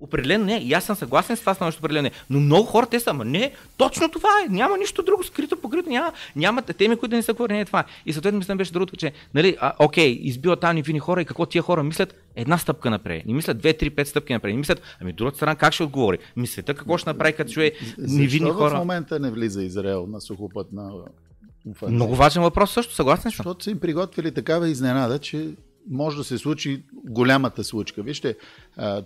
Определено не. И аз съм съгласен с това становище, определено не. Но много хора те са, ама не, точно това е. Няма нищо друго скрито, покрито, няма, няма теми, които да не са говорени. Е това. И съответно мисля беше другото, че, нали, а, окей, избива тази невинни хора и какво тия хора мислят? Една стъпка напред. Не мислят две, три, пет стъпки напред. Не мислят, ами другата страна как ще отговори? Мислята какво ще направи, като чуе невинни хора. в момента не влиза Израел на сухопътна Много важен въпрос също, съгласен съм. Защото са им приготвили такава изненада, че може да се случи голямата случка. Вижте,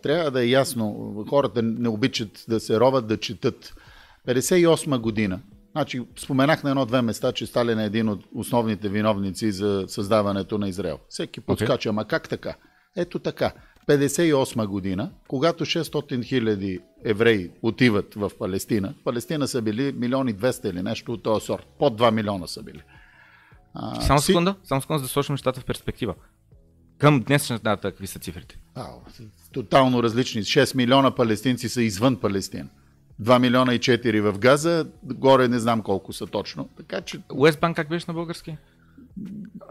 трябва да е ясно, хората не обичат да се роват, да четат. 58 година. Значи, споменах на едно-две места, че Сталин е един от основните виновници за създаването на Израел. Всеки подскача, okay. ама как така? Ето така. 58 година, когато 600 хиляди евреи отиват в Палестина, Палестина са били милиони 200 или нещо от този сорт. Под 2 милиона са били. А, само секунда, само секунда, за да сложим нещата в перспектива. Към днешната дата какви са цифрите? А, тотално различни. 6 милиона палестинци са извън Палестина. 2 милиона и 4 в Газа, горе не знам колко са точно. Така че... Уестбанк как беше на български?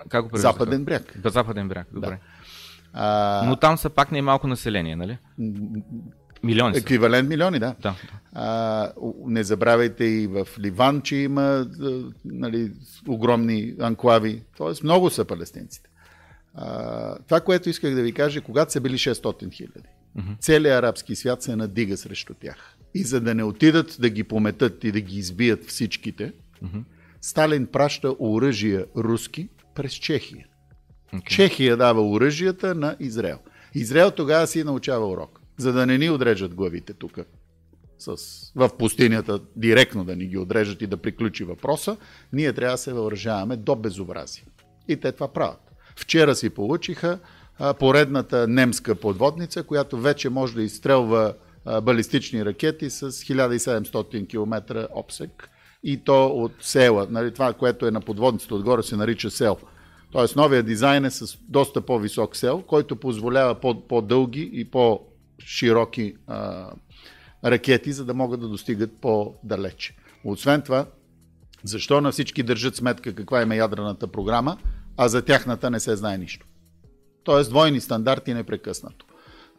Как го Западен бряг. Да, Западен бряг, добре. Да. А... Но там са пак не малко население, нали? Милиони са. Еквивалент милиони, да. да. А, не забравяйте и в Ливан, че има нали, огромни анклави. Тоест много са палестинците. А, това, което исках да ви кажа, когато са били 600 хиляди, uh-huh. целият арабски свят се надига срещу тях. И за да не отидат да ги пометат и да ги избият всичките, uh-huh. Сталин праща оръжия руски през Чехия. Okay. Чехия дава оръжията на Израел. Израел тогава си научава урок, за да не ни отрежат главите тук с, в пустинята, директно да ни ги отрежат и да приключи въпроса, ние трябва да се въоръжаваме до безобразие. И те това правят. Вчера си получиха поредната немска подводница, която вече може да изстрелва балистични ракети с 1700 км обсек и то от села. Нали, това, което е на подводницата отгоре, се нарича сел. Тоест новия дизайн е с доста по-висок сел, който позволява по-дълги и по-широки а, ракети, за да могат да достигат по-далече. Освен това, защо на всички държат сметка каква е ядрената програма? А за тяхната не се знае нищо. Тоест двойни стандарти непрекъснато.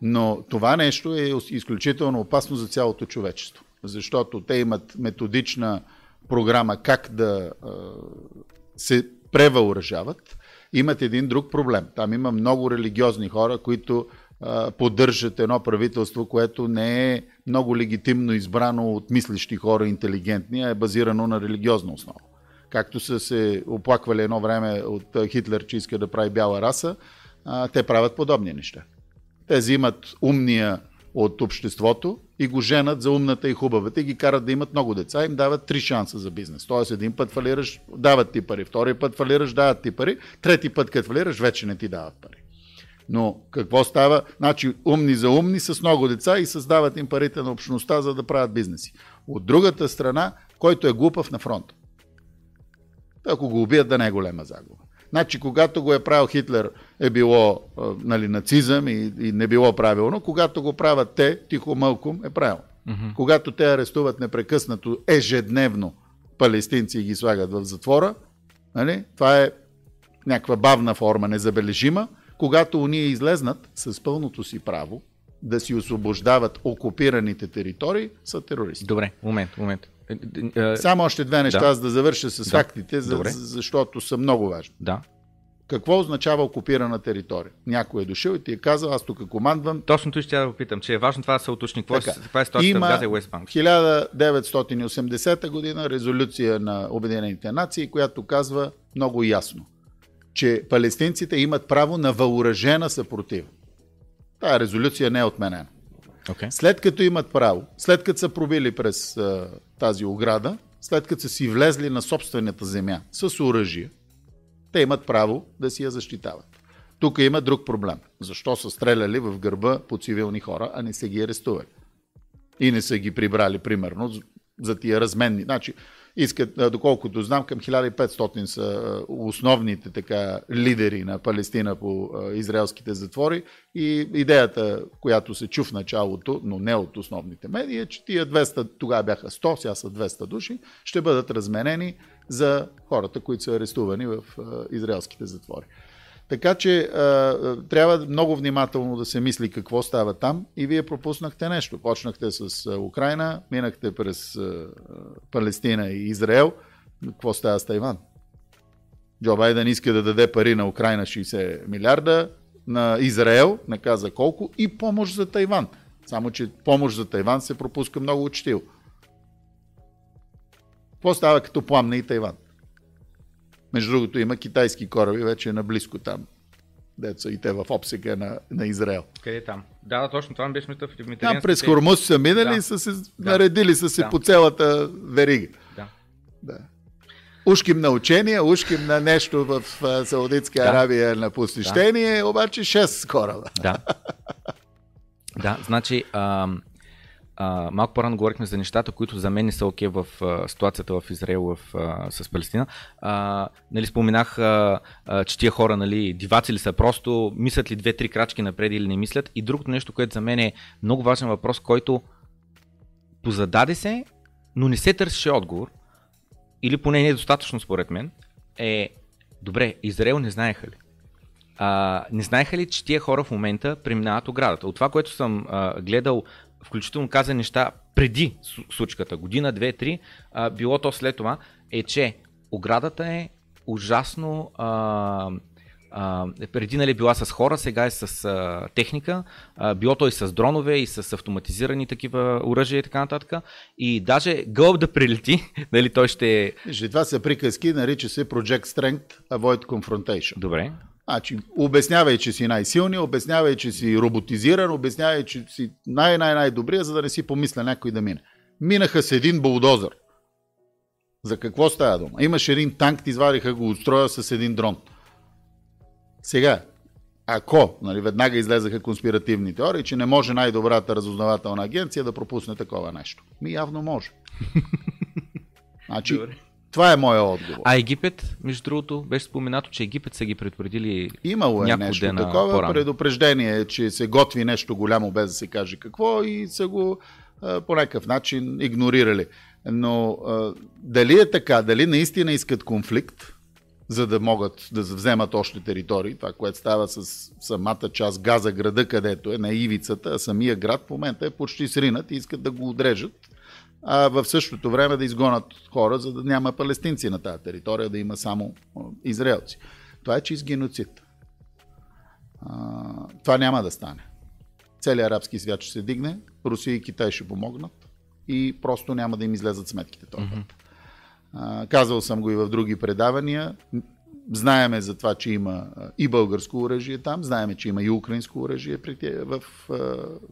Но това нещо е изключително опасно за цялото човечество, защото те имат методична програма как да се превъоръжават. Имат един друг проблем. Там има много религиозни хора, които поддържат едно правителство, което не е много легитимно избрано от мислещи хора, интелигентни, а е базирано на религиозна основа както са се оплаквали едно време от Хитлер, че иска да прави бяла раса, те правят подобни неща. Те взимат умния от обществото и го женат за умната и хубавата и ги карат да имат много деца. Им дават три шанса за бизнес. Тоест един път фалираш, дават ти пари. Втори път фалираш, дават ти пари. Трети път, като фалираш, вече не ти дават пари. Но какво става? Значи умни за умни с много деца и създават им парите на общността, за да правят бизнеси. От другата страна, който е глупав на фронта. Ако го убият, да не е голема загуба. Значи, когато го е правил Хитлер, е било нали, нацизъм и, и не било правилно. Когато го правят те, тихо мълком, е правилно. Mm-hmm. Когато те арестуват непрекъснато, ежедневно палестинци и ги слагат в затвора, нали, това е някаква бавна форма, незабележима. Когато уния излезнат с пълното си право да си освобождават окупираните територии, са терористи. Добре, момент, момент. Е, е, е, Само още две неща, да. за да завърша с да. фактите, за, защото са много важни. Да. Какво означава окупирана територия? Някой е дошъл и ти е казал, аз тук командвам. Точно това ще да попитам, че е важно това да се уточни. Какво, така, каква е ситуацията в Газа и Уестбанк? 1980 година резолюция на Обединените нации, която казва много ясно, че палестинците имат право на въоръжена съпротива. Тая резолюция не е отменена. Okay. След като имат право, след като са пробили през тази ограда, след като са си влезли на собствената земя с оръжие, те имат право да си я защитават. Тук има друг проблем. Защо са стреляли в гърба по цивилни хора, а не са ги арестували? И не са ги прибрали, примерно, за тия разменни. Значи, искат, доколкото знам, към 1500 са основните така лидери на Палестина по израелските затвори и идеята, която се чу в началото, но не от основните медии, е, че тия 200, тогава бяха 100, сега са 200 души, ще бъдат разменени за хората, които са арестувани в израелските затвори. Така че а, трябва много внимателно да се мисли какво става там и вие пропуснахте нещо. Почнахте с Украина, минахте през а, Палестина и Израел. Какво става с Тайван? Джо Байден иска да даде пари на Украина 60 милиарда, на Израел, не каза колко, и помощ за Тайван. Само, че помощ за Тайван се пропуска много учтиво. Какво става като пламне и Тайван? Между другото има китайски кораби вече наблизко там. Деца и те в обсега на, на Израел. Къде е там? Да, да, точно това беше мисля в Там през Хормуз са минали да. и са се да. наредили са се да. по цялата верига. Да. да. Ушким на учение, ушким на нещо в Саудитска да. Аравия на посещение, да. обаче 6 кораба. Да. да, значи ам, а, малко по-рано говорихме за нещата, които за мен не са окей okay в а, ситуацията в Израел в, а, с Палестина. А, нали, споменах, а, а, че тия хора нали, диваци ли са, просто мислят ли две-три крачки напред или не мислят. И другото нещо, което за мен е много важен въпрос, който позададе се, но не се търсеше отговор, или поне не е достатъчно според мен, е добре, Израел не знаеха ли? А, не знаеха ли, че тия хора в момента преминават оградата? От това, което съм а, гледал включително каза неща преди случката, година, две, три, а, било то след това, е, че оградата е ужасно а, а, преди нали била с хора, сега е с а, техника, а, било то и с дронове, и с автоматизирани такива оръжия и така нататък. И даже гълб да прилети, нали той ще... Вижте, това са приказки, нарича се Project Strength Avoid Confrontation. Добре. Значи, обяснявай, че си най-силни, обяснявай, че си роботизиран, обяснявай, че си най-най-най-добрия, за да не си помисля някой да мине. Минаха с един булдозър. За какво става дума? Имаше един танк, извадиха го устроя с един дрон. Сега, ако, нали, веднага излезаха конспиративни теории, че не може най-добрата разузнавателна агенция да пропусне такова нещо. Ми явно може. Значи, Добре. Това е моя отговор. А Египет, между другото, беше споменато, че Египет са ги предупредили Имало е нещо дена такова, по-рано. предупреждение, че се готви нещо голямо без да се каже какво и са го по някакъв начин игнорирали. Но дали е така, дали наистина искат конфликт, за да могат да вземат още територии, това, което става с самата част Газа града, където е на ивицата, а самия град в момента е почти сринат и искат да го отрежат а в същото време да изгонат хора, за да няма палестинци на тази територия, да има само израелци. Това е чист геноцид. А, това няма да стане. Целият арабски свят ще се дигне, Русия и Китай ще помогнат и просто няма да им излезат сметките този Mm-hmm. казал съм го и в други предавания. Знаеме за това, че има и българско оръжие там, знаеме, че има и украинско оръжие в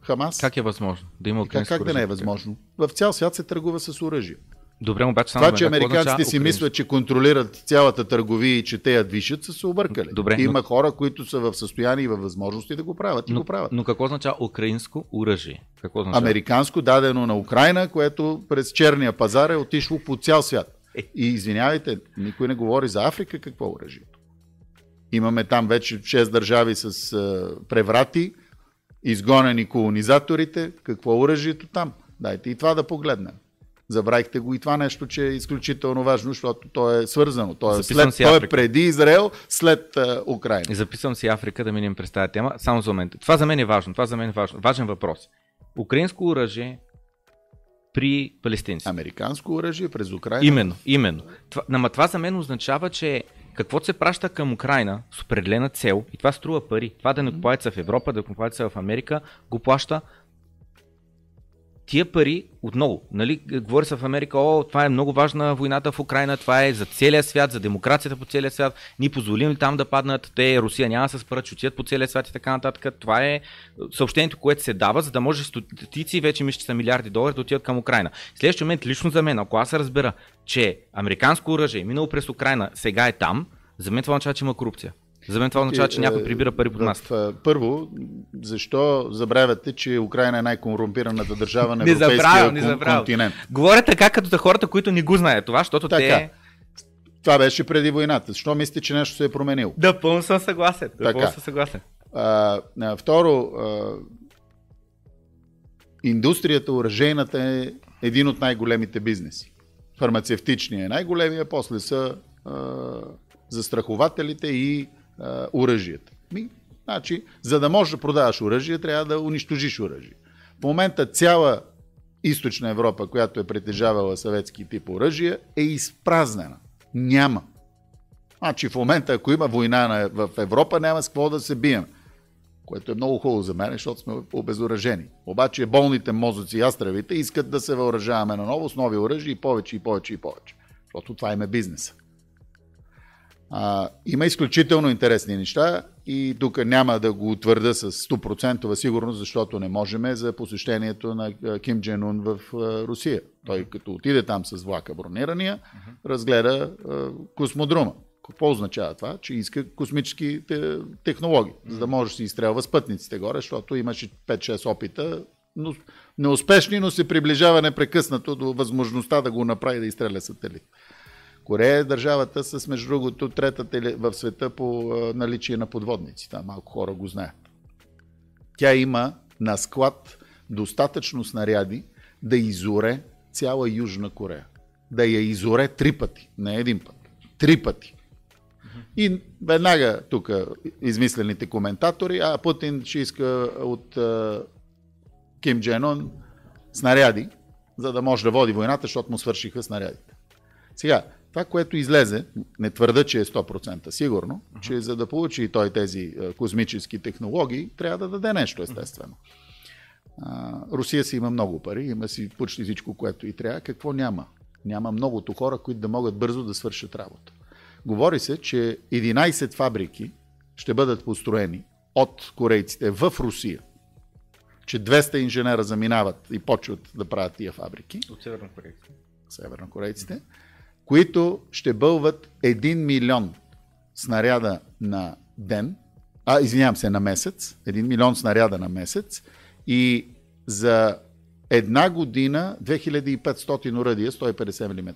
Хамас. Как е възможно да има украинско как, как да не е възможно? В цял свят се търгува с оръжие. Добре, обаче само Това, че американците си мислят, че контролират цялата търговия и че те я движат, са се объркали. Добре, Има но... хора, които са в състояние и във възможности да го правят и но, го правят. Но какво означава украинско оръжие? Какво означава? Американско, дадено на Украина, което през черния пазар е отишло по цял свят. И извинявайте, никой не говори за Африка какво е оръжието. Имаме там вече 6 държави с а, преврати, изгонени колонизаторите. Какво е оръжието там? Дайте и това да погледнем. Забравихте го и това нещо, че е изключително важно, защото то е свързано. То е, след, то е преди Израел, след uh, Украина. И записвам си Африка да минем през тази тема. Само за момент. Това за мен е важно. Това за мен е важно. Важен въпрос. Украинско оръжие при палестинци. Американско оръжие през Украина. Именно, именно. Това, ама това за мен означава, че каквото се праща към Украина с определена цел, и това струва пари, това да не купуват в Европа, да купуват в Америка, го плаща тия пари, отново, нали, говори се в Америка, о, това е много важна войната в Украина, това е за целия свят, за демокрацията по целия свят, ни позволим ли там да паднат, те, Русия няма да се спрат, че по целия свят и така нататък. Това е съобщението, което се дава, за да може стотици, вече мисля, че са милиарди долари да отидат към Украина. Следващия момент, лично за мен, ако аз разбера, че американско оръжие, е минало през Украина, сега е там, за мен това означава, че има корупция. За мен това означава, че някой прибира пари под масата. Първо, защо забравяте, че Украина е най-корумпираната държава на европейския не забравя, не забравя. континент? Говоря така, като за хората, които не го знаят това, защото така. те... Това беше преди войната. Защо мислите, че нещо се е променило? Да, пълно съм съгласен. Да, пълно съм съгласен. А, второ, а, индустрията, оръжейната е един от най-големите бизнеси. Фармацевтичният е най-големия, после са а, застрахователите и оръжията. Значи, за да можеш да продаваш оръжие, трябва да унищожиш оръжие. В момента цяла източна Европа, която е притежавала съветски тип оръжия, е изпразнена. Няма. Значи в момента, ако има война в Европа, няма с какво да се бием. Което е много хубаво за мен, защото сме обезоръжени. Обаче болните мозъци и астравите искат да се въоръжаваме на ново с нови оръжия и повече и повече и повече. Защото това им е бизнеса. А, има изключително интересни неща и тук няма да го утвърда с 100% сигурност, защото не можем за посещението на Ким Джен Ун в Русия. Той като отиде там с влака бронирания, разгледа космодрума. Какво означава това? Че иска космически технологии, за да може да си изстрелва спътниците горе, защото имаше 5-6 опита, но неуспешни, но се приближава непрекъснато до възможността да го направи да изстреля сателит. Корея е държавата с, между другото, третата в света по наличие на подводници. Там малко хора го знаят. Тя има на склад достатъчно снаряди да изоре цяла Южна Корея. Да я изоре три пъти, не един път. Три пъти. И веднага тук измислените коментатори, а Путин ще иска от Ким Джен снаряди, за да може да води войната, защото му свършиха снарядите. Сега, това, което излезе, не твърда, че е 100% сигурно, uh-huh. че за да получи той тези космически технологии, трябва да даде нещо, естествено. А, Русия си има много пари, има си почти всичко, което и трябва. Какво няма? Няма многото хора, които да могат бързо да свършат работа. Говори се, че 11 фабрики ще бъдат построени от корейците в Русия. Че 200 инженера заминават и почват да правят тия фабрики. От севернокорейците. Севернокорейците. Които ще бълват 1 милион снаряда на ден, а, извинявам се, на месец, 1 милион снаряда на месец и за една година 2500 уръдия 150 мм.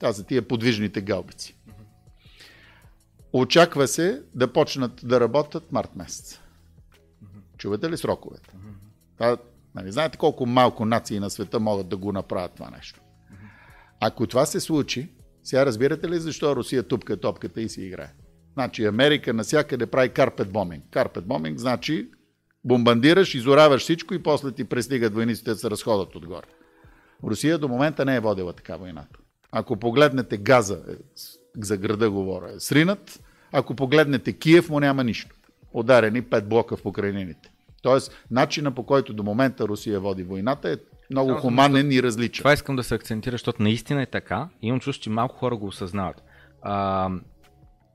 Това са тия подвижните галбици. Очаква се да почнат да работят март месец. Чувате ли сроковете? Това, нали, знаете колко малко нации на света могат да го направят това нещо. Ако това се случи, сега разбирате ли защо Русия тупка топката и си играе? Значи Америка насякъде прави карпет боминг. Карпет боминг значи бомбандираш, изораваш всичко и после ти пристигат войниците да се разходят отгоре. Русия до момента не е водила така войната. Ако погледнете газа, е, за града говоря, е сринат. Ако погледнете Киев, му няма нищо. Ударени пет блока в покрайнините. Тоест, начина по който до момента Русия води войната е много Само хуманен и различен. Това искам да се акцентира, защото наистина е така. Имам чувство, че малко хора го осъзнават. А,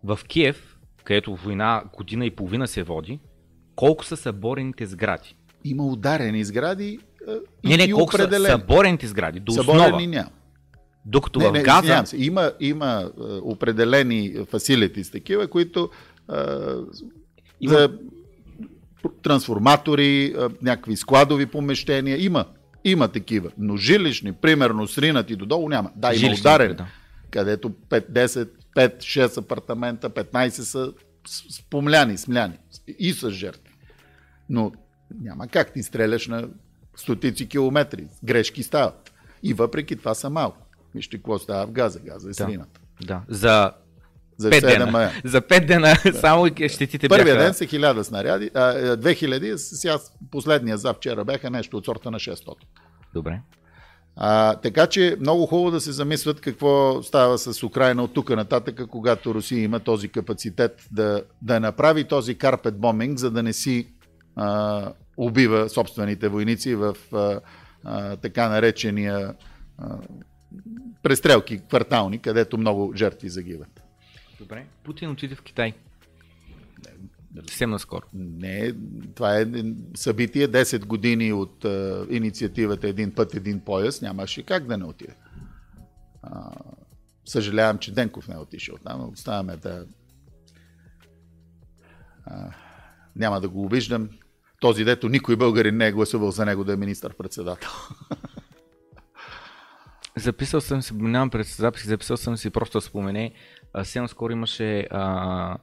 в Киев, където война година и половина се води, колко са съборените сгради? Има ударени сгради и, не, не, колко определени. са съборените сгради? До съборени основа. няма. Докато не, в Газа... се, има, има uh, определени фасилити с такива, които uh, има... за трансформатори, някакви складови помещения, има. Има такива. Но жилищни, примерно сринати додолу няма. Да, има ударени. Да. Където 5, 10, 5, 6 апартамента, 15 са спомляни, смляни и с жертви. Но няма как ти стреляш на стотици километри. Грешки стават. И въпреки това са малко. Вижте какво става в Газа. Газа е да. срината. Да. За за 5 дена. Мая. За 5 дена да. само щетите Първия бяха... ден са 1000 снаряди, а, 2000, сега последния за вчера бяха нещо от сорта на 600. Добре. А, така че много хубаво да се замислят какво става с Украина от тук нататък, когато Русия има този капацитет да, да направи този карпет боминг, за да не си а, убива собствените войници в а, а, така наречения а, престрелки квартални, където много жертви загиват. Добре. Путин отиде в Китай. Съвсем наскоро. Не, това е събитие 10 години от а, инициативата Един път, един пояс. Нямаше как да не отиде. А, съжалявам, че Денков не е отишъл там. Оставяме да... А, няма да го обиждам. Този дето никой българин не е гласувал за него да е министър-председател. Записал съм си, нямам пред записи, записал съм си просто спомене. Съвсем скоро имаше а,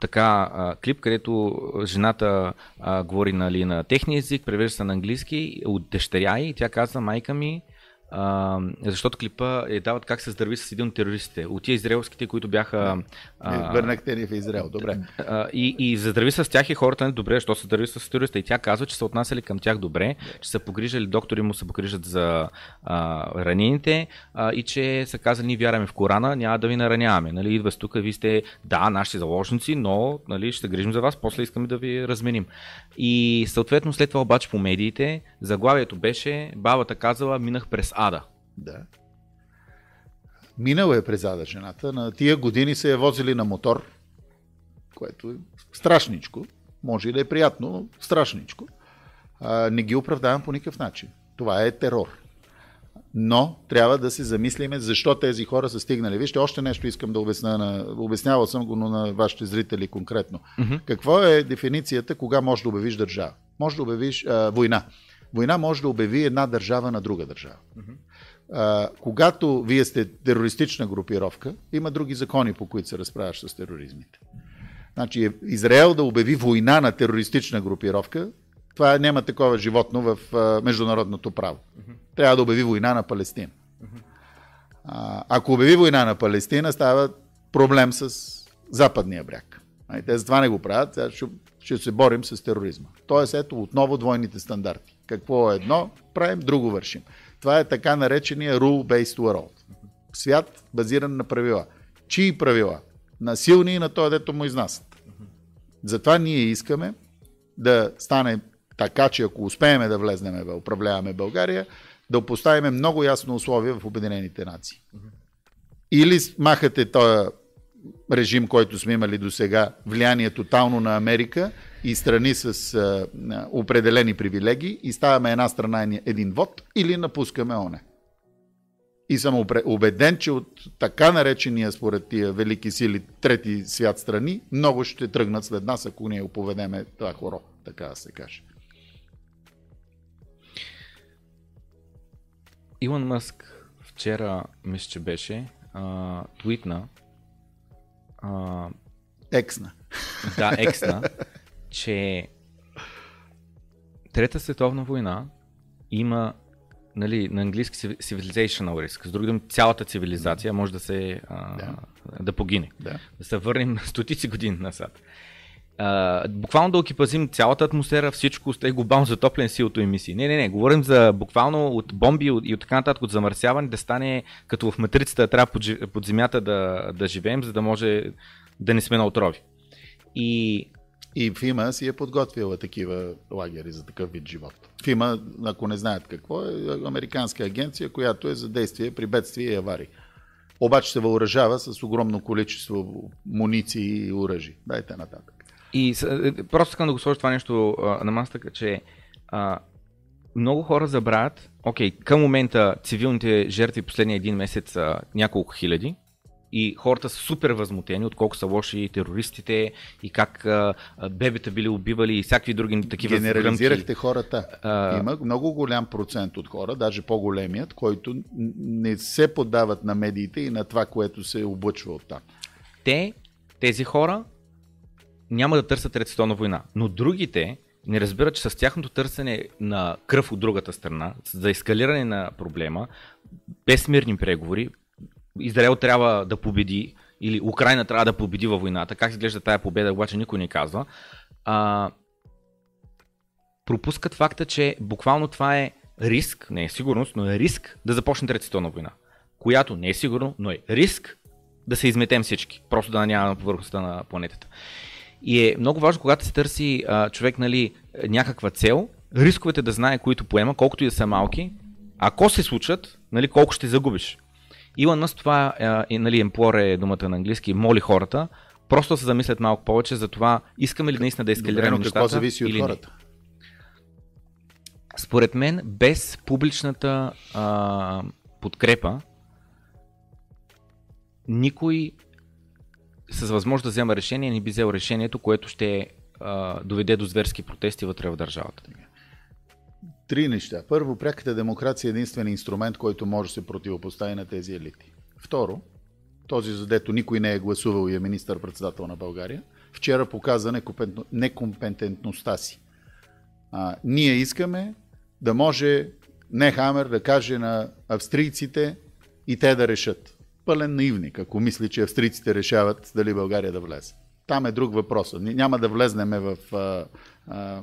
така а, клип, където жената а, говори нали, на техния език, превежда се на английски от дъщеря и тя каза, майка ми А, защото клипа е дават как се здрави с един от терористите. От тия израелските, които бяха... А, Върнахте ни в Израел, добре. А, и, и здрави с тях и хората не добре, защото се здрави с терориста. И тя казва, че са отнасяли към тях добре, че са погрижали, доктори му се погрижат за а, ранените а, и че са казали, ние вярваме в Корана, няма да ви нараняваме. Нали, идва тук, вие сте, да, наши заложници, но нали, ще се грижим за вас, после искаме да ви разменим. И съответно след това обаче по медиите заглавието беше, бабата казала, минах през ада. Да. Минала е през ада жената. На тия години се е возили на мотор, което е страшничко. Може и да е приятно, но страшничко. А, не ги оправдавам по никакъв начин. Това е терор. Но трябва да се замислиме защо тези хора са стигнали. Вижте, още нещо искам да обясня. На, обяснявал съм го, но на вашите зрители конкретно. Mm-hmm. Какво е дефиницията, кога можеш да обявиш държава? Може да обявиш а, война. Война може да обяви една държава на друга държава. Mm-hmm. А, когато вие сте терористична групировка, има други закони, по които се разправяш с тероризмите. Значи Израел да обяви война на терористична групировка, това няма такова животно в а, международното право. Трябва да обяви война на Палестина. А, ако обяви война на Палестина, става проблем с западния бряг. Те затова не го правят, ще, ще се борим с тероризма. Тоест, ето отново двойните стандарти. Какво е едно, правим, друго вършим. Това е така наречения rule-based world. Свят базиран на правила. Чии правила? На силни и на той, дето му изнасят. Затова ние искаме да стане така, че ако успеем да влезнем да управляваме България, да поставим много ясно условие в Обединените нации. Или махате този режим, който сме имали до сега, влияние тотално на Америка и страни с а, определени привилегии и ставаме една страна един вод или напускаме ОНЕ. И съм убеден, че от така наречения според тия велики сили трети свят страни, много ще тръгнат след нас, ако ние оповедеме това хоро, така да се каже. Илон Мъск вчера, мисля, че беше, а, твитна. А, ексна. Да, ексна, че Трета световна война има нали, на английски civilizational risk. С други думи, цялата цивилизация може да се а, да. да погине. Да. да се върнем стотици години назад. Uh, буквално да окипазим цялата атмосфера, всичко, сте глобално затоплен силото емисии. Не, не, не, говорим за буквално от бомби и от така нататък, от замърсяване, да стане като в матрицата, трябва под, под земята да, да живеем, за да може да не сме на отрови. И и ФИМА си е подготвила такива лагери за такъв вид живот. ФИМА, ако не знаят какво е, е американска агенция, която е за действие при бедствия и аварии. Обаче се въоръжава с огромно количество муниции и оръжи. Дайте нататък. И е, просто искам да го сложа това нещо а, на масата, че а, много хора забравят, окей, към момента цивилните жертви последния един месец са няколко хиляди, и хората са супер възмутени, отколко са лоши терористите и как а, бебета били убивали и всякакви други такива Генерализирахте гръмки. хората. А... Има много голям процент от хора, даже по-големият, които не се подават на медиите и на това, което се облъчва от там. Те, тези хора, няма да търсят Трета война, но другите не разбират, че с тяхното търсене на кръв от другата страна, за ескалиране на проблема, без мирни преговори, Израел трябва да победи или Украина трябва да победи във войната. Как изглежда тая победа, обаче никой не казва. А, пропускат факта, че буквално това е риск, не е сигурност, но е риск да започне Трета световна война. Която не е сигурно, но е риск да се изметем всички. Просто да няма на повърхността на планетата. И е много важно, когато се търси а, човек нали, някаква цел, рисковете да знае, които поема, колкото и да са малки, ако се случат, нали, колко ще загубиш. Илон Мъск това е, нали, емплор думата на английски, моли хората, просто се замислят малко повече за това, искаме ли наистина да ескалираме Добре, нещата. какво зависи от хората? Не. Според мен, без публичната а, подкрепа, никой с възможност да взема решение не би взел решението, което ще а, доведе до зверски протести вътре в държавата. Три неща. Първо, пряката демокрация е единствен инструмент, който може да се противопостави на тези елити. Второ, този, задето никой не е гласувал и е министър-председател на България, вчера показа некомпетентността си. А, ние искаме да може Нехамер да каже на австрийците и те да решат. Пълен наивник, ако мисли, че австрийците решават дали България да влезе. Там е друг въпрос. Няма да влезнеме в а, а,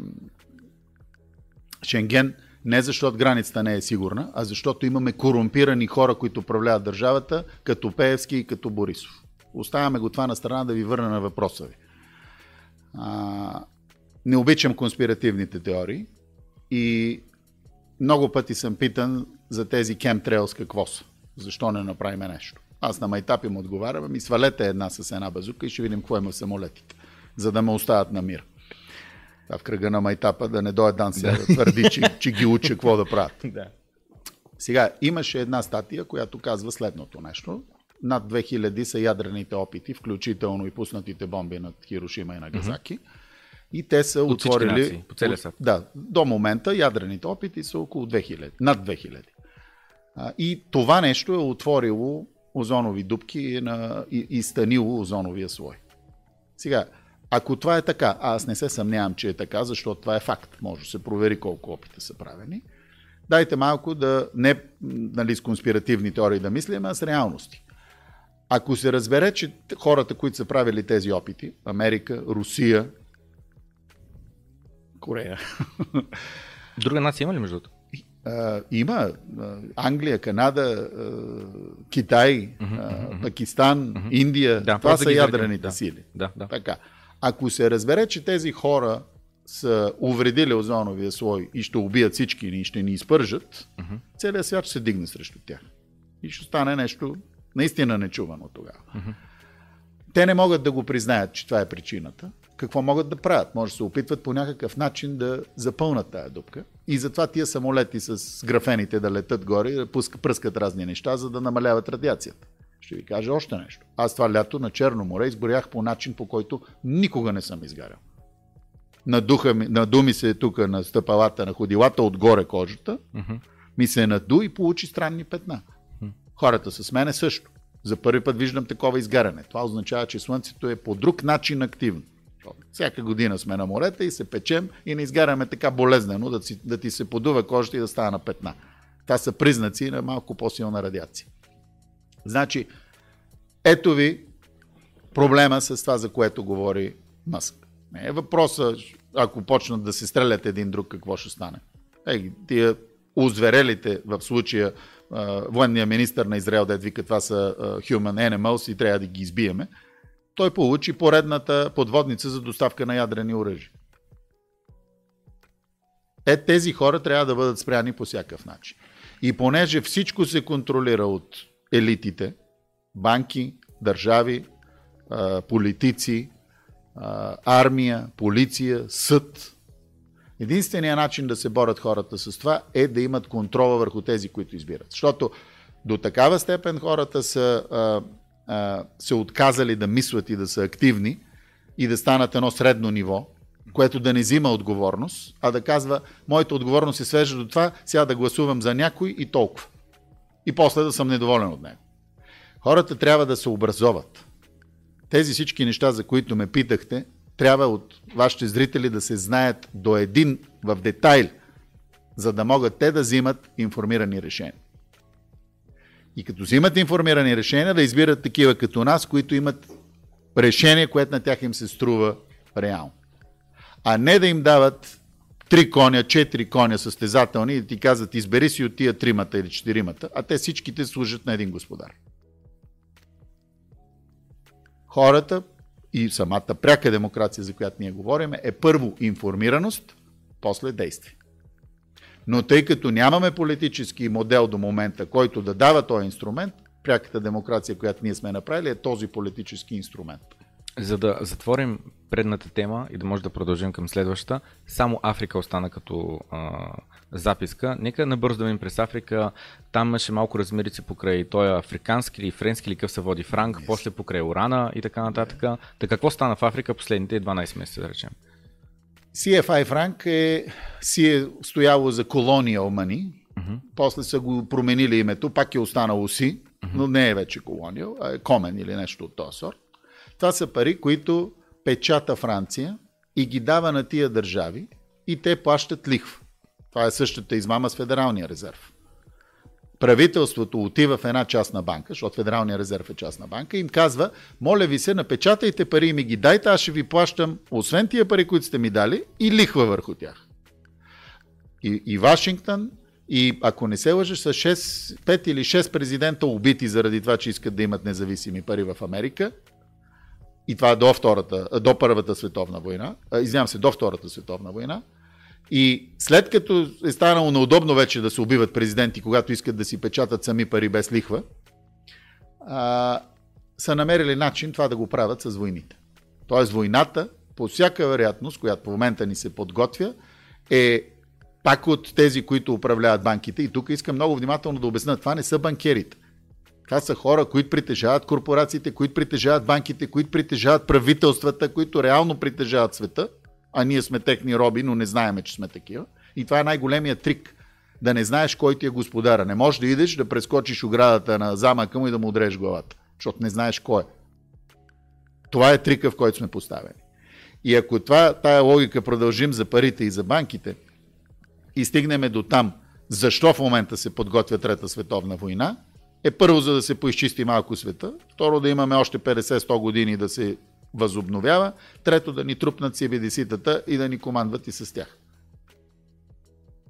Шенген, не защото границата не е сигурна, а защото имаме корумпирани хора, които управляват държавата, като Пеевски и като Борисов. Оставяме го това на страна да ви върна на въпроса ви. А, не обичам конспиративните теории и много пъти съм питан за тези кемтрейлс какво са. Защо не направим нещо? Аз на майтап им отговарям, ми свалете една с една базука и ще видим какво има в самолетите, за да ме оставят на мир. А в кръга на майтапа да не дойде дан се да твърди, че, че ги учи какво да правят. Да. Сега, имаше една статия, която казва следното нещо. Над 2000 са ядрените опити, включително и пуснатите бомби над Хирошима и Нагазаки. Mm-hmm. И те са От отворили... Нации, по целия свят. Да, до момента ядрените опити са около 2000, над 2000. А, и това нещо е отворило озонови дубки на, и, и станило озоновия слой. Сега, ако това е така, аз не се съмнявам, че е така, защото това е факт. Може да се провери колко опита са правени. Дайте малко да не нали, с конспиративни теории да мислим, а с реалности. Ако се разбере, че хората, които са правили тези опити, Америка, Русия, Корея. Друга нация има ли между другото? Има. Англия, Канада, Китай, mm-hmm, Пакистан, mm-hmm. Индия. Да, това са ядрените да, сили. Да, да. Така. Ако се разбере, че тези хора са увредили озоновия слой и ще убият всички ни и ще ни изпържат, mm-hmm. целият свят ще се дигне срещу тях. И ще стане нещо наистина нечувано тогава. Mm-hmm. Те не могат да го признаят, че това е причината. Какво могат да правят? Може да се опитват по някакъв начин да запълнат тая дупка. И затова тия самолети с графените да летат горе и да пръскат разни неща, за да намаляват радиацията. Ще ви кажа още нещо. Аз това лято на Черно море изгорях по начин, по който никога не съм изгарял. Надуха наду ми се тук на стъпалата, на ходилата, отгоре кожата, uh-huh. ми се наду и получи странни петна. Хората с мене също. За първи път виждам такова изгаряне. Това означава, че Слънцето е по друг начин активно. Всяка година сме на морета и се печем и не изгаряме така болезнено да, си, да ти се подува кожата и да става на петна. Това са признаци на малко по-силна радиация. Значи, ето ви проблема с това, за което говори Мъск. Не е въпроса, ако почнат да се стрелят един друг, какво ще стане. Ей, тия озверелите в случая военния министр на Израел, да вика това са human animals и трябва да ги избиеме, той получи поредната подводница за доставка на ядрени оръжия. Е, тези хора трябва да бъдат спряни по всякакъв начин. И понеже всичко се контролира от елитите, банки, държави, политици, армия, полиция, съд, единственият начин да се борят хората с това е да имат контрола върху тези, които избират. Защото до такава степен хората са се отказали да мислят и да са активни и да станат едно средно ниво, което да не взима отговорност, а да казва, моята отговорност се свежда до това, сега да гласувам за някой и толкова. И после да съм недоволен от него. Хората трябва да се образоват. Тези всички неща, за които ме питахте, трябва от вашите зрители да се знаят до един в детайл, за да могат те да взимат информирани решения. И като взимат информирани решения, да избират такива като нас, които имат решение, което на тях им се струва реално. А не да им дават три коня, четири коня състезателни и да ти казват избери си от тия тримата или четиримата, а те всичките служат на един господар. Хората и самата пряка демокрация, за която ние говорим, е първо информираност, после действие. Но тъй като нямаме политически модел до момента, който да дава този инструмент, пряката демокрация, която ние сме направили, е този политически инструмент. За да затворим предната тема и да може да продължим към следващата, само Африка остана като а, записка. Нека набързо да през Африка. Там имаше малко размерици покрай той африкански или френски или къв се води франк, yes. после покрай Урана и така нататък. Yeah. Така какво стана в Африка последните 12 месеца, да речем? CFI франк е, си е стояло за Colonial Money, uh-huh. после са го променили името, пак е останало си, uh-huh. но не е вече Colonial, а е Комен или нещо от този сорт. Това са пари, които печата Франция и ги дава на тия държави и те плащат лихва. Това е същата измама с Федералния резерв. Правителството отива в една частна банка, защото Федералния резерв е частна банка, им казва, моля ви се, напечатайте пари и ми ги дайте, аз ще ви плащам, освен тия пари, които сте ми дали, и лихва върху тях. И, и Вашингтон, и ако не се лъжа, са 6, 5 или 6 президента убити заради това, че искат да имат независими пари в Америка. И това е до, втората, до Първата световна война. Извинявам се, до Втората световна война. И след като е станало неудобно вече да се убиват президенти, когато искат да си печатат сами пари без лихва, а, са намерили начин това да го правят с войните. Тоест войната, по всяка вероятност, която в момента ни се подготвя, е пак от тези, които управляват банките. И тук искам много внимателно да обясня, това не са банкерите. Това са хора, които притежават корпорациите, които притежават банките, които притежават правителствата, които реално притежават света, а ние сме техни роби, но не знаеме, че сме такива. И това е най-големия трик. Да не знаеш кой ти е господара. Не можеш да идеш да прескочиш оградата на замъка му и да му удреш главата, защото не знаеш кой е. Това е трика, в който сме поставени. И ако това, тая логика продължим за парите и за банките, и стигнем до там, защо в момента се подготвя Трета световна война, е първо за да се поизчисти малко света, второ да имаме още 50-100 години да се възобновява, трето да ни трупнат CBDC-тата и да ни командват и с тях.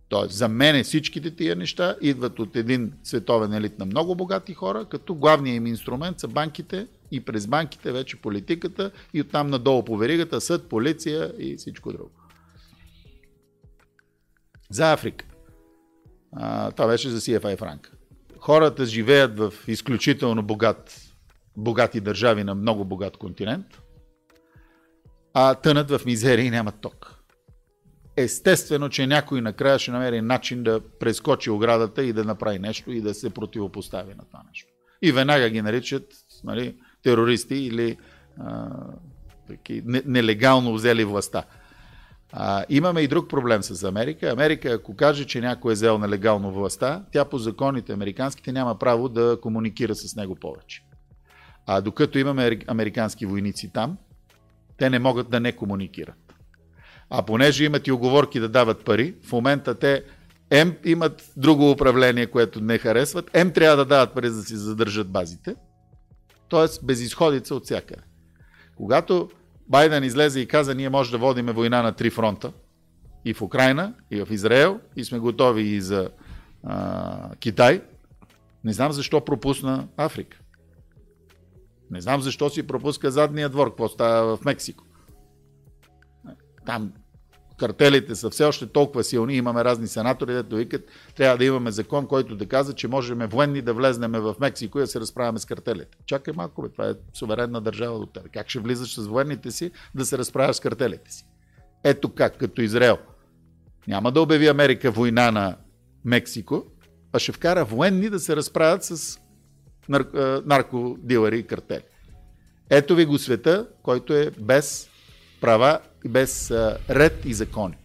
Тоест, за мен всичките тия неща идват от един световен елит на много богати хора, като главният им инструмент са банките и през банките вече политиката и оттам надолу по веригата съд, полиция и всичко друго. За Африка. А, това беше за CFI Франка. Хората живеят в изключително богат, богати държави на много богат континент, а тънат в мизерия и нямат ток. Естествено, че някой накрая ще намери начин да прескочи оградата и да направи нещо и да се противопостави на това нещо. И веднага ги наричат нали, терористи или а, нелегално взели властта. А, имаме и друг проблем с Америка. Америка, ако каже, че някой е взел нелегално властта, тя по законите американските няма право да комуникира с него повече. А докато имаме американски войници там, те не могат да не комуникират. А понеже имат и оговорки да дават пари, в момента те М имат друго управление, което не харесват, М трябва да дават пари за да си задържат базите, т.е. безисходица от всяка. Когато Байден излезе и каза, ние може да водиме война на три фронта. И в Украина, и в Израел, и сме готови и за а, Китай. Не знам защо пропусна Африка. Не знам защо си пропуска задния двор, какво става в Мексико. Там картелите са все още толкова силни, имаме разни сенатори, дето викат, трябва да имаме закон, който да казва, че можем военни да влезнем в Мексико и да се разправяме с картелите. Чакай малко, бе, това е суверенна държава до тебе. Как ще влизаш с военните си да се разправяш с картелите си? Ето как, като Израел. Няма да обяви Америка война на Мексико, а ще вкара военни да се разправят с нар... наркодилъри и картели. Ето ви го света, който е без права и без а, ред и закони.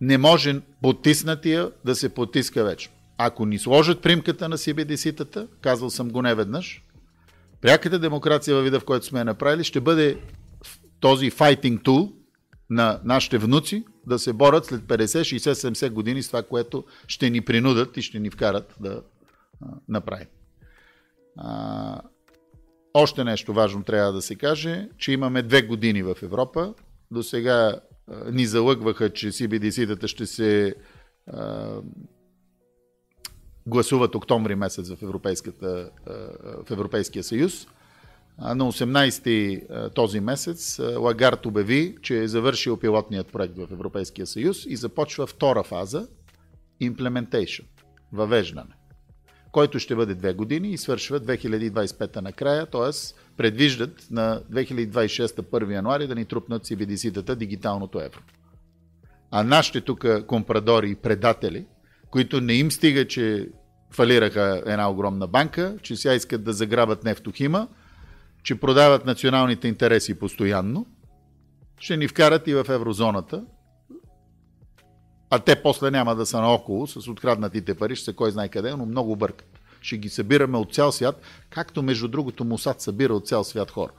Не може потиснатия да се потиска вече. Ако ни сложат примката на CBDC-тата, казал съм го не веднъж, пряката демокрация във вида, в който сме направили, ще бъде този fighting tool на нашите внуци да се борят след 50, 60, 70 години с това, което ще ни принудат и ще ни вкарат да а, направим. А, още нещо важно трябва да се каже, че имаме две години в Европа. До сега ни залъгваха, че CBDC-тата ще се а, гласуват октомври месец в, в Европейския съюз. На 18-ти този месец Лагард обяви, че е завършил пилотният проект в Европейския съюз и започва втора фаза Implementation, въвеждане който ще бъде две години и свършва 2025 накрая, т.е. предвиждат на 2026 1 януари да ни трупнат CBDC-тата дигиталното евро. А нашите тук компрадори и предатели, които не им стига, че фалираха една огромна банка, че сега искат да заграбат нефтохима, че продават националните интереси постоянно, ще ни вкарат и в еврозоната, а те после няма да са наоколо с откраднатите пари, ще се кой знае къде, но много бъркат. Ще ги събираме от цял свят, както между другото Мусад събира от цял свят хора.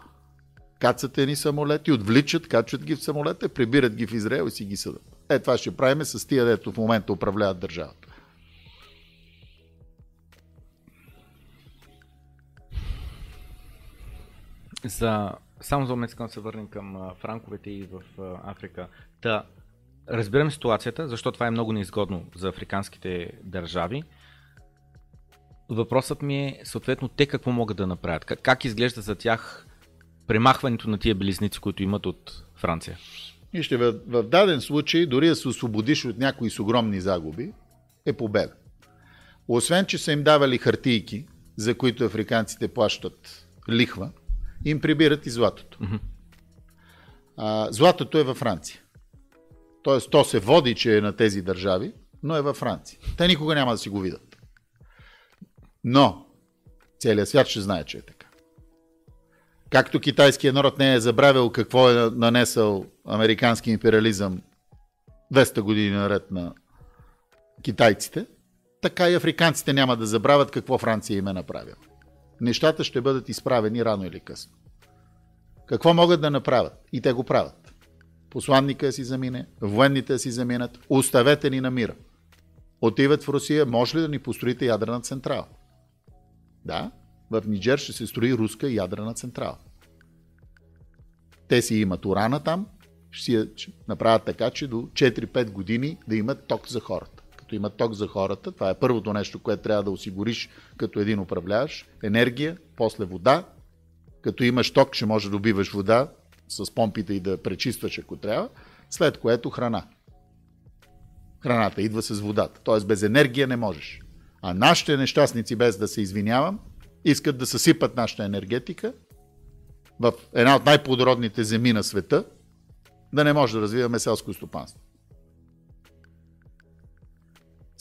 кацат ни самолети, отвличат, качват ги в самолета, прибират ги в Израел и си ги съдат. Е, това ще правиме с тия, дето в момента управляват държавата. За... Само за момент искам да се върнем към франковете и в Африка. Та, разбирам ситуацията, защото това е много неизгодно за африканските държави. Въпросът ми е, съответно, те какво могат да направят? Как, как изглежда за тях премахването на тия белизници, които имат от Франция? Вижте, в, в даден случай, дори да се освободиш от някои с огромни загуби, е победа. Освен, че са им давали хартийки, за които африканците плащат лихва, им прибират и златото. Mm-hmm. А, златото е във Франция. Тоест, то се води, че е на тези държави, но е във Франция. Те никога няма да си го видят. Но, целият свят ще знае, че е така. Както китайският народ не е забравил какво е нанесъл американски империализъм 200 години наред на китайците, така и африканците няма да забравят какво Франция им е направила. Нещата ще бъдат изправени рано или късно. Какво могат да направят? И те го правят. Посланника си замине, военните си заминат, оставете ни на мира. Отиват в Русия, може ли да ни построите ядрена централа? Да, в Ниджер ще се строи руска ядрена централа. Те си имат урана там, ще си направят така, че до 4-5 години да имат ток за хората. Като имат ток за хората, това е първото нещо, което трябва да осигуриш като един управляваш. Енергия, после вода. Като имаш ток, ще може да добиваш вода с помпите и да пречистваш, ако трябва. След което храна. Храната идва с водата. Т.е. без енергия не можеш. А нашите нещастници, без да се извинявам, искат да съсипат нашата енергетика в една от най-плодородните земи на света, да не може да развиваме селско стопанство.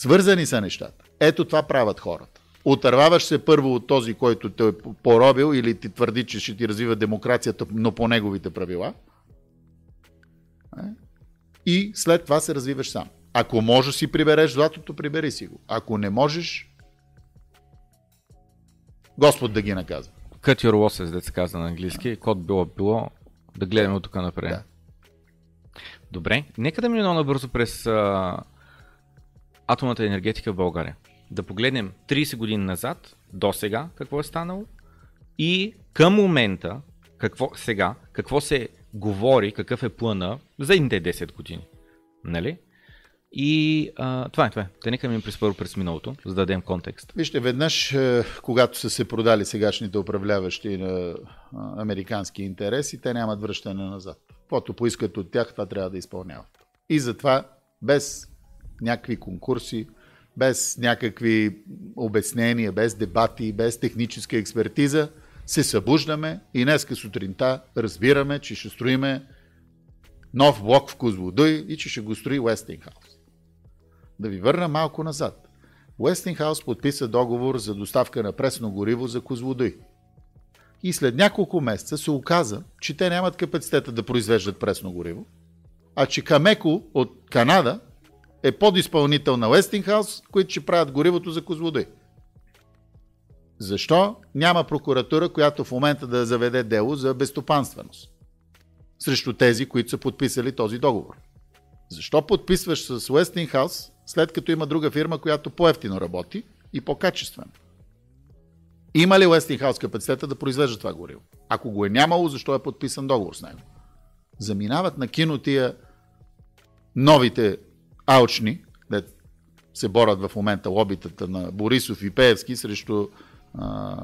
Свързани са нещата. Ето това правят хората. Отърваваш се първо от този, който те е поробил или ти твърди, че ще ти развива демокрацията, но по неговите правила. Е? И след това се развиваш сам. Ако можеш си прибереш златото, прибери си го. Ако не можеш, Господ да ги наказва. Cut your losses, да се казва на английски. Код било било. Да гледаме от тук напред. Да. Добре, нека да минем набързо през а, атомната енергетика в България. Да погледнем 30 години назад, до сега, какво е станало и към момента, какво сега, какво се говори, какъв е плана за едните 10 години. Нали? И а, това е, това е. Те нека ми първо през миналото, за да дадем контекст. Вижте, веднъж, е, когато са се продали сегашните управляващи на американски интереси, те нямат връщане назад. Каквото поискат от тях, това трябва да изпълняват. И затова, без някакви конкурси, без някакви обяснения, без дебати, без техническа експертиза, се събуждаме и днеска сутринта разбираме, че ще строиме нов блок в Козлодуй и че ще го строи Уестингхаус. Да ви върна малко назад. Уестингхаус подписа договор за доставка на пресно гориво за Козлодуй. И след няколко месеца се оказа, че те нямат капацитета да произвеждат пресно гориво, а че Камеко от Канада е подизпълнител на Уестингхаус, които ще правят горивото за Козлодуй. Защо няма прокуратура, която в момента да заведе дело за безстопанственост срещу тези, които са подписали този договор? Защо подписваш с Westinghouse, след като има друга фирма, която по-ефтино работи и по-качествено? Има ли Westinghouse капацитета да произвежда това гориво? Ако го е нямало, защо е подписан договор с него? Заминават на кино тия новите алчни, де се борят в момента лобитата на Борисов и Пеевски срещу а,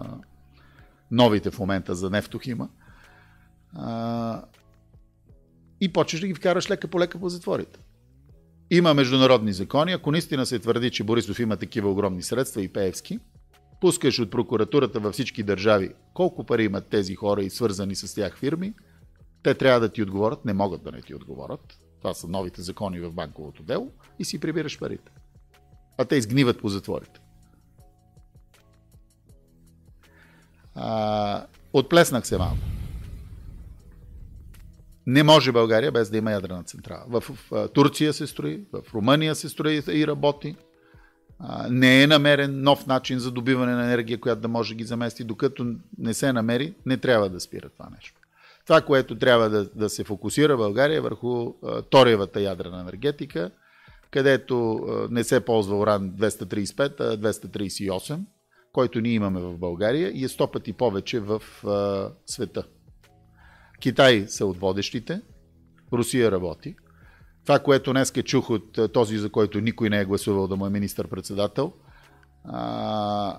новите в момента за нефтохима. А, и почваш да ги вкараш лека по лека по затворите. Има международни закони. Ако наистина се твърди, че Борисов има такива огромни средства и Пеевски, пускаш от прокуратурата във всички държави колко пари имат тези хора и свързани с тях фирми, те трябва да ти отговорят, не могат да не ти отговорят. Това са новите закони в банковото дело и си прибираш парите. А те изгниват по затворите. А, отплеснах се малко. Не може България без да има ядрена централа. В, в, в Турция се строи, в Румъния се строи и работи. А, не е намерен нов начин за добиване на енергия, която да може да ги замести. Докато не се намери, не трябва да спира това нещо. Това, което трябва да, да се фокусира България е върху а, ториевата ядрена енергетика, където а, не се ползва уран 235, а 238, който ние имаме в България и е 100 пъти повече в а, света. Китай са от водещите, Русия работи. Това, което днес чух от този, за който никой не е гласувал да му е министър-председател, а,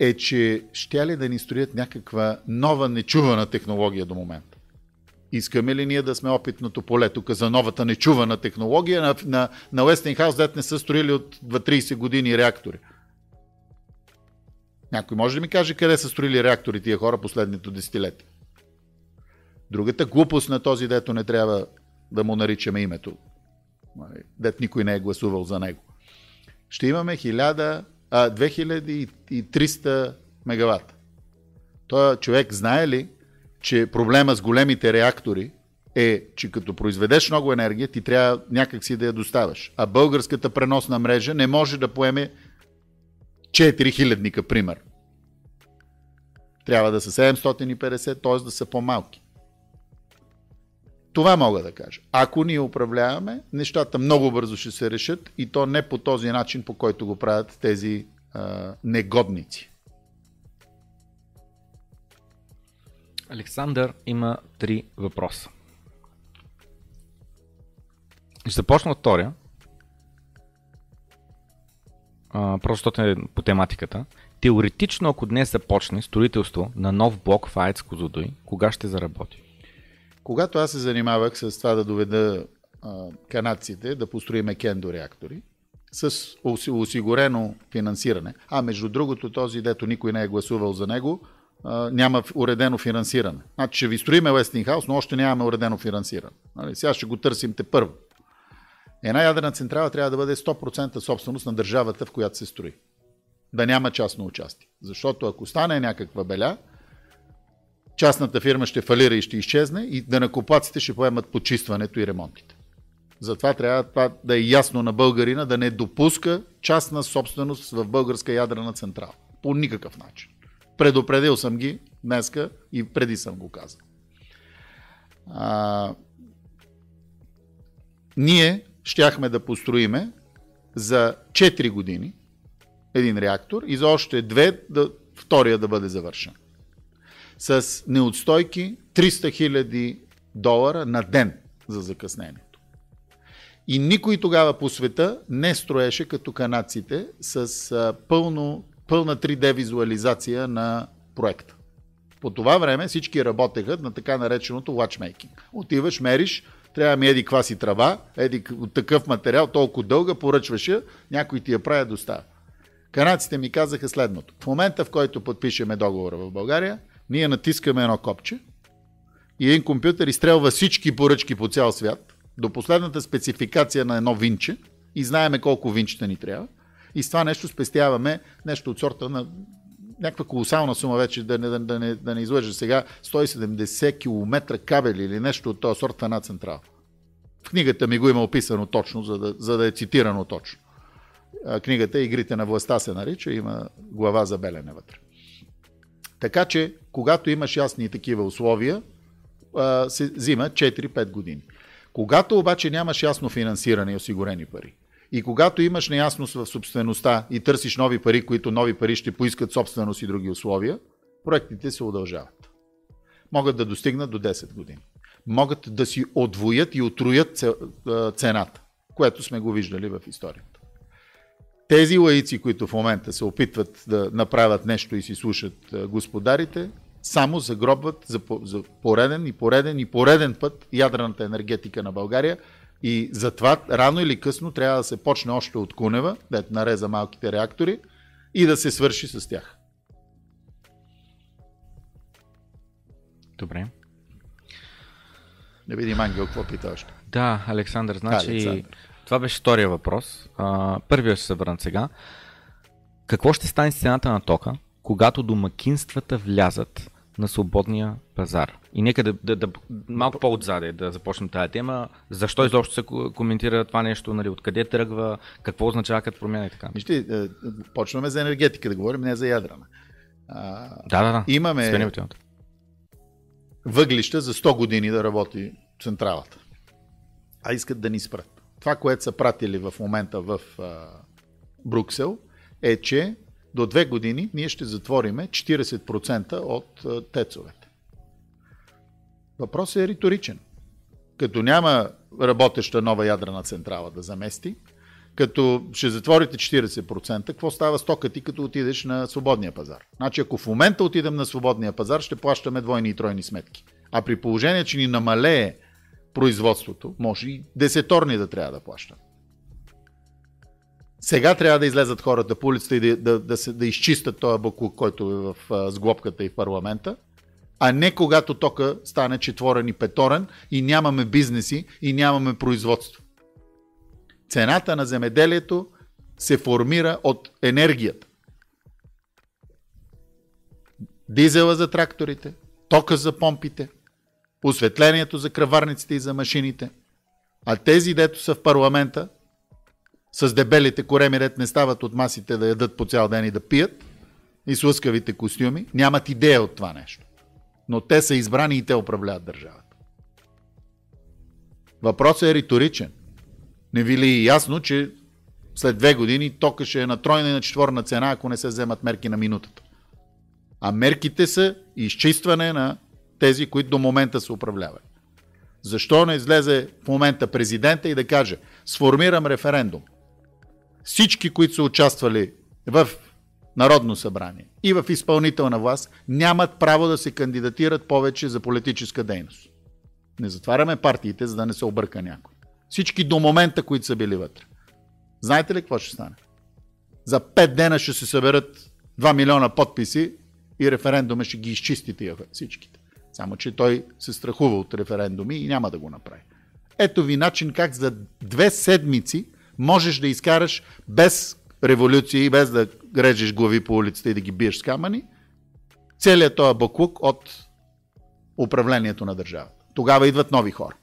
е, че ще ли да ни строят някаква нова нечувана технология до момента. Искаме ли ние да сме опитното поле тук за новата нечувана технология на, на, на Westinghouse, дет не са строили от 30 години реактори? Някой може да ми каже къде са строили реактори тия хора последното десетилетие? Другата глупост на този, дето не трябва да му наричаме името, нали, дет никой не е гласувал за него. Ще имаме 1000, а, 2300 мегаватта. Той човек знае ли, че проблема с големите реактори е, че като произведеш много енергия, ти трябва някакси да я доставяш. А българската преносна мрежа не може да поеме 4000 пример. Трябва да са 750, т.е. да са по-малки. Това мога да кажа. Ако ние управляваме, нещата много бързо ще се решат и то не по този начин, по който го правят тези а, негодници. Александър има три въпроса. Ще започна от втория. просто е по тематиката. Теоретично, ако днес започне строителство на нов блок в АЕЦ Козудой, кога ще заработи? Когато аз се занимавах с това да доведа а, канадците да построиме кендо реактори, с осигурено финансиране, а между другото този, дето никой не е гласувал за него, а, няма уредено финансиране. Значи ще ви строиме Westinghouse, но още нямаме уредено финансиране. Нали? Сега ще го търсим те първо. Една ядрена централа трябва да бъде 100% собственост на държавата, в която се строи. Да няма частно участие. Защото ако стане някаква беля, частната фирма ще фалира и ще изчезне и да накопаците ще поемат почистването и ремонтите. Затова трябва това да е ясно на българина да не допуска частна собственост в българска ядрена централа. По никакъв начин. Предупредил съм ги днеска и преди съм го казал. А, ние щяхме да построиме за 4 години един реактор и за още две да, втория да бъде завършен с неотстойки 300 000 долара на ден за закъснението. И никой тогава по света не строеше като канадците с пълно, пълна 3D визуализация на проекта. По това време всички работеха на така нареченото watchmaking. Отиваш, мериш, трябва ми еди кваси трава, еди такъв материал, толкова дълга, поръчваше, някой ти я прави доставя. Канадците ми казаха следното. В момента, в който подпишеме договора в България, ние натискаме едно копче и един компютър изстрелва всички поръчки по цял свят до последната спецификация на едно винче и знаеме колко винчета ни трябва. И с това нещо спестяваме нещо от сорта на някаква колосална сума вече, да не, да, да не, да не излъжа сега, 170 км кабели или нещо от този сорт в една централа. В книгата ми го има описано точно, за да, за да е цитирано точно. Книгата Игрите на властта се нарича, има глава за белене вътре. Така че, когато имаш ясни такива условия, се взима 4-5 години. Когато обаче нямаш ясно финансиране и осигурени пари, и когато имаш неясност в собствеността и търсиш нови пари, които нови пари ще поискат собственост и други условия, проектите се удължават. Могат да достигнат до 10 години. Могат да си отвоят и отруят цената, което сме го виждали в историята. Тези лаици, които в момента се опитват да направят нещо и си слушат господарите, само загробват за, за пореден и пореден и пореден път ядрената енергетика на България. И затова рано или късно трябва да се почне още от Кунева, да нареза малките реактори и да се свърши с тях. Добре. Да видим Ангел какво пита още. Да, Александър, значи Александър. Това беше втория въпрос. А, първия ще се върна сега. Какво ще стане с цената на тока, когато домакинствата влязат на свободния пазар? И нека да, да, да малко по-отзаде да започнем тази тема. Защо изобщо се коментира това нещо? Нали, откъде тръгва? Какво означава като промяна и така? Вижте, е, почваме за енергетика да говорим, не за ядрена. А, да, да, да. Имаме, въглища за 100 години да работи централата. А искат да ни спрат. Това, което са пратили в момента в а, Бруксел, е, че до две години ние ще затвориме 40% от а, тецовете. Въпросът е риторичен. Като няма работеща нова ядрена централа да замести, като ще затворите 40%, какво става стоката като отидеш на свободния пазар? Значи ако в момента отидем на свободния пазар, ще плащаме двойни и тройни сметки. А при положение, че ни намалее производството, може и десеторни да трябва да плащаме. Сега трябва да излезат хората по улицата и да, да, да, се, да изчистят този баклук, който е в а, сглобката и в парламента, а не когато тока стане четворен и петорен и нямаме бизнеси и нямаме производство. Цената на земеделието се формира от енергията. Дизела за тракторите, тока за помпите, осветлението за кръварниците и за машините. А тези, дето са в парламента, с дебелите кореми ред не стават от масите да ядат по цял ден и да пият, и с лъскавите костюми, нямат идея от това нещо. Но те са избрани и те управляват държавата. Въпросът е риторичен. Не ви ли е ясно, че след две години тока ще е на тройна и на четворна цена, ако не се вземат мерки на минутата. А мерките са изчистване на тези, които до момента са управлявали. Защо не излезе в момента президента и да каже, сформирам референдум. Всички, които са участвали в Народно събрание и в изпълнителна власт, нямат право да се кандидатират повече за политическа дейност. Не затваряме партиите, за да не се обърка някой. Всички до момента, които са били вътре. Знаете ли какво ще стане? За 5 дена ще се съберат 2 милиона подписи и референдума ще ги изчисти тия всичките. Само, че той се страхува от референдуми и няма да го направи. Ето ви начин как за две седмици можеш да изкараш без революция и без да режеш глави по улицата и да ги биеш с камъни, целият този баклук от управлението на държавата. Тогава идват нови хора.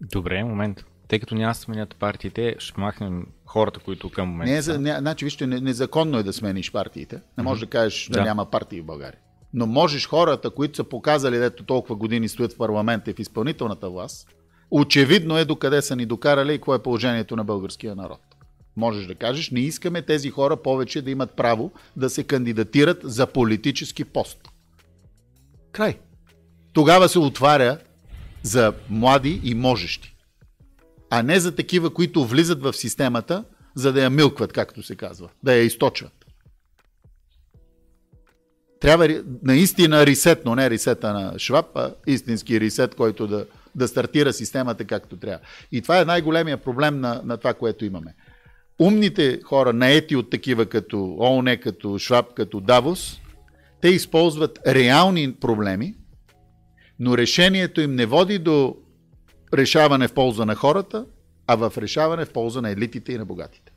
Добре, момент. Тъй като няма сменят партиите, ще махнем хората, които към момента. Не, за, не, значи, вижте, незаконно е да смениш партиите. Не mm-hmm. да кажеш да. да няма партии в България. Но можеш хората, които са показали, дето толкова години стоят в парламента и в изпълнителната власт, очевидно е докъде са ни докарали и какво е положението на българския народ. Можеш да кажеш, не искаме тези хора повече да имат право да се кандидатират за политически пост. Край. Тогава се отваря за млади и можещи. А не за такива, които влизат в системата, за да я милкват, както се казва, да я източват. Трябва наистина ресет, но не ресета на Шваб, а истински ресет, който да, да стартира системата както трябва. И това е най-големия проблем на, на това, което имаме. Умните хора, наети от такива като ООН, като Шваб, като Давос, те използват реални проблеми, но решението им не води до решаване в полза на хората, а в решаване в полза на елитите и на богатите.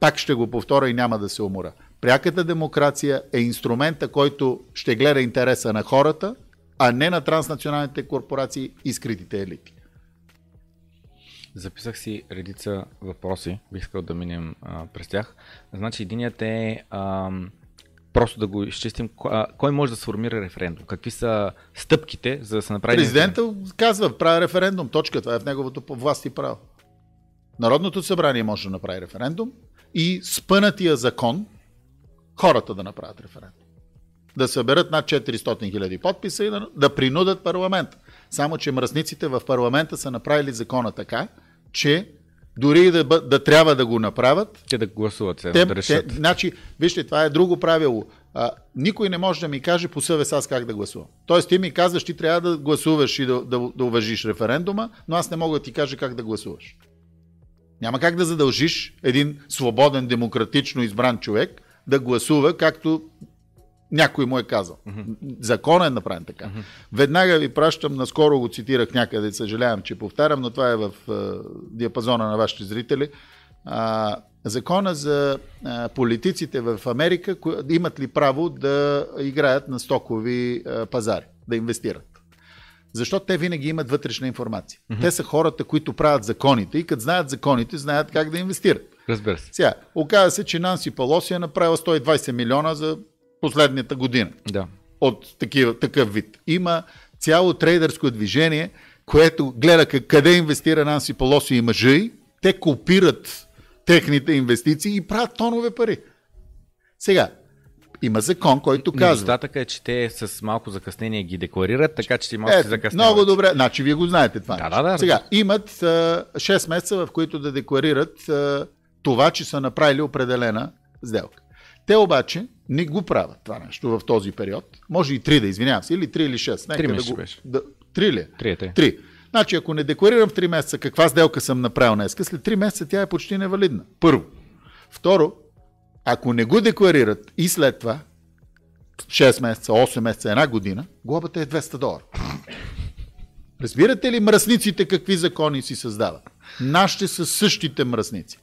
Пак ще го повторя и няма да се умора. Пряката демокрация е инструмента, който ще гледа интереса на хората, а не на транснационалните корпорации и скритите елити. Записах си редица въпроси, бих искал да минем а, през тях. Значи, единият е а, просто да го изчистим. Кой може да сформира референдум? Какви са стъпките, за да се направи... Президента референдум? казва, прави референдум, точка, това е в неговото власт и право. Народното събрание може да направи референдум и спънатия закон хората да направят референдум. Да съберат над 400 хиляди подписа и да, да принудат парламент. Само, че мръсниците в парламента са направили закона така, че дори да, да трябва да го направят. Те да гласуват, те, да решат. Те, значи, вижте, това е друго правило. А, никой не може да ми каже по съвест аз как да гласувам. Тоест ти ми казваш, ти трябва да гласуваш и да, да, да уважиш референдума, но аз не мога да ти кажа как да гласуваш. Няма как да задължиш един свободен, демократично избран човек да гласува както някой му е казал. Mm-hmm. Закон е направен така. Mm-hmm. Веднага ви пращам, наскоро го цитирах някъде, съжалявам, че повтарям, но това е в диапазона на вашите зрители. А, закона за а, политиците в Америка имат ли право да играят на стокови а, пазари, да инвестират. Защото те винаги имат вътрешна информация. Mm-hmm. Те са хората, които правят законите и като знаят законите, знаят как да инвестират. Разбира се. Сега, оказа се, че Нанси Палоси е направила 120 милиона за последната година. Да. от такива, такъв вид. Има цяло трейдърско движение, което гледа къде инвестира Нанси Полоси и мъжи, те копират техните инвестиции и правят тонове пари. Сега, има закон, който казва. Недостатък е, че те с малко закъснение ги декларират, така че ти малко е, се закъсняват. Много добре. Значи вие го знаете това. Да, да, да. Сега, имат а, 6 месеца, в които да декларират а, това, че са направили определена сделка. Те обаче не го правят това нещо в този период. Може и 3 да извинявам се, или 3 или 6. Три да месеца го... беше. Да, 3 ли? Три е три. 3. Значи, ако не декларирам в 3 месеца каква сделка съм направил днес, след 3 месеца тя е почти невалидна. Първо. Второ, ако не го декларират и след това, 6 месеца, 8 месеца, една година, глобата е 200 долара. Разбирате ли мръсниците какви закони си създават? Нашите са същите мръсници.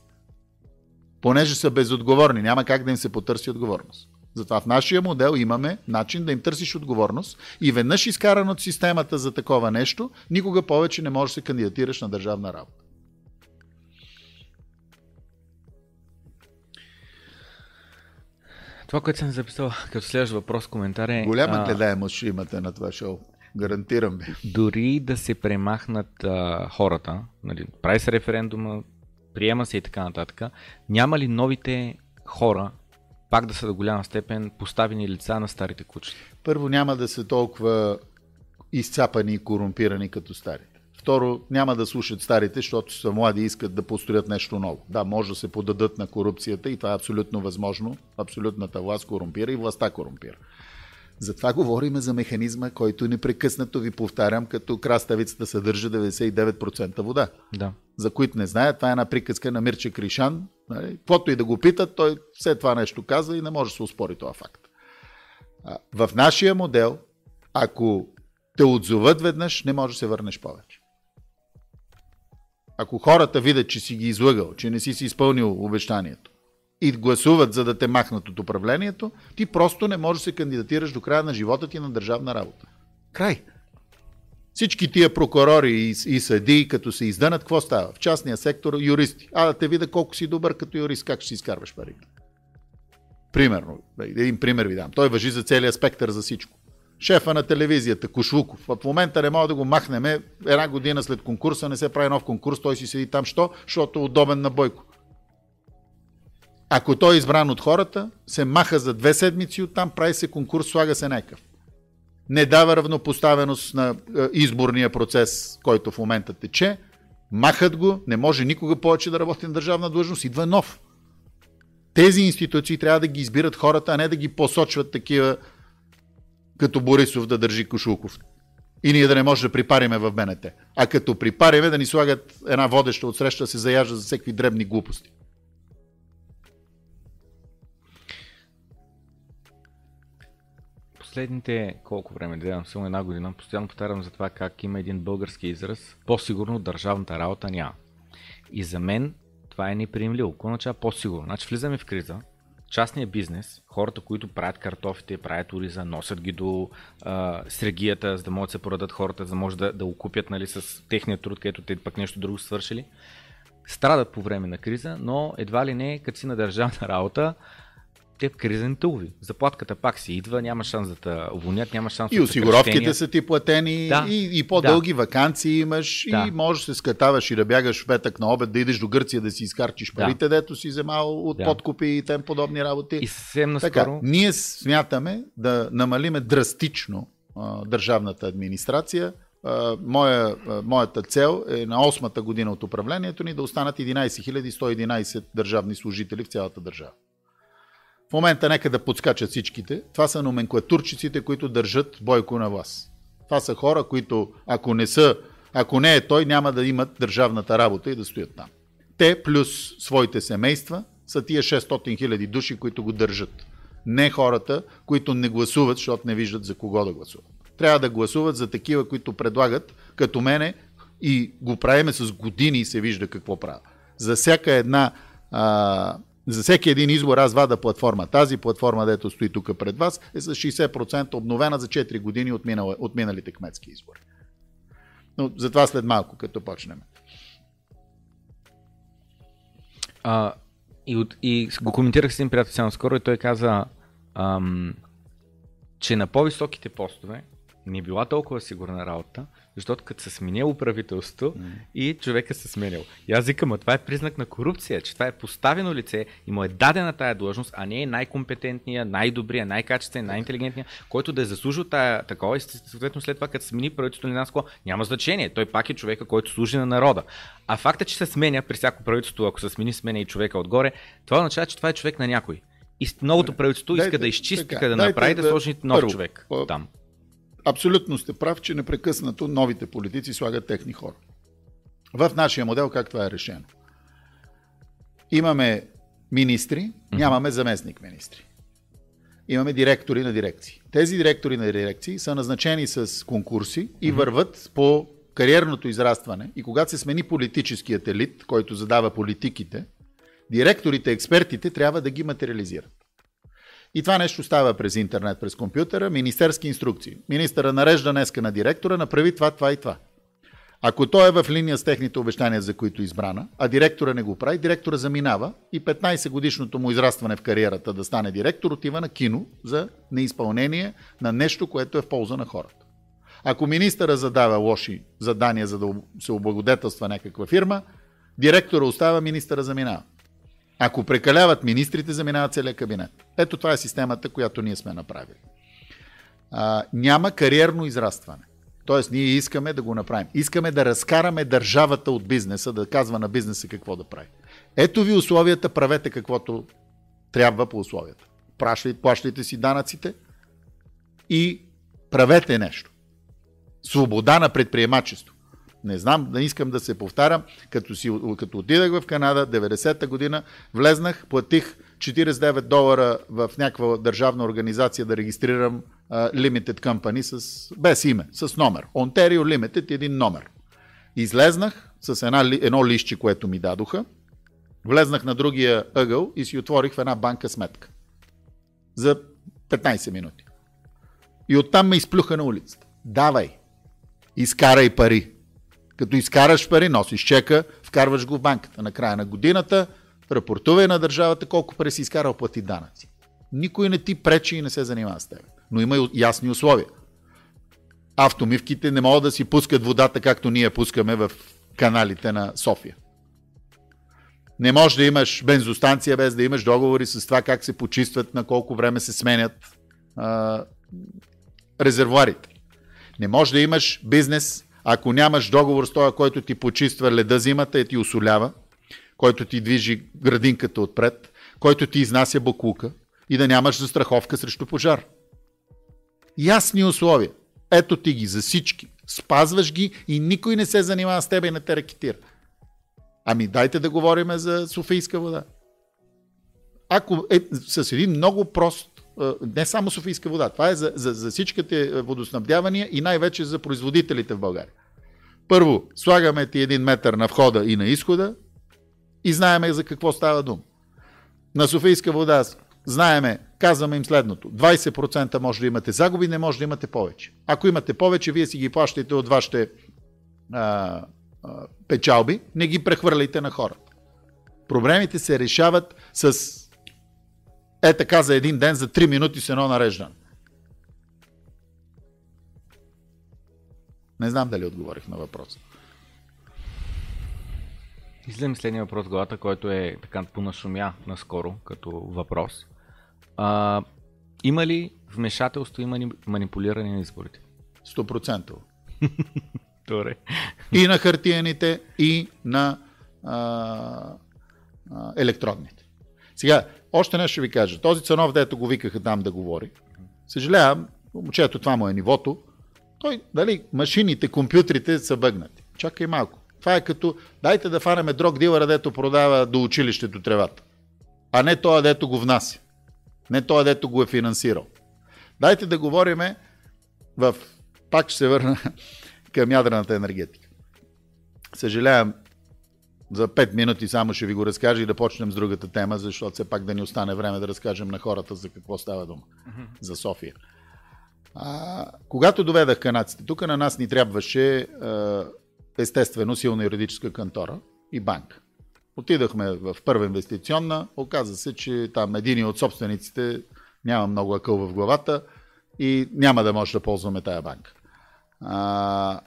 Понеже са безотговорни, няма как да им се потърси отговорност. Затова в нашия модел имаме начин да им търсиш отговорност и веднъж изкаран от системата за такова нещо, никога повече не можеш да се кандидатираш на държавна работа. Това, което съм записал като следващ въпрос, коментар е... Голяма гледаемост ще имате на това шоу. Гарантирам ви. Дори да се премахнат а, хората, нали, прави се референдума, приема се и така нататък, няма ли новите хора пак да са до голяма степен поставени лица на старите кучета? Първо няма да са толкова изцапани и корумпирани като старите. Второ, няма да слушат старите, защото са млади и искат да построят нещо ново. Да, може да се подадат на корупцията и това е абсолютно възможно. Абсолютната власт корумпира и властта корумпира. Затова говорим за механизма, който непрекъснато ви повтарям, като краставицата съдържа 99% вода. Да. За които не знаят, това е една приказка на Мирче Кришан. Нали? Каквото и да го питат, той все това нещо каза и не може да се успори това факт. В нашия модел, ако те отзоват веднъж, не може да се върнеш повече. Ако хората видят, че си ги излъгал, че не си си изпълнил обещанието и гласуват за да те махнат от управлението, ти просто не можеш да се кандидатираш до края на живота ти на държавна работа. Край. Всички тия прокурори и, и съдии, като се издънат, какво става? В частния сектор юристи. А да те видя колко си добър като юрист, как ще си изкарваш парите. Примерно, един пример ви дам. Той въжи за целия спектър за всичко. Шефа на телевизията, Кошлуков. В момента не мога да го махнем. Една година след конкурса не се прави нов конкурс, той си седи там. Що? Защото е удобен на Бойко. Ако той е избран от хората, се маха за две седмици оттам, прави се конкурс, слага се някакъв. Не дава равнопоставеност на е, изборния процес, който в момента тече. Махат го, не може никога повече да работи на държавна длъжност, идва нов. Тези институции трябва да ги избират хората, а не да ги посочват такива като Борисов да държи Кошулков. И ние да не може да припариме в БНТ. А като припариме да ни слагат една водеща от среща да се заяжда за всеки дребни глупости. Последните колко време, да само една година, постоянно повтарям за това как има един български израз, по-сигурно държавната работа няма. И за мен това е неприемливо. Какво означава по-сигурно? Значи влизаме в криза, частния бизнес, хората, които правят картофите, правят ориза, носят ги до а, срегията, за да могат да се продадат хората, за да може да, да окупят нали, с техния труд, където те пък нещо друго свършили, страдат по време на криза, но едва ли не, като си на държавна работа, те в те лови. Заплатката пак си идва, няма шанс да те уволнят, няма шанс И от осигуровките са ти платени, Да. и, и по-дълги вакансии имаш, Да. и можеш да се скатаваш и да бягаш в петък на обед, да идеш до Гърция да си изкарчиш Да. парите, дето си вземал от Да. подкупи и тем подобни работи. И съвсем Така, наскоро... ние смятаме да намалиме драстично а, държавната администрация. Моя, моята цел е на 8-та година от управлението ни да останат 11 111 държавни служители в цялата държава. В момента нека да подскачат всичките. Това са номенклатурчиците, които държат Бойко на власт. Това са хора, които ако не са, ако не е той, няма да имат държавната работа и да стоят там. Те плюс своите семейства са тия 600 хиляди души, които го държат. Не хората, които не гласуват, защото не виждат за кого да гласуват. Трябва да гласуват за такива, които предлагат, като мене, и го правиме с години и се вижда какво правя. За всяка една а, за всеки един избор аз вада платформа. Тази платформа, дето стои тук пред вас, е с 60% обновена за 4 години от, минала, от миналите кметски избори. Но за това след малко, като почнем. А, и, от, и го коментирах с един приятел само скоро и той каза, ам, че на по-високите постове не била толкова сигурна работа, защото като се сменило правителството mm. и човека се сменил. И аз викам, а това е признак на корупция, че това е поставено лице и му е дадена тая длъжност, а не е най-компетентния, най-добрия, най-качествен, най-интелигентния, който да е заслужил тая такова и съответно след това, като смени правителството на нас, няма значение. Той пак е човека, който служи на народа. А факта, че се сменя при всяко правителство, ако се смени, сменя и човека отгоре, това означава, че това е човек на някой. И новото правителство иска да изчисти, така, да направи да, да сложи нов първо, човек там абсолютно сте прав, че непрекъснато новите политици слагат техни хора. В нашия модел как това е решено? Имаме министри, нямаме заместник министри. Имаме директори на дирекции. Тези директори на дирекции са назначени с конкурси и върват по кариерното израстване. И когато се смени политическият елит, който задава политиките, директорите, експертите трябва да ги материализират. И това нещо става през интернет, през компютъра, министерски инструкции. Министъра нарежда днеска на директора, направи това, това и това. Ако той е в линия с техните обещания, за които е избрана, а директора не го прави, директора заминава и 15 годишното му израстване в кариерата да стане директор отива на кино за неизпълнение на нещо, което е в полза на хората. Ако министъра задава лоши задания, за да се облагодетелства някаква фирма, директора остава, министъра заминава. Ако прекаляват министрите, заминава целият кабинет. Ето това е системата, която ние сме направили. А, няма кариерно израстване. Тоест, ние искаме да го направим. Искаме да разкараме държавата от бизнеса, да казва на бизнеса какво да прави. Ето ви условията, правете каквото трябва по условията. Плащайте, си данъците и правете нещо. Свобода на предприемачество. Не знам, не искам да се повтарям. Като, си, като отидах в Канада, 90-та година, влезнах, платих 49 долара в някаква държавна организация да регистрирам Limited Company с, без име, с номер. Ontario Limited един номер. Излезнах с една, едно лище, което ми дадоха, влезнах на другия ъгъл и си отворих в една банка сметка. За 15 минути. И оттам ме изплюха на улицата. Давай, изкарай пари. Като изкараш пари, носиш чека, вкарваш го в банката. На края на годината рапортувай на държавата колко пари си изкарал плати данъци. Никой не ти пречи и не се занимава с теб. Но има ясни условия. Автомивките не могат да си пускат водата, както ние пускаме в каналите на София. Не можеш да имаш бензостанция без да имаш договори с това как се почистват, на колко време се сменят а, резервуарите. Не можеш да имаш бизнес ако нямаш договор с този, който ти почиства леда зимата и ти осолява, който ти движи градинката отпред, който ти изнася баклука и да нямаш застраховка срещу пожар. Ясни условия. Ето ти ги за всички. Спазваш ги и никой не се занимава с тебе и не те ракетира. Ами дайте да говорим за Софийска вода. Ако е с един много прост не само Софийска вода, това е за, за, за всичките водоснабдявания и най-вече за производителите в България. Първо, слагаме ти един метър на входа и на изхода и знаеме за какво става дума. На Софийска вода знаеме, казваме им следното. 20% може да имате загуби, не може да имате повече. Ако имате повече, вие си ги плащате от вашите а, а, печалби, не ги прехвърляйте на хората. Проблемите се решават с е така за един ден, за 3 минути с едно нареждане. Не знам дали отговорих на въпроса. Излизам следния въпрос главата, който е така понашумя наскоро като въпрос. А, има ли вмешателство и манипулиране на изборите? 100%. Добре. И на хартияните, и на а, а, електронните. Сега, още нещо ще ви кажа. Този ценов, дето го викаха там да говори, съжалявам, момчето това му е нивото, той, дали, машините, компютрите са бъгнати. Чакай малко. Това е като, дайте да фанеме дрог дилъра, дето продава до училището тревата. А не той, дето го внася. Не той, дето го е финансирал. Дайте да говориме в... Пак ще се върна към ядрената енергетика. Съжалявам, за 5 минути само ще ви го разкажа и да почнем с другата тема, защото все пак да ни остане време да разкажем на хората за какво става дума. Mm-hmm. За София. А, когато доведах канадците, тук на нас ни трябваше а, естествено силна юридическа кантора и банк. Отидахме в първа инвестиционна, оказа се, че там един от собствениците няма много акъл в главата и няма да може да ползваме тая банка. А,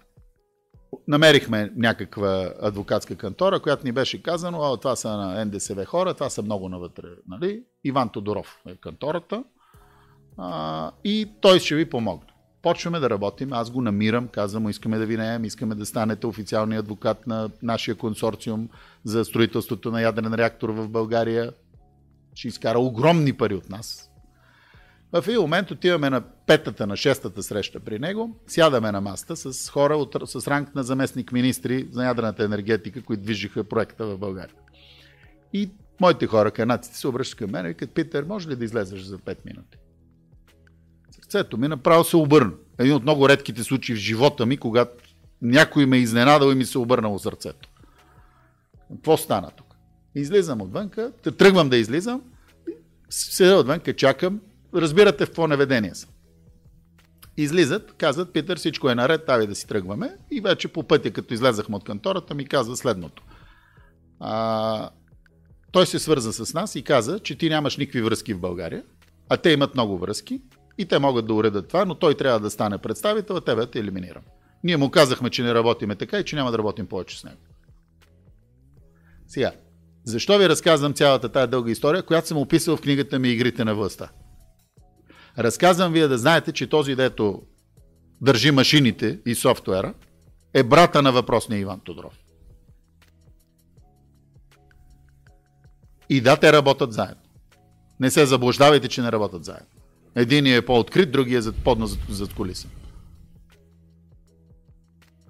намерихме някаква адвокатска кантора, която ни беше казано, а това са на НДСВ хора, това са много навътре. Нали? Иван Тодоров е кантората а, и той ще ви помогне. Почваме да работим, аз го намирам, казвам искаме да ви наем, искаме да станете официалния адвокат на нашия консорциум за строителството на ядрен реактор в България. Ще изкара огромни пари от нас. В един момент отиваме на петата, на шестата среща при него, сядаме на маста с хора от, с ранг на заместник министри за ядрената енергетика, които движиха проекта в България. И моите хора, канадците, се обръщат към мен и казват, Питер, може ли да излезеш за 5 минути? Сърцето ми направо се обърна. Един от много редките случаи в живота ми, когато някой ме е изненадал и ми се обърнало сърцето. Какво стана тук? Излизам отвънка, тръгвам да излизам, седя отвънка, чакам, разбирате в какво наведение съм. Излизат, казват, Питър, всичко е наред, тази да си тръгваме. И вече по пътя, като излезахме от кантората, ми казва следното. А, той се свърза с нас и каза, че ти нямаш никакви връзки в България, а те имат много връзки и те могат да уредат това, но той трябва да стане представител, а тебе те елиминирам. Ние му казахме, че не работиме така и че няма да работим повече с него. Сега, защо ви разказвам цялата тази дълга история, която съм описал в книгата ми Игрите на властта? Разказвам вие да знаете, че този, дето държи машините и софтуера, е брата на въпросния Иван Тодоров. И да, те работят заедно. Не се заблуждавайте, че не работят заедно. Единият е по-открит, другия е по зад, зад колиса.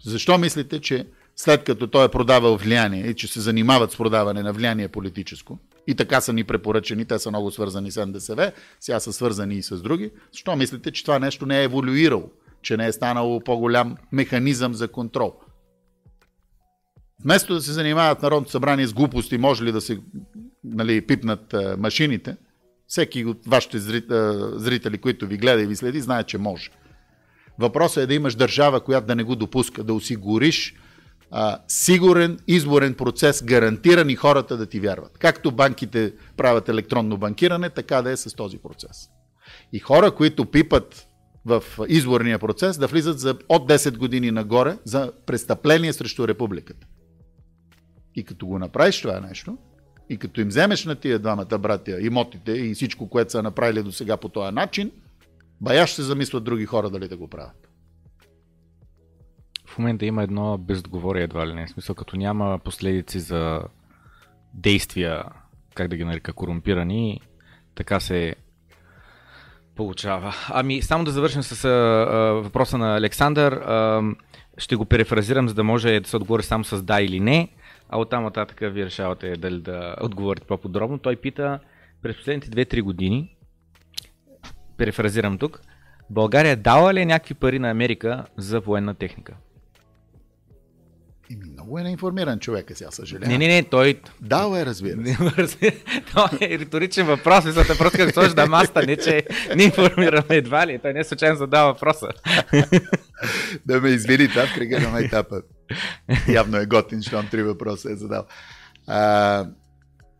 Защо мислите, че след като той е продавал влияние и че се занимават с продаване на влияние политическо, и така са ни препоръчени, те са много свързани с НДСВ, сега са свързани и с други. Защо мислите, че това нещо не е еволюирало, че не е станало по-голям механизъм за контрол? Вместо да се занимават Народното събрание с глупости, може ли да се нали, пипнат а, машините, всеки от вашите зрители, които ви гледа и ви следи, знае, че може. Въпросът е да имаш държава, която да не го допуска, да осигуриш а, сигурен изборен процес, гарантиран и хората да ти вярват. Както банките правят електронно банкиране, така да е с този процес. И хора, които пипат в изборния процес, да влизат за от 10 години нагоре за престъпление срещу републиката. И като го направиш това нещо, и като им вземеш на тия двамата братя имотите и всичко, което са направили до сега по този начин, бая ще се замислят други хора дали да го правят в момента има едно бездоговорие едва ли не. В смисъл, като няма последици за действия, как да ги нарека, корумпирани, така се получава. Ами, само да завършим с а, а, въпроса на Александър. А, ще го перефразирам, за да може да се отговори само с да или не, а оттам нататък вие решавате дали да отговорите по-подробно. Той пита през последните 2-3 години, перефразирам тук, България дала ли е някакви пари на Америка за военна техника? Ими, много е неинформиран човек, сега съжалявам. Не, не, не, той... Да, е, разбира се. Това е риторичен въпрос, мисля, просто като сложиш на маста, не че не информираме едва ли. Той не е случайно задава въпроса. да ме извини, това в кръга на етапа. Явно е готин, щом три въпроса е задал. А,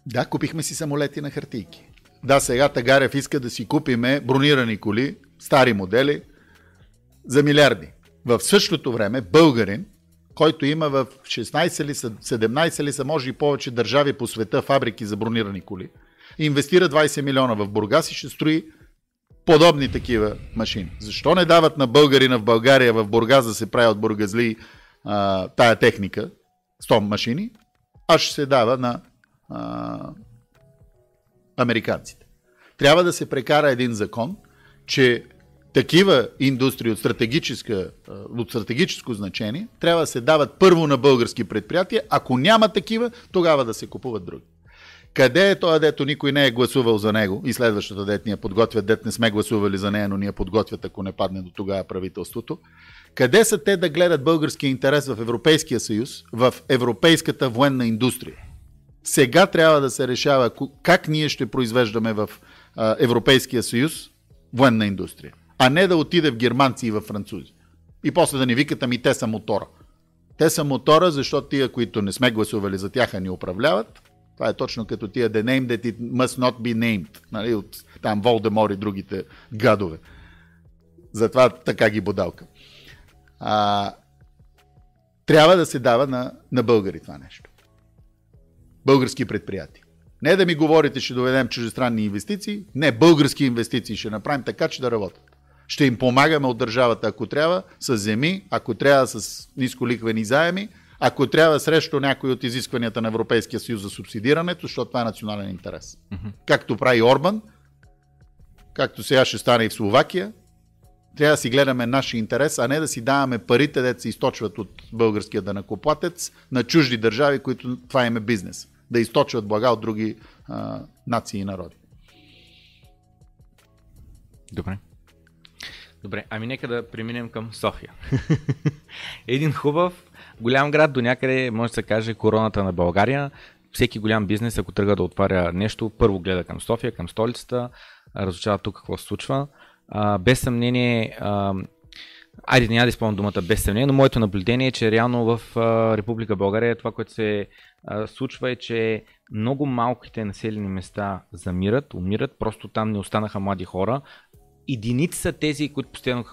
да, купихме си самолети на хартийки. Да, сега Тагарев иска да си купиме бронирани коли, стари модели, за милиарди. В същото време българин който има в 16 или 17 или са, може и повече държави по света фабрики за бронирани коли, инвестира 20 милиона в Бургас и ще строи подобни такива машини. Защо не дават на българина в България, в Бургас да се прави от бургазли а, тая техника, 100 машини, а ще се дава на а, американците. Трябва да се прекара един закон, че такива индустрии от, от стратегическо значение трябва да се дават първо на български предприятия. Ако няма такива, тогава да се купуват други. Къде е това, дето никой не е гласувал за него и следващата дет ние подготвят, дет не сме гласували за нея, но ние подготвят, ако не падне до тогава правителството. Къде са те да гледат българския интерес в Европейския съюз, в европейската военна индустрия? Сега трябва да се решава как ние ще произвеждаме в Европейския съюз военна индустрия а не да отиде в германци и в французи. И после да ни викат, ами те са мотора. Те са мотора, защото тия, които не сме гласували за тях, ни управляват. Това е точно като тия The name that it must not be named. Нали, от там Волдемор и другите гадове. Затова така ги бодалка. А, трябва да се дава на, на българи това нещо. Български предприятия. Не да ми говорите, ще доведем чужестранни инвестиции. Не, български инвестиции ще направим така, че да работят. Ще им помагаме от държавата, ако трябва, с земи, ако трябва с нисколиквени заеми, ако трябва срещу някои от изискванията на Европейския съюз за субсидирането, защото това е национален интерес. Mm-hmm. Както прави Орбан, както сега ще стане и в Словакия, трябва да си гледаме нашия интерес, а не да си даваме парите, да се източват от българския данакоплатец на чужди държави, които това им е бизнес. Да източват блага от други а, нации и народи. Добре. Добре, ами нека да преминем към София. Един хубав, голям град, до някъде може да се каже короната на България. Всеки голям бизнес, ако тръгва да отваря нещо, първо гледа към София, към столицата, разучава тук какво се случва. А, без съмнение, а, айде няма да изпълням думата без съмнение, но моето наблюдение е, че реално в а, Република България това, което се а, случва е, че много малките населени места замират, умират, просто там не останаха млади хора, единици са тези, които постоянно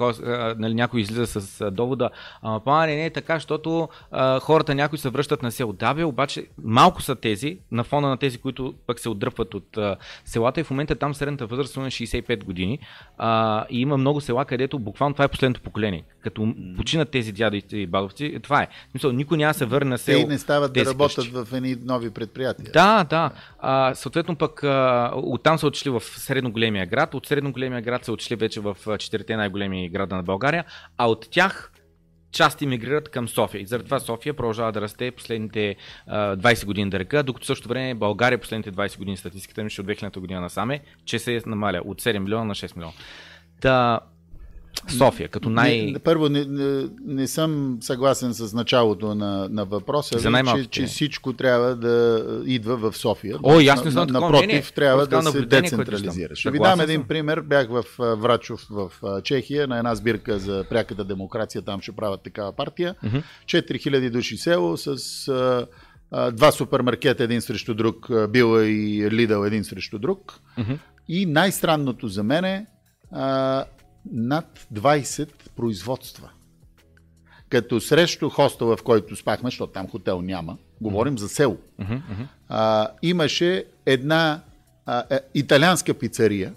нали, някой излиза с довода, ама па не, не е така, защото а, хората някои се връщат на село. Да, бе, обаче малко са тези, на фона на тези, които пък се отдръпват от а, селата и в момента там средната възраст е 65 години а, и има много села, където буквално това е последното поколение. Като починат тези дяди и бабовци, това е. Мисъл, никой няма да се върне на село. Те не стават да работят къщи. в едни нови предприятия. Да, да. А, съответно пък а, оттам са отшли в средно големия град, от средно големия град са отшли отишли вече в четирите най-големи града на България, а от тях част иммигрират към София. И заради това София продължава да расте последните а, 20 години да река, докато също време България последните 20 години статистиката ми ще от 2000 година насаме, че се намаля от 7 милиона на 6 милиона. Та, София, като най... Не, първо, не, не, не съм съгласен с началото на, на въпроса, За че, че всичко трябва да идва в София. О, ясно съм. Напротив, не, трябва да се децентрализира. Ще ви дам един пример. Бях в Врачов в Чехия на една сбирка за пряката демокрация. Там ще правят такава партия. 4000 души село с два супермаркета един срещу друг, Била и Лидъл един срещу друг. И най-странното за мен е над 20 производства. Като срещу хостела, в който спахме, защото там хотел няма, говорим за село, а, имаше една а, е, италианска пицария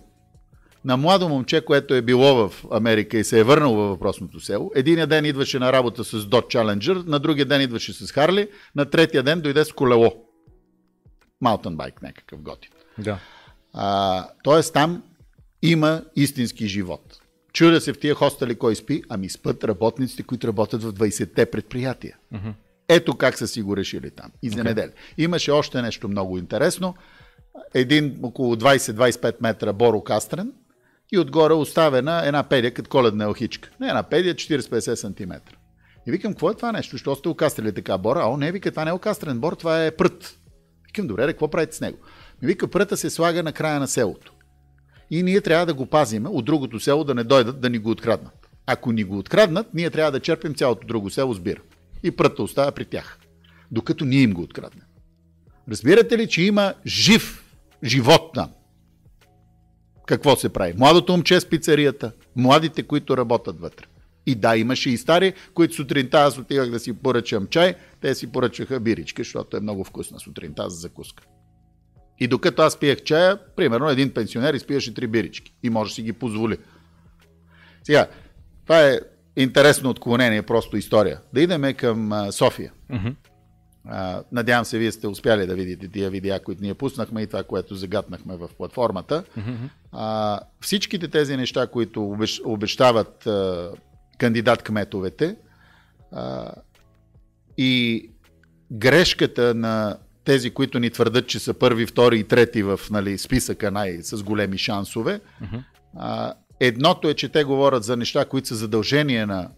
на младо момче, което е било в Америка и се е върнало във въпросното село. Единия ден идваше на работа с Dodge Challenger, на другия ден идваше с Харли, на третия ден дойде с колело. Маутънбайк някакъв готин. Да. А, тоест там има истински живот. Чудя се в тия хостели кой спи, ами спът работниците, които работят в 20-те предприятия. Mm-hmm. Ето как са си го решили там. И Okay. Имаше още нещо много интересно. Един около 20-25 метра борокастрен и отгоре оставена една педия като коледна елхичка. Не една педия, 40-50 см. И викам, какво е това нещо? Що сте окастрили така бора? А, не, вика, това не е окастрен бор, това е прът. Викам, добре, какво правите с него? Ми вика, пръта се слага на края на селото и ние трябва да го пазим от другото село да не дойдат да ни го откраднат. Ако ни го откраднат, ние трябва да черпим цялото друго село с бира. И прътта остава при тях. Докато ние им го откраднем. Разбирате ли, че има жив живот там? Какво се прави? Младото момче с пицарията, младите, които работят вътре. И да, имаше и стари, които сутринта аз отивах да си поръчам чай, те си поръчаха бирички, защото е много вкусна сутринта за закуска. И докато аз пиех чая, примерно един пенсионер изпиеше три бирички и може да си ги позволи. Сега, това е интересно отклонение, просто история. Да идеме към а, София. Mm-hmm. А, надявам се, вие сте успяли да видите тия видеа, които ние пуснахме и това, което загатнахме в платформата. Mm-hmm. А, всичките тези неща, които обещават а, кандидат кметовете а, и грешката на тези, които ни твърдат, че са първи, втори и трети в нали, списъка най- с големи шансове. Uh-huh. А, едното е, че те говорят за неща, които са задължения на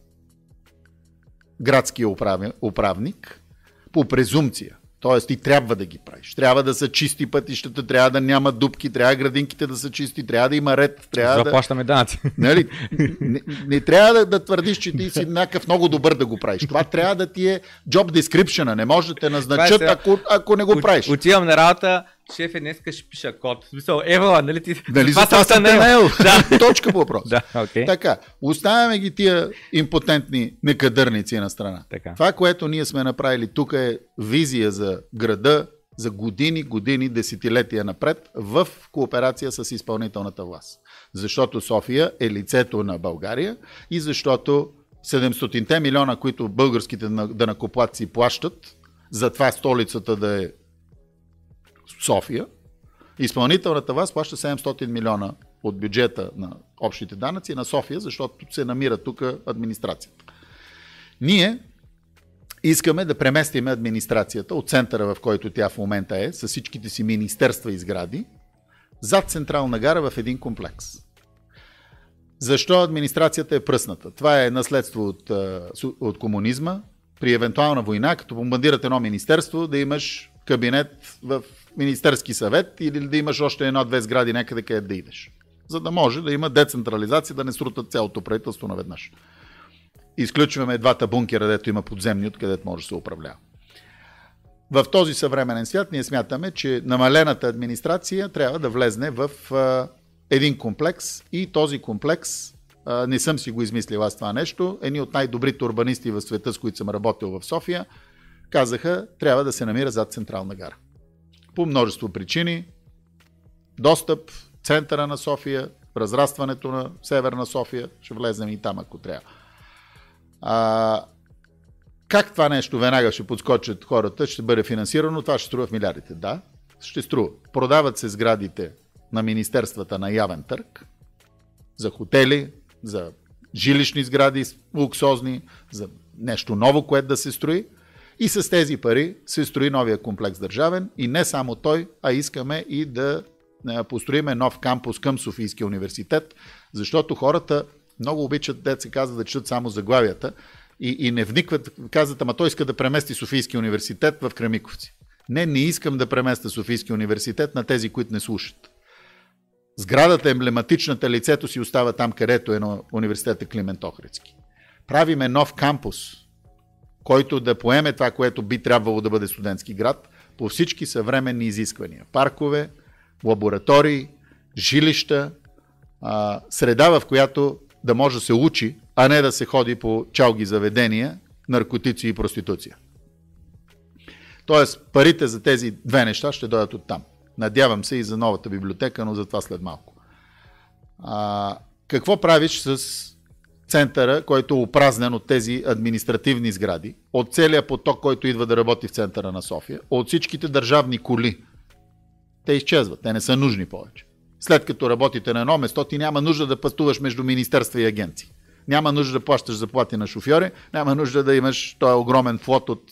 градския управник по презумпция. Тоест ти трябва да ги правиш. Трябва да са чисти пътищата, трябва да няма дупки, трябва градинките да са чисти, трябва да има ред. Трябва Заплащаме да... данъци. Нали? Не, не трябва да, да твърдиш, че ти си някакъв много добър да го правиш. Това трябва да ти е job description Не може да те назначат, е ако, ако не го правиш. Отивам на работа, шефе, днеска ще пиша код. В смисъл, евала, нали ти? Дали за това съм наел? Да. Точка по въпрос. Да, окей. Така, оставяме ги тия импотентни некадърници на страна. Така. Това, което ние сме направили тук е визия за града за години, години, десетилетия напред в кооперация с изпълнителната власт. Защото София е лицето на България и защото 700 милиона, които българските данакоплатци плащат, за това столицата да е София, изпълнителната власт плаща 700 милиона от бюджета на общите данъци на София, защото се намира тук администрацията. Ние искаме да преместим администрацията от центъра, в който тя в момента е, с всичките си министерства и сгради, зад Централна гара в един комплекс. Защо администрацията е пръсната? Това е наследство от, от комунизма. При евентуална война, като бомбандират едно министерство, да имаш кабинет в Министерски съвет или да имаш още едно-две сгради някъде къде да идеш. За да може да има децентрализация, да не срутат цялото правителство наведнъж. Изключваме двата бункера, дето има подземни, откъдето може да се управлява. В този съвременен свят ние смятаме, че намалената администрация трябва да влезне в един комплекс и този комплекс, не съм си го измислил аз това нещо, едни от най-добрите урбанисти в света, с които съм работил в София, казаха, трябва да се намира зад Централна гара. По множество причини, достъп, центъра на София, разрастването на Северна София, ще влезем и там, ако трябва. А, как това нещо веднага ще подскочат хората, ще бъде финансирано, това ще струва в милиардите. Да, ще струва. Продават се сградите на министерствата на явен търг за хотели, за жилищни сгради, луксозни, за нещо ново, което да се строи. И с тези пари се строи новия комплекс държавен и не само той, а искаме и да построиме нов кампус към Софийския университет, защото хората много обичат, дет се да четат само заглавията и, и не вникват, казват, ама той иска да премести Софийския университет в Кремиковци. Не, не искам да преместя Софийския университет на тези, които не слушат. Сградата, емблематичната лицето си остава там, където е на университета Климент Охридски. Правиме нов кампус, който да поеме това, което би трябвало да бъде студентски град, по всички съвременни изисквания. Паркове, лаборатории, жилища, среда, в която да може да се учи, а не да се ходи по чалги заведения, наркотици и проституция. Тоест, парите за тези две неща ще дойдат от там. Надявам се и за новата библиотека, но за това след малко. А, какво правиш с центъра, който е опразнен от тези административни сгради, от целият поток, който идва да работи в центъра на София, от всичките държавни коли? Те изчезват, те не са нужни повече. След като работите на едно место, ти няма нужда да пътуваш между министерства и агенции. Няма нужда да плащаш заплати на шофьори, няма нужда да имаш този огромен флот от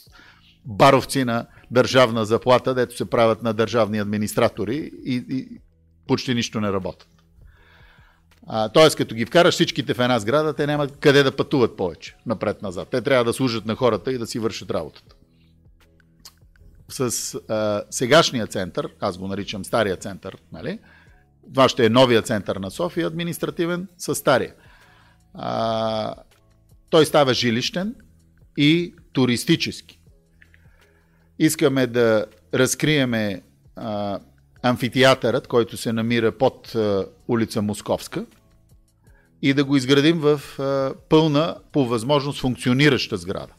баровци на държавна заплата, дето се правят на държавни администратори и, и почти нищо не работят. Тоест, като ги вкараш всичките в една сграда, те няма къде да пътуват повече напред-назад. Те трябва да служат на хората и да си вършат работата. С а, сегашния център, аз го наричам стария център, нали, това ще е новия център на София, административен, с стария. А, той става жилищен и туристически. Искаме да разкриеме а, амфитеатърът, който се намира под а, улица Московска и да го изградим в пълна, по възможност, функционираща сграда.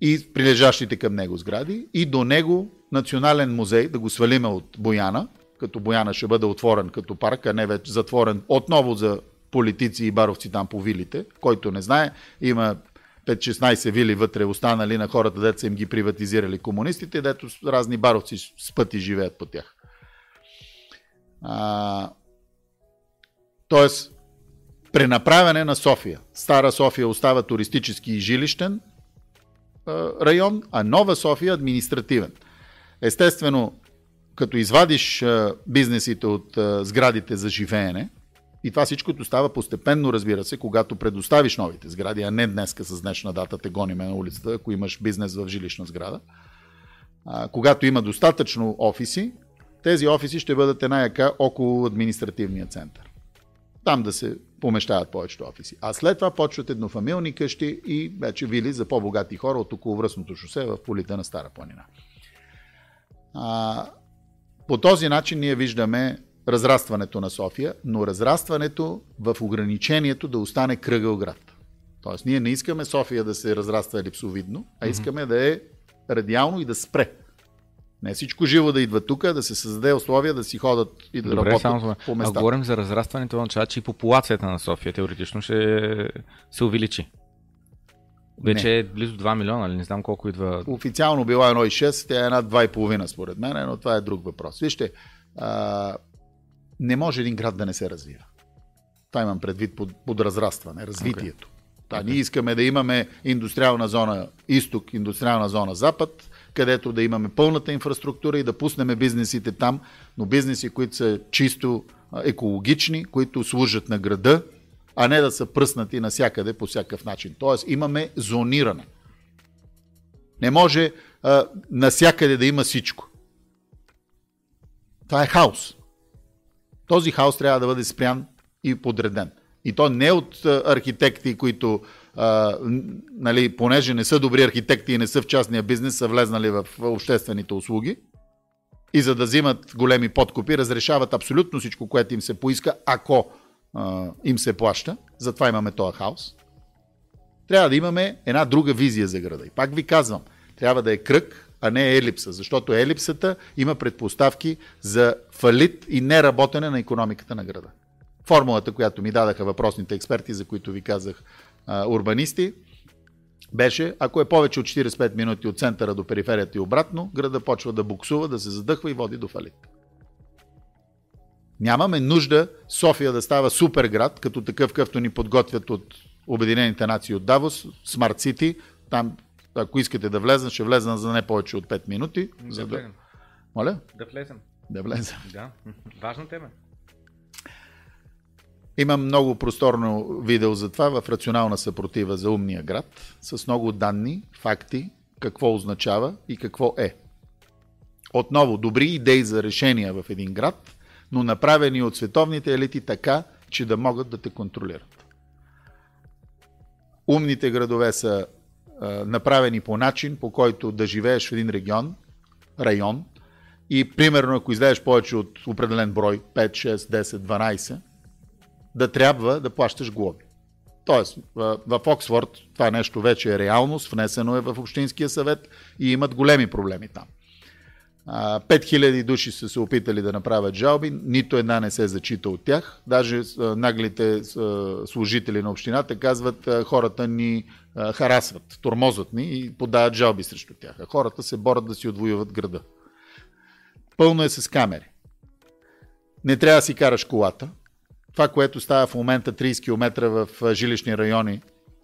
И прилежащите към него сгради, и до него национален музей, да го свалиме от Бояна – като Бояна ще бъде отворен като парк, а не вече затворен отново за политици и баровци там по вилите. Който не знае, има 5-16 вили вътре останали на хората, дето са им ги приватизирали комунистите, дето разни баровци с пъти живеят по тях. А, тоест, пренаправяне на София. Стара София остава туристически и жилищен район, а Нова София административен. Естествено, като извадиш бизнесите от сградите за живеене, и това всичкото става постепенно, разбира се, когато предоставиш новите сгради, а не днеска с днешна дата те гониме на улицата, ако имаш бизнес в жилищна сграда. А, когато има достатъчно офиси, тези офиси ще бъдат една яка около административния център. Там да се помещават повечето офиси. А след това почват еднофамилни къщи и вече вили за по-богати хора от около връзното шосе в полите на Стара планина. А, По този начин ние виждаме разрастването на София, но разрастването в ограничението да остане кръгъл град. Тоест, ние не искаме София да се разраства елипсовидно, а искаме mm-hmm. да е радиално и да спре. Не всичко живо да идва тук, да се създаде условия да си ходят и да Добре, работят само, по места. А говорим за разрастването, означава, че и популацията на София теоретично ще се увеличи. Вече не. е близо 2 милиона, или не знам колко идва. Официално била 1,6, тя е една 2,5 според мен, но това е друг въпрос. Вижте, а, не може един град да не се развива. Това имам предвид под, под разрастване, развитието. Okay. Та, okay. Ние искаме да имаме индустриална зона изток, индустриална зона запад, където да имаме пълната инфраструктура и да пуснем бизнесите там, но бизнеси, които са чисто екологични, които служат на града, а не да са пръснати насякъде по всякакъв начин. Тоест имаме зониране. Не може а, насякъде да има всичко. Това е хаос. Този хаос трябва да бъде спрян и подреден. И то не от архитекти, които, а, нали, понеже не са добри архитекти и не са в частния бизнес, са влезнали в обществените услуги и за да взимат големи подкупи, разрешават абсолютно всичко, което им се поиска, ако а, им се плаща. Затова имаме този хаос. Трябва да имаме една друга визия за града. И пак ви казвам, трябва да е кръг, а не елипса, защото елипсата има предпоставки за фалит и неработене на економиката на града. Формулата, която ми дадаха въпросните експерти, за които ви казах а, урбанисти, беше, ако е повече от 45 минути от центъра до периферията и обратно, града почва да буксува, да се задъхва и води до фалит. Нямаме нужда София да става супер град, като такъв, какъвто ни подготвят от Обединените нации от Давос, Смарт Сити. Там, ако искате да влезем, ще влезем за не повече от 5 минути. Да за да... Моля? Да влезем. Да влезем. Да, важна тема. Имам много просторно видео за това в рационална съпротива за умния град, с много данни, факти, какво означава и какво е. Отново, добри идеи за решения в един град, но направени от световните елити така, че да могат да те контролират. Умните градове са а, направени по начин, по който да живееш в един регион, район, и примерно ако излезеш повече от определен брой, 5, 6, 10, 12, да трябва да плащаш глоби. Тоест, в, Оксфорд това нещо вече е реалност, внесено е в Общинския съвет и имат големи проблеми там. 5000 души са се опитали да направят жалби, нито една не се зачита от тях. Даже наглите служители на общината казват, хората ни харасват, тормозват ни и подават жалби срещу тях. А хората се борят да си отвоюват града. Пълно е с камери. Не трябва да си караш колата. Това, което става в момента 30 км в жилищни райони,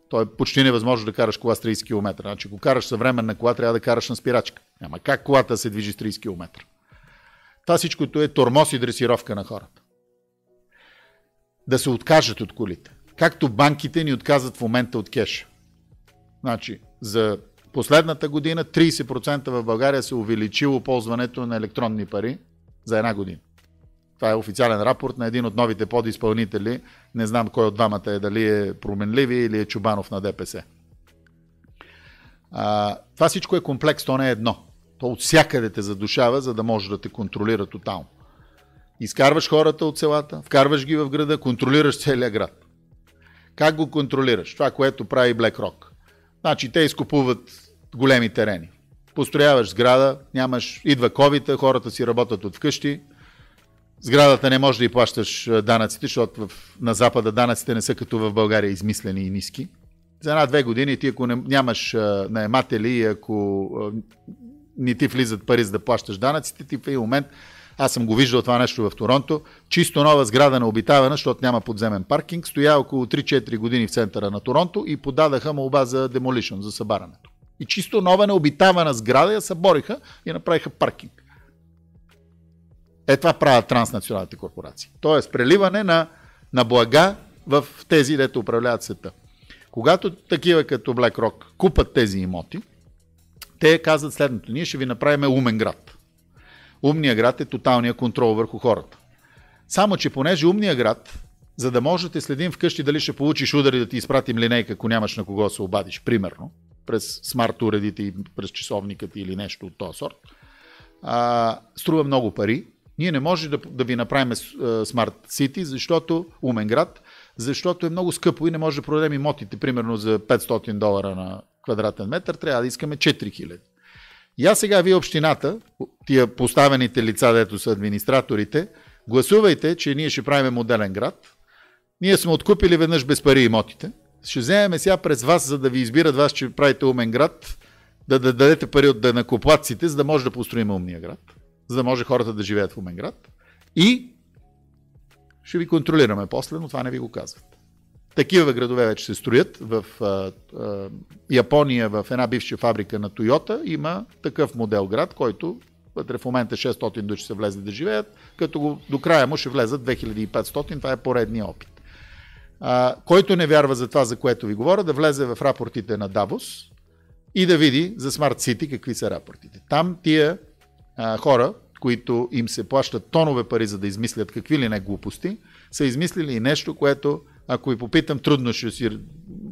то е почти невъзможно да караш кола с 30 км. Значи, ако караш съвременна кола, трябва да караш на спирачка. Няма как колата се движи с 30 км. Това всичкото е тормоз и дресировка на хората. Да се откажат от колите. Както банките ни отказват в момента от кеша. Значи, за последната година 30% в България се увеличило ползването на електронни пари за една година. Това е официален рапорт на един от новите подизпълнители. Не знам кой от двамата е, дали е променливи или е Чубанов на ДПС. А, това всичко е комплекс, то не е едно. То от всякъде те задушава, за да може да те контролира тотално. Изкарваш хората от селата, вкарваш ги в града, контролираш целия град. Как го контролираш? Това, което прави BlackRock. Значи те изкупуват големи терени. Построяваш сграда, нямаш, идва ковита, хората си работят от вкъщи, Сградата не може да и плащаш данъците, защото в, на Запада данъците не са като в България измислени и ниски. За една-две години ти ако не, нямаш наематели и ако не ти влизат пари за да плащаш данъците, ти в един момент, аз съм го виждал това нещо в Торонто, чисто нова сграда на обитавана, защото няма подземен паркинг, стоя около 3-4 години в центъра на Торонто и подадаха молба за демолишън, за събарането. И чисто нова необитавана сграда я събориха и направиха паркинг. Е това правят транснационалните корпорации. Тоест преливане на, на блага в тези, дето управляват света. Когато такива като BlackRock купат тези имоти, те казват следното. Ние ще ви направим умен град. Умният град е тоталния контрол върху хората. Само, че понеже умния град, за да можете да следим вкъщи дали ще получиш удари да ти изпратим линейка, ако нямаш на кого се обадиш, примерно, през смарт уредите и през часовникът или нещо от този сорт, а, струва много пари. Ние не можем да, да ви направим Smart City, защото умен град, защото е много скъпо и не може да продадем имотите, примерно за 500 долара на квадратен метър, трябва да искаме 4000. И аз сега вие общината, тия поставените лица, дето са администраторите, гласувайте, че ние ще правим моделен град. Ние сме откупили веднъж без пари имотите. Ще вземем сега през вас, за да ви избират вас, че правите умен град, да, да дадете пари от накоплаците, за да може да построим умния град, за да може хората да живеят в умен град. И ще ви контролираме после, но това не ви го казват. Такива градове вече се строят. В а, а, Япония, в една бивша фабрика на Тойота, има такъв модел град, който вътре в момента 600 души се влезе да живеят, като го, до края му ще влезат 2500. Това е поредния опит. А, който не вярва за това, за което ви говоря, да влезе в рапортите на Давос и да види за Smart City какви са рапортите. Там тия а, хора, които им се плащат тонове пари, за да измислят какви ли не глупости, са измислили и нещо, което, ако ви попитам, трудно ще, си,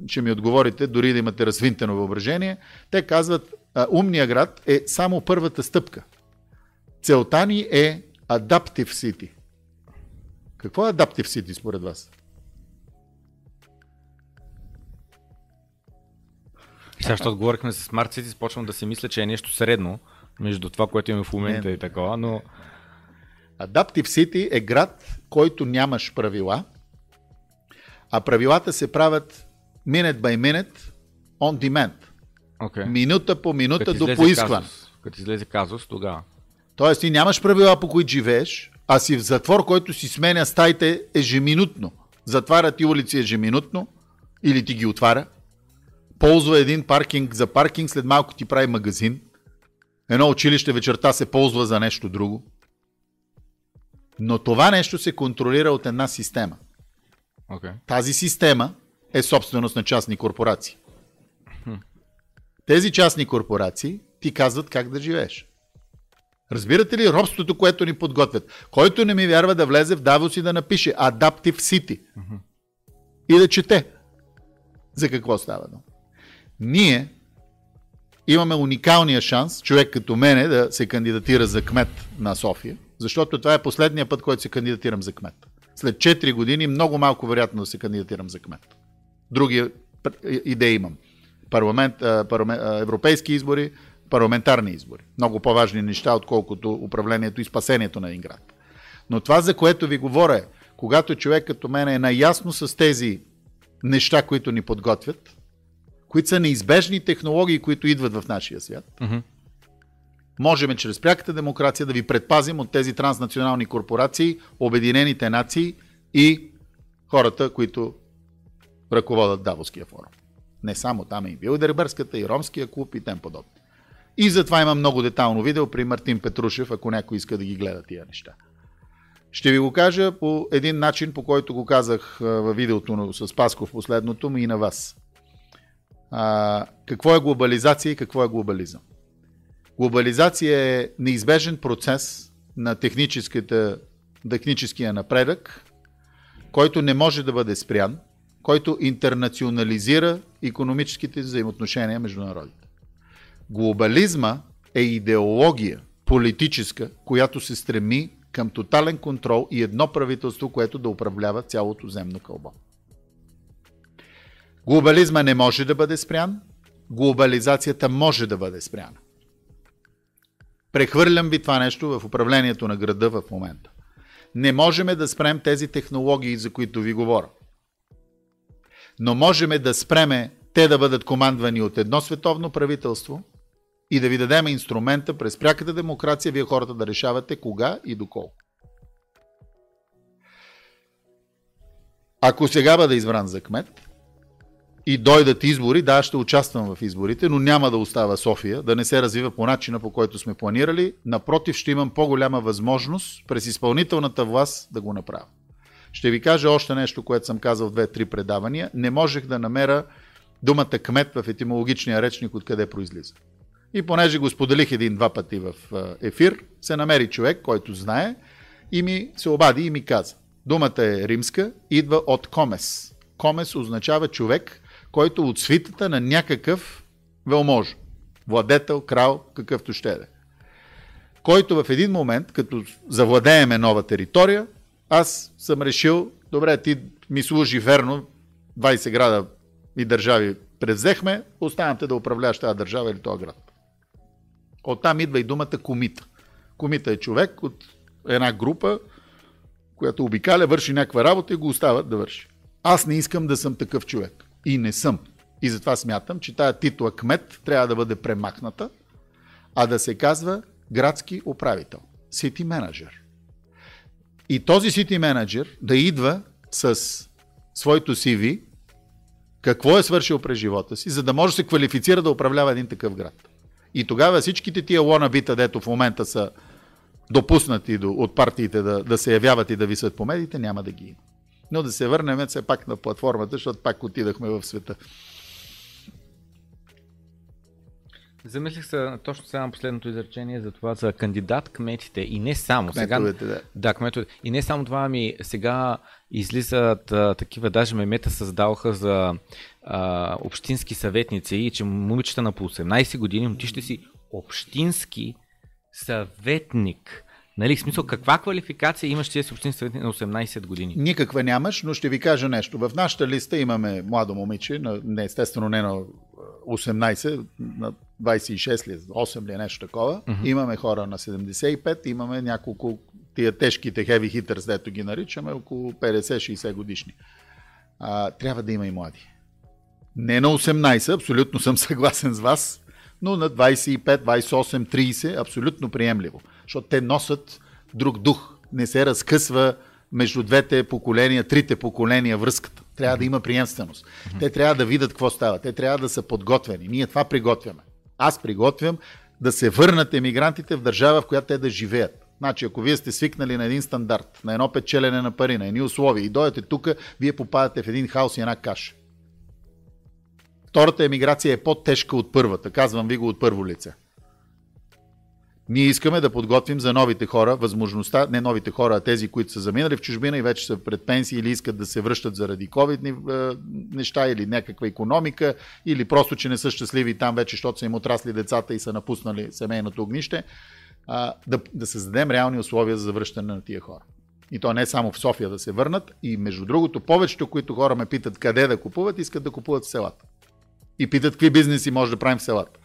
ще ми отговорите, дори да имате развинтено въображение. Те казват, а, умния град е само първата стъпка. Целта ни е Adaptive City. Какво е Adaptive City според вас? Сега, защото говорихме с Smart City, започвам да си мисля, че е нещо средно между това, което имаме в момента не, и такова, но... Adaptive City е град, който нямаш правила, а правилата се правят minute by minute on demand. Okay. Минута по минута Като до поискване. Като излезе казус, тогава. Тоест ти нямаш правила по които живееш, а си в затвор, който си сменя стаите ежеминутно. Затваря ти улици ежеминутно или ти ги отваря. Ползва един паркинг за паркинг, след малко ти прави магазин. Едно училище вечерта се ползва за нещо друго. Но това нещо се контролира от една система. Okay. Тази система е собственост на частни корпорации. Тези частни корпорации ти казват как да живееш. Разбирате ли робството, което ни подготвят? Който не ми вярва да влезе в Давос и да напише Adaptive City. Mm-hmm. И да чете. За какво става? Ние имаме уникалния шанс, човек като мене, да се кандидатира за кмет на София, защото това е последния път, който се кандидатирам за кмет. След 4 години много малко вероятно да се кандидатирам за кмет. Други идеи имам. Парламент, парламент, европейски избори, парламентарни избори. Много по-важни неща, отколкото управлението и спасението на един град. Но това, за което ви говоря когато човек като мен е наясно с тези неща, които ни подготвят, които са неизбежни технологии, които идват в нашия свят, mm-hmm. можем чрез пряката демокрация да ви предпазим от тези транснационални корпорации, Обединените нации и хората, които ръководят Давоския форум. Не само там е и Билдербърската, и Ромския клуб и тем подобно. И затова има много детално видео при Мартин Петрушев, ако някой иска да ги гледа тия неща. Ще ви го кажа по един начин, по който го казах във видеото с Пасков последното ми и на вас. А, какво е глобализация и какво е глобализъм? Глобализация е неизбежен процес на техническия напредък, който не може да бъде спрян, който интернационализира економическите взаимоотношения между народите. Глобализма е идеология, политическа, която се стреми към тотален контрол и едно правителство, което да управлява цялото земно кълбо. Глобализма не може да бъде спрян, глобализацията може да бъде спряна. Прехвърлям ви това нещо в управлението на града в момента. Не можем да спрем тези технологии, за които ви говоря. Но можем да спреме те да бъдат командвани от едно световно правителство и да ви дадем инструмента през пряката демокрация, вие хората да решавате кога и доколко. Ако сега бъда избран за кмет, и дойдат избори, да, ще участвам в изборите, но няма да остава София, да не се развива по начина, по който сме планирали. Напротив, ще имам по-голяма възможност през изпълнителната власт да го направя. Ще ви кажа още нещо, което съм казал в две-три предавания. Не можех да намеря думата кмет в етимологичния речник, откъде произлиза. И понеже го споделих един-два пъти в ефир, се намери човек, който знае и ми се обади и ми каза. Думата е римска, идва от комес. Комес означава човек, който от свитата на някакъв велмож. Владетел, крал, какъвто ще е. който в един момент, като завладееме нова територия, аз съм решил, добре, ти ми служи верно, 20 града и държави превзехме, оставям те да управляваш тази държава или този град. Оттам идва и думата комита. Комита е човек от една група, която обикаля, върши някаква работа и го остават да върши. Аз не искам да съм такъв човек. И не съм. И затова смятам, че тая титла кмет трябва да бъде премахната, а да се казва градски управител. Сити менеджер. И този сити менеджер да идва с своето CV, какво е свършил през живота си, за да може да се квалифицира да управлява един такъв град. И тогава всичките тия лонабита, дето в момента са допуснати до, от партиите да, да се явяват и да висят по медиите, няма да ги има. Но да се върнем все пак на платформата, защото пак отидахме в света. Замислих се точно сега на последното изречение за това за кандидат кметите и не само. Кметовете, сега, да. Да, кметовете. И не само това, ами сега излизат а, такива, даже мемета създаваха за а, общински съветници и че момичета на по 18 години, ти ще си общински съветник. Нали, в смисъл, каква квалификация имаш ти си общински съветник на 18 години? Никаква нямаш, но ще ви кажа нещо. В нашата листа имаме младо момиче, на, не, естествено не на 18, на 26 ли, 8 ли нещо такова. Mm-hmm. Имаме хора на 75, имаме няколко тия тежките heavy hitters, дето ги наричаме, около 50-60 годишни. А, трябва да има и млади. Не на 18, абсолютно съм съгласен с вас, но на 25, 28, 30 абсолютно приемливо, защото те носят друг дух. Не се разкъсва между двете поколения, трите поколения връзката. Трябва да има приемственост. Те трябва да видят какво става. Те трябва да са подготвени. Ние това приготвяме. Аз приготвям да се върнат емигрантите в държава, в която те да живеят. Значи, ако вие сте свикнали на един стандарт, на едно печелене на пари, на едни условия и дойдете тук, вие попадате в един хаос и една каша. Втората емиграция е по-тежка от първата. Казвам ви го от първо лице. Ние искаме да подготвим за новите хора възможността, не новите хора, а тези, които са заминали в чужбина и вече са пред пенсии или искат да се връщат заради ковидни е, неща или някаква економика, или просто, че не са щастливи там вече, защото са им отрасли децата и са напуснали семейното огнище, да, да създадем реални условия за завръщане на тия хора. И то не само в София да се върнат. И между другото, повечето, които хора ме питат къде да купуват, искат да купуват в селата. И питат какви бизнеси може да правим в селата.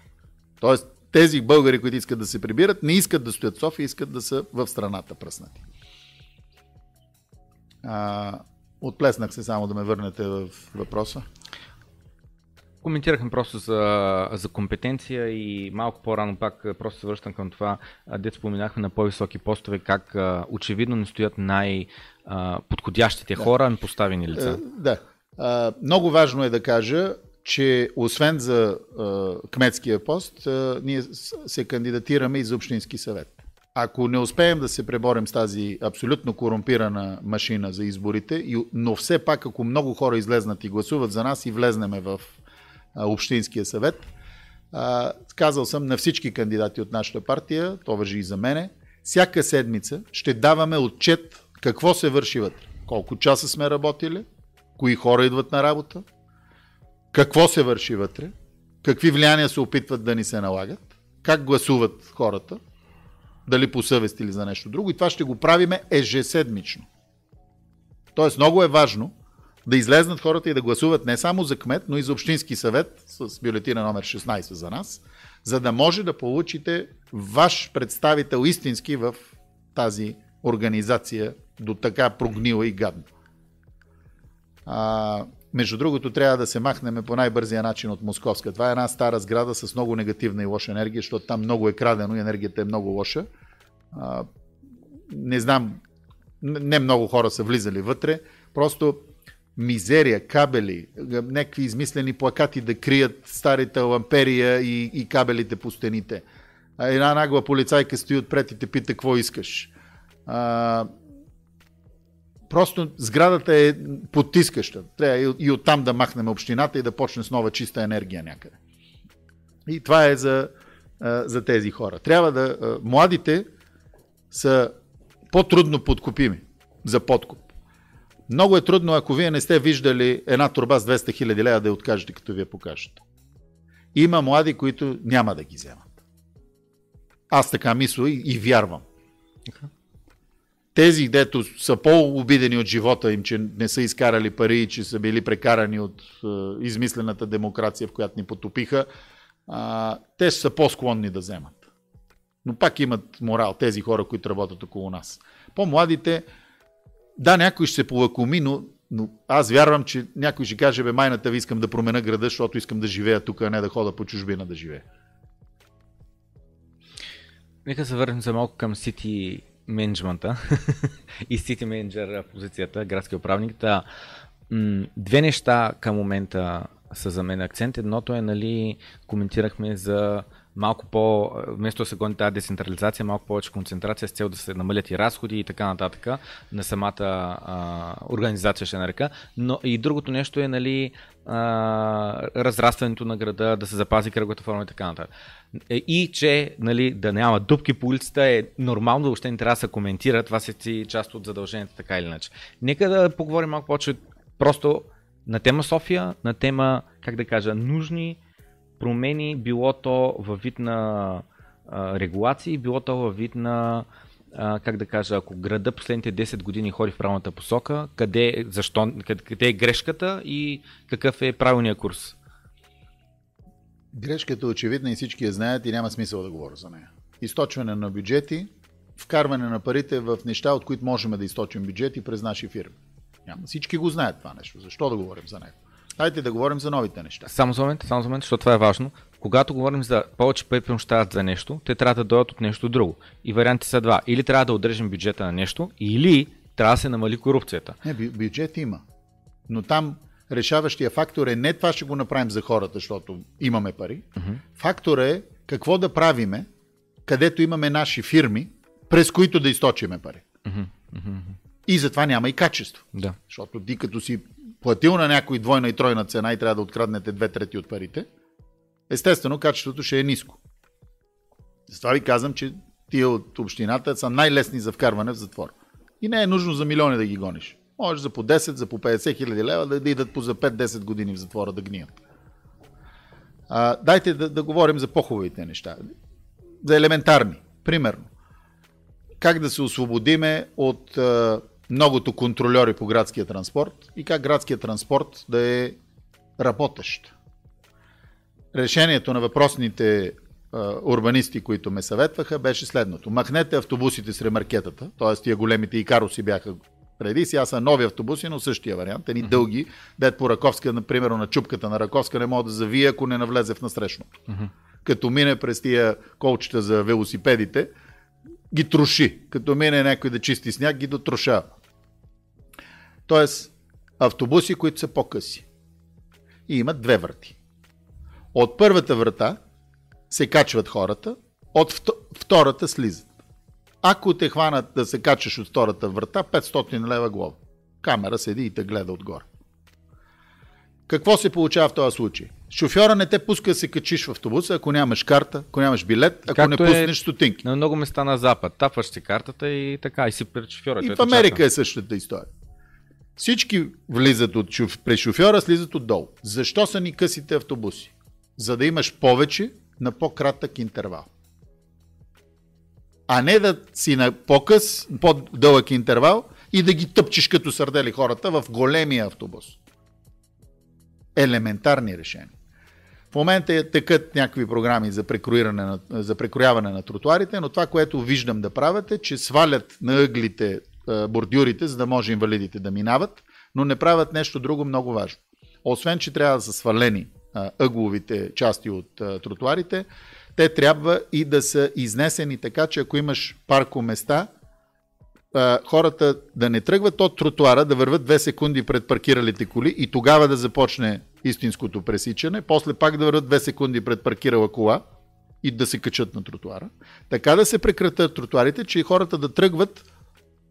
Тоест, тези българи, които искат да се прибират, не искат да стоят в София, искат да са в страната пръснати. А, отплеснах се само да ме върнете в въпроса. Коментирахме просто за, за компетенция и малко по-рано пак просто се връщам към това, дет споменахме на по-високи постове, как очевидно не стоят най-подходящите да. хора, поставени лица. Е, да. Много важно е да кажа, че освен за а, кметския пост, а, ние се кандидатираме и за Общински съвет. Ако не успеем да се преборим с тази абсолютно корумпирана машина за изборите, но все пак ако много хора излезнат и гласуват за нас и влезнеме в а, Общинския съвет, а, казал съм на всички кандидати от нашата партия, то въжи и за мене, всяка седмица ще даваме отчет какво се върши вътре. Колко часа сме работили, кои хора идват на работа, какво се върши вътре, какви влияния се опитват да ни се налагат, как гласуват хората, дали по съвест или за нещо друго. И това ще го правиме ежеседмично. Тоест много е важно да излезнат хората и да гласуват не само за кмет, но и за общински съвет с бюлетина номер 16 за нас, за да може да получите ваш представител истински в тази организация до така прогнила и гадна. А, между другото, трябва да се махнем по най-бързия начин от Московска. Това е една стара сграда с много негативна и лоша енергия, защото там много е крадено и енергията е много лоша. А, не знам, не много хора са влизали вътре. Просто мизерия, кабели, някакви измислени плакати да крият старите ламперия и, и кабелите по стените. Една нагла полицайка стои отпред и те пита какво искаш. А, Просто сградата е потискаща. Трябва и оттам да махнем общината и да почне с нова чиста енергия някъде. И това е за, за тези хора. Трябва да. Младите са по-трудно подкупими за подкуп. Много е трудно, ако вие не сте виждали една турба с 200 хиляди лева да я откажете, като вие покажете. Има млади, които няма да ги вземат. Аз така мисля и, и вярвам. Okay. Тези, дето са по-обидени от живота им, че не са изкарали пари и че са били прекарани от е, измислената демокрация, в която ни потопиха, а, те са по-склонни да вземат. Но пак имат морал тези хора, които работят около нас. По-младите, да, някой ще се повакуми, но, но аз вярвам, че някой ще каже, бе, майната ви искам да променя града, защото искам да живея тук, а не да хода по чужбина да живея. Нека се върнем за малко към City менеджмента и City менеджер позицията, градски управник. Да, две неща към момента са за мен акцент. Едното е, нали, коментирахме за малко по, вместо да се гони тази децентрализация, малко повече концентрация с цел да се намалят и разходи и така нататък на самата а, организация, ще нарека. Но и другото нещо е, нали, а, разрастването на града, да се запази кръговата форма и така нататък. Е, и че нали, да няма дупки по улицата е нормално, въобще не трябва да се коментира, това си част от задълженията така или иначе. Нека да поговорим малко повече просто на тема София, на тема, как да кажа, нужни промени, било то във вид на а, регулации, било то във вид на а, как да кажа, ако града последните 10 години ходи в правилната посока, къде, защо, къде, къде е грешката и какъв е правилният курс? Грешката е очевидна и всички я знаят и няма смисъл да говоря за нея. Източване на бюджети, вкарване на парите в неща, от които можем да източим бюджети през наши фирми. Няма. Всички го знаят това нещо. Защо да говорим за него? Дайте да говорим за новите неща. Само за момент, само за момент, защото това е важно. Когато говорим за повече пари приобщават за нещо, те трябва да дойдат от нещо друго. И варианти са два. Или трябва да отрежем бюджета на нещо, или трябва да се намали корупцията. Не, бюджет има. Но там решаващия фактор е не това ще го направим за хората, защото имаме пари. Uh-huh. Фактор е какво да правиме, където имаме наши фирми, през които да източиме пари. Uh-huh. Uh-huh. И затова няма и качество. Да. Защото ти като си платил на някой двойна и тройна цена и трябва да откраднете две трети от парите, естествено качеството ще е ниско. Затова ви казвам, че тия от общината са най-лесни за вкарване в затвор. И не е нужно за милиони да ги гониш. Може за по 10, за по 50 хиляди лева да, да идат по за 5-10 години в затвора да гният. А, дайте да, да говорим за по-хубавите неща. За елементарни. Примерно. Как да се освободиме от а, многото контролери по градския транспорт и как градският транспорт да е работещ. Решението на въпросните а, урбанисти, които ме съветваха, беше следното. Махнете автобусите с ремаркетата, т.е. тия големите и каруси бяха преди, сега са нови автобуси, но същия вариант, едни uh-huh. дълги, дед по Раковска, например, на чупката на Раковска не мога да завие, ако не навлезе в насрещното. Uh-huh. Като мине през тия колчета за велосипедите, ги троши. Като мине някой да чисти сняг, ги дотрошава. Тоест, автобуси, които са по-къси. И имат две врати. От първата врата се качват хората, от втората слизат. Ако те хванат да се качаш от втората врата, 500 лева глава. Камера седи и те гледа отгоре. Какво се получава в този случай? Шофьора не те пуска да се качиш в автобуса, ако нямаш карта, ако нямаш билет, ако Както не е пуснеш стотинки. На много места на запад. Тапваш си картата и така, и си пред шофьора. И в Америка чака. е същата история. Всички влизат от шоф... през шофьора, слизат отдолу. Защо са ни късите автобуси? За да имаш повече на по-кратък интервал. А не да си на по-къс, по-дълъг интервал и да ги тъпчеш като сърдели хората в големия автобус. Елементарни решения. В момента текат някакви програми за, на, за прекрояване на тротуарите, но това, което виждам да правят е, че свалят на ъглите бордюрите, за да може инвалидите да минават, но не правят нещо друго много важно. Освен, че трябва да са свалени ъгловите части от тротуарите, те трябва и да са изнесени така, че ако имаш паркоместа, хората да не тръгват от тротуара, да върват две секунди пред паркиралите коли и тогава да започне истинското пресичане, после пак да върват две секунди пред паркирала кола и да се качат на тротуара. Така да се прекратят тротуарите, че хората да тръгват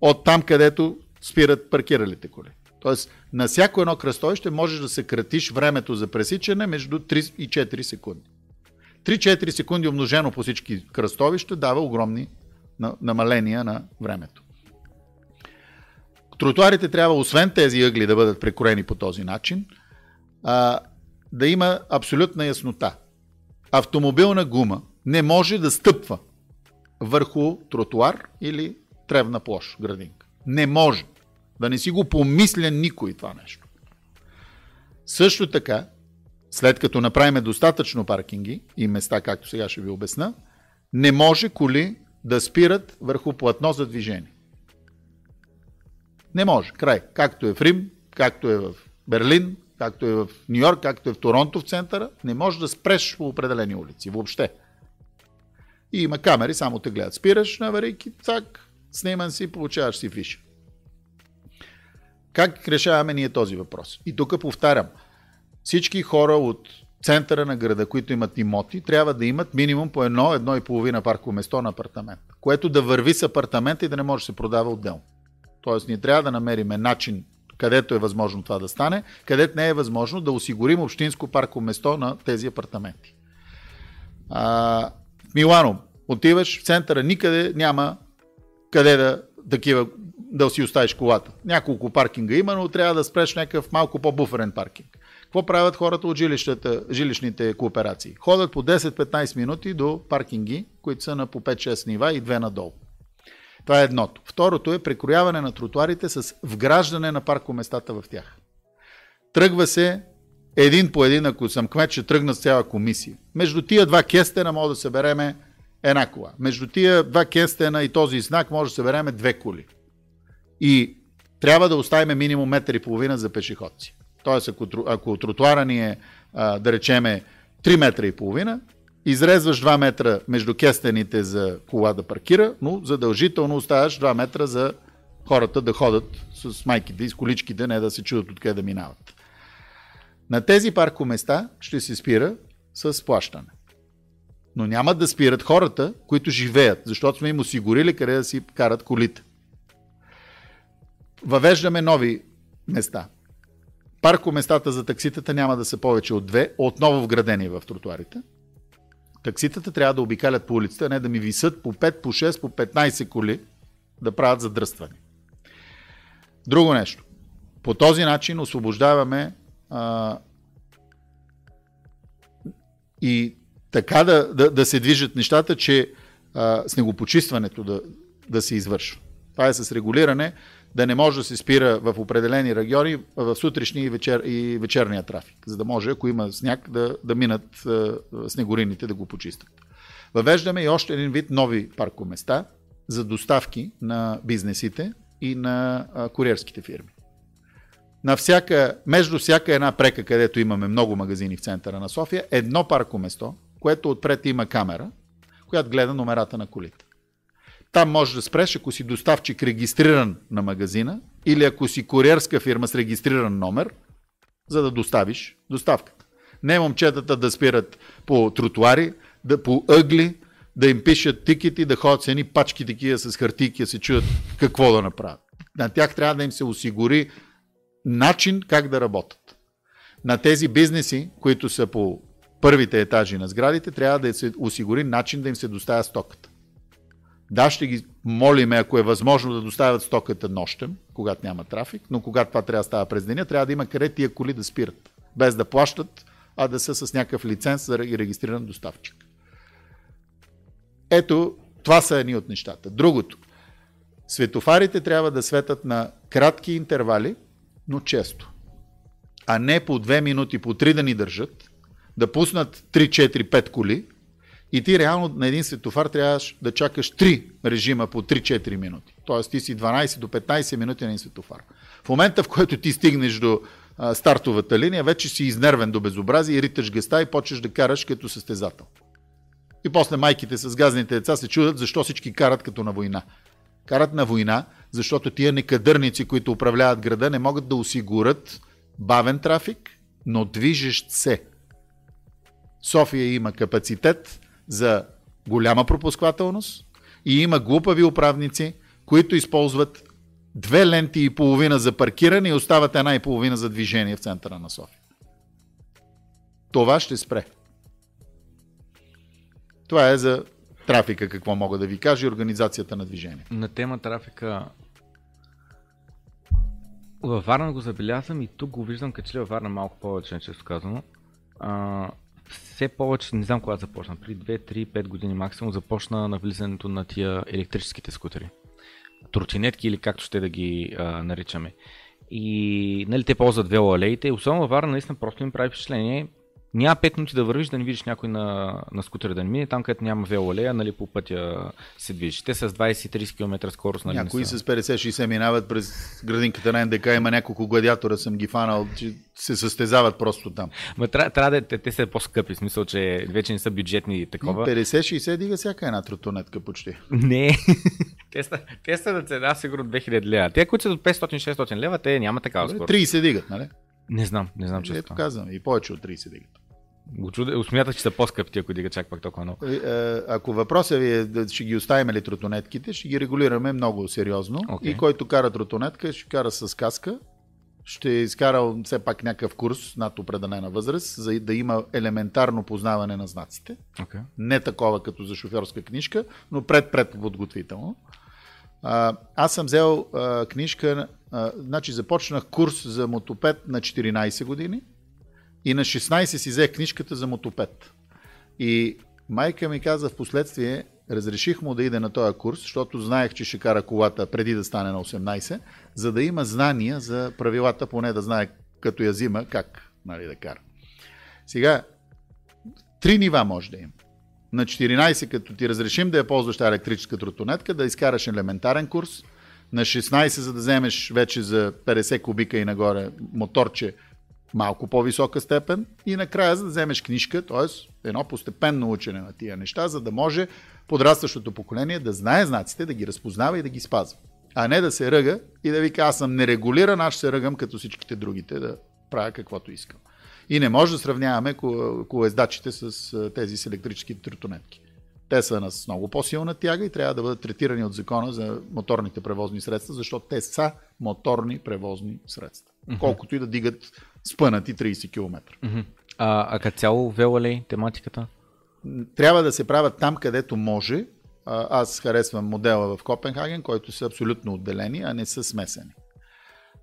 от там, където спират паркиралите коли. Тоест, на всяко едно кръстовище можеш да съкратиш времето за пресичане между 3 и 4 секунди. 3-4 секунди умножено по всички кръстовища дава огромни намаления на времето. Тротуарите трябва, освен тези ъгли да бъдат прекорени по този начин, да има абсолютна яснота. Автомобилна гума не може да стъпва върху тротуар или тревна площ, градинка. Не може. Да не си го помисля никой това нещо. Също така, след като направим достатъчно паркинги и места, както сега ще ви обясна, не може коли да спират върху платно за движение. Не може. Край. Както е в Рим, както е в Берлин, както е в Нью Йорк, както е в Торонто в центъра, не може да спреш по определени улици. Въобще. И има камери, само те гледат. Спираш на аварийки, цак, сниман си, получаваш си фиш. Как решаваме ние този въпрос? И тук повтарям. Всички хора от центъра на града, които имат имоти, трябва да имат минимум по едно, едно и половина парково место на апартамент, което да върви с апартамента и да не може да се продава отделно. Тоест, ние трябва да намерим начин, където е възможно това да стане, където не е възможно да осигурим общинско парково место на тези апартаменти. А, Милано отиваш в центъра, никъде няма къде да, такива, да си оставиш колата. Няколко паркинга има, но трябва да спреш някакъв малко по-буферен паркинг. Какво правят хората от жилищните кооперации? Ходят по 10-15 минути до паркинги, които са на по 5-6 нива и две надолу. Това е едното. Второто е прекрояване на тротуарите с вграждане на паркоместата в тях. Тръгва се един по един, ако съм кмет, ще тръгна с цяла комисия. Между тия два кестена може да събереме една кола. Между тия два кестена и този знак може да събереме две коли. И трябва да оставим минимум метър и половина за пешеходци. Тоест, ако, ако тротуара ни е, да речеме, 3 метра и половина, изрезваш 2 метра между кестените за кола да паркира, но задължително оставаш 2 метра за хората да ходят с майките и с количките, не да се чудат откъде да минават. На тези паркоместа ще се спира с плащане. Но няма да спират хората, които живеят, защото сме им осигурили къде да си карат колите. Въвеждаме нови места. Паркоместата за такситата няма да са повече от две, отново вградени в тротуарите. Такситата трябва да обикалят по улицата, не да ми висат по 5, по 6, по 15 коли да правят задръстване. Друго нещо. По този начин освобождаваме а, и така да, да, да се движат нещата, че а, снегопочистването да, да се извършва. Това е с регулиране да не може да се спира в определени региони в сутрешния и, вечер, и вечерния трафик, за да може, ако има сняг, да, да минат а, снегорините да го почистят. Въвеждаме и още един вид нови паркоместа за доставки на бизнесите и на а, куриерските фирми. На всяка, между всяка една прека, където имаме много магазини в центъра на София, едно паркоместо, което отпред има камера, която гледа номерата на колите. Там може да спреш, ако си доставчик регистриран на магазина или ако си куриерска фирма с регистриран номер, за да доставиш доставката. Не момчетата да спират по тротуари, да по ъгли, да им пишат тикети, да ходят с едни пачки такива с хартийки, да се чуят какво да направят. На тях трябва да им се осигури начин как да работят. На тези бизнеси, които са по първите етажи на сградите, трябва да се осигури начин да им се доставя стоката. Да, ще ги молиме, ако е възможно да доставят стоката нощем, когато няма трафик, но когато това трябва да става през деня, трябва да има къде тия коли да спират, без да плащат, а да са с някакъв лиценз за регистриран доставчик. Ето, това са едни от нещата. Другото. Светофарите трябва да светат на кратки интервали, но често. А не по 2 минути, по 3 да ни държат, да пуснат 3, 4, 5 коли и ти реално на един светофар трябваш да чакаш 3 режима по 3-4 минути. Тоест ти си 12 до 15 минути на един светофар. В момента, в който ти стигнеш до а, стартовата линия, вече си изнервен до безобразие и риташ гъста и почваш да караш като състезател. И после майките с газните деца се чудят защо всички карат като на война. Карат на война, защото тия некадърници, които управляват града, не могат да осигурят бавен трафик, но движещ се. София има капацитет за голяма пропусквателност и има глупави управници, които използват две ленти и половина за паркиране и остават една и половина за движение в центъра на София. Това ще спре. Това е за трафика, какво мога да ви кажа, и организацията на движение. На тема трафика във Варна го забелязвам и тук го виждам, като че във Варна малко повече, често казано. А, все повече, не знам кога започна, при 2, 3, 5 години максимум започна навлизането на тия електрическите скутери. Тротинетки или както ще да ги а, наричаме. И нали, те ползват велоалеите особено във Варна наистина просто им прави впечатление няма 5 минути да вървиш да не видиш някой на, на скутера да не мине, там където няма велолея, нали, по пътя се движиш. Те с 20-30 км скорост. Нали, Някои са... с 50-60 минават през градинката на НДК, има няколко гладиатора, съм ги фанал, че се състезават просто там. Ма трябва, трябва да те, те са по-скъпи, смисъл, че вече не са бюджетни такова. 50-60 дига всяка една тротонетка почти. Не, те, са, те са на цена сигурно 2000 лева. Те, които са до 500-600 лева, те няма такава скорост. 30 дигат, нали? Не знам, не знам, че Ето казвам, и повече от 30 дигат. Го смятах, че са по-скъпти, ако дига чак пак толкова много. Е, ако въпросът ви е ще ги оставим ли тротонетките, ще ги регулираме много сериозно. Okay. И който кара тротонетка, ще кара с каска. Ще е изкара все пак някакъв курс над определена възраст, за да има елементарно познаване на знаците. Okay. Не такова като за шофьорска книжка, но пред-пред подготвително. Аз съм взел а, книжка, значи започнах курс за мотопед на 14 години и на 16 си взех книжката за мотопед. И майка ми каза в последствие, разреших му да иде на този курс, защото знаех, че ще кара колата преди да стане на 18, за да има знания за правилата, поне да знае като я взима как нали, да кара. Сега, три нива може да има. На 14, като ти разрешим да я ползваш електрическа тротонетка, да изкараш елементарен курс. На 16, за да вземеш вече за 50 кубика и нагоре моторче, малко по-висока степен и накрая за да вземеш книжка, т.е. едно постепенно учене на тия неща, за да може подрастващото поколение да знае знаците, да ги разпознава и да ги спазва. А не да се ръга и да вика аз съм нерегулиран, аз ще се ръгам като всичките другите да правя каквото искам. И не може да сравняваме колездачите с тези с електрически тротонетки. Те са с много по-силна тяга и трябва да бъдат третирани от закона за моторните превозни средства, защото те са моторни превозни средства. Mm-hmm. Колкото и да дигат спънати 30 км. Mm-hmm. А, а като цяло велалей тематиката? Трябва да се правят там, където може. Аз харесвам модела в Копенхаген, който са абсолютно отделени, а не са смесени.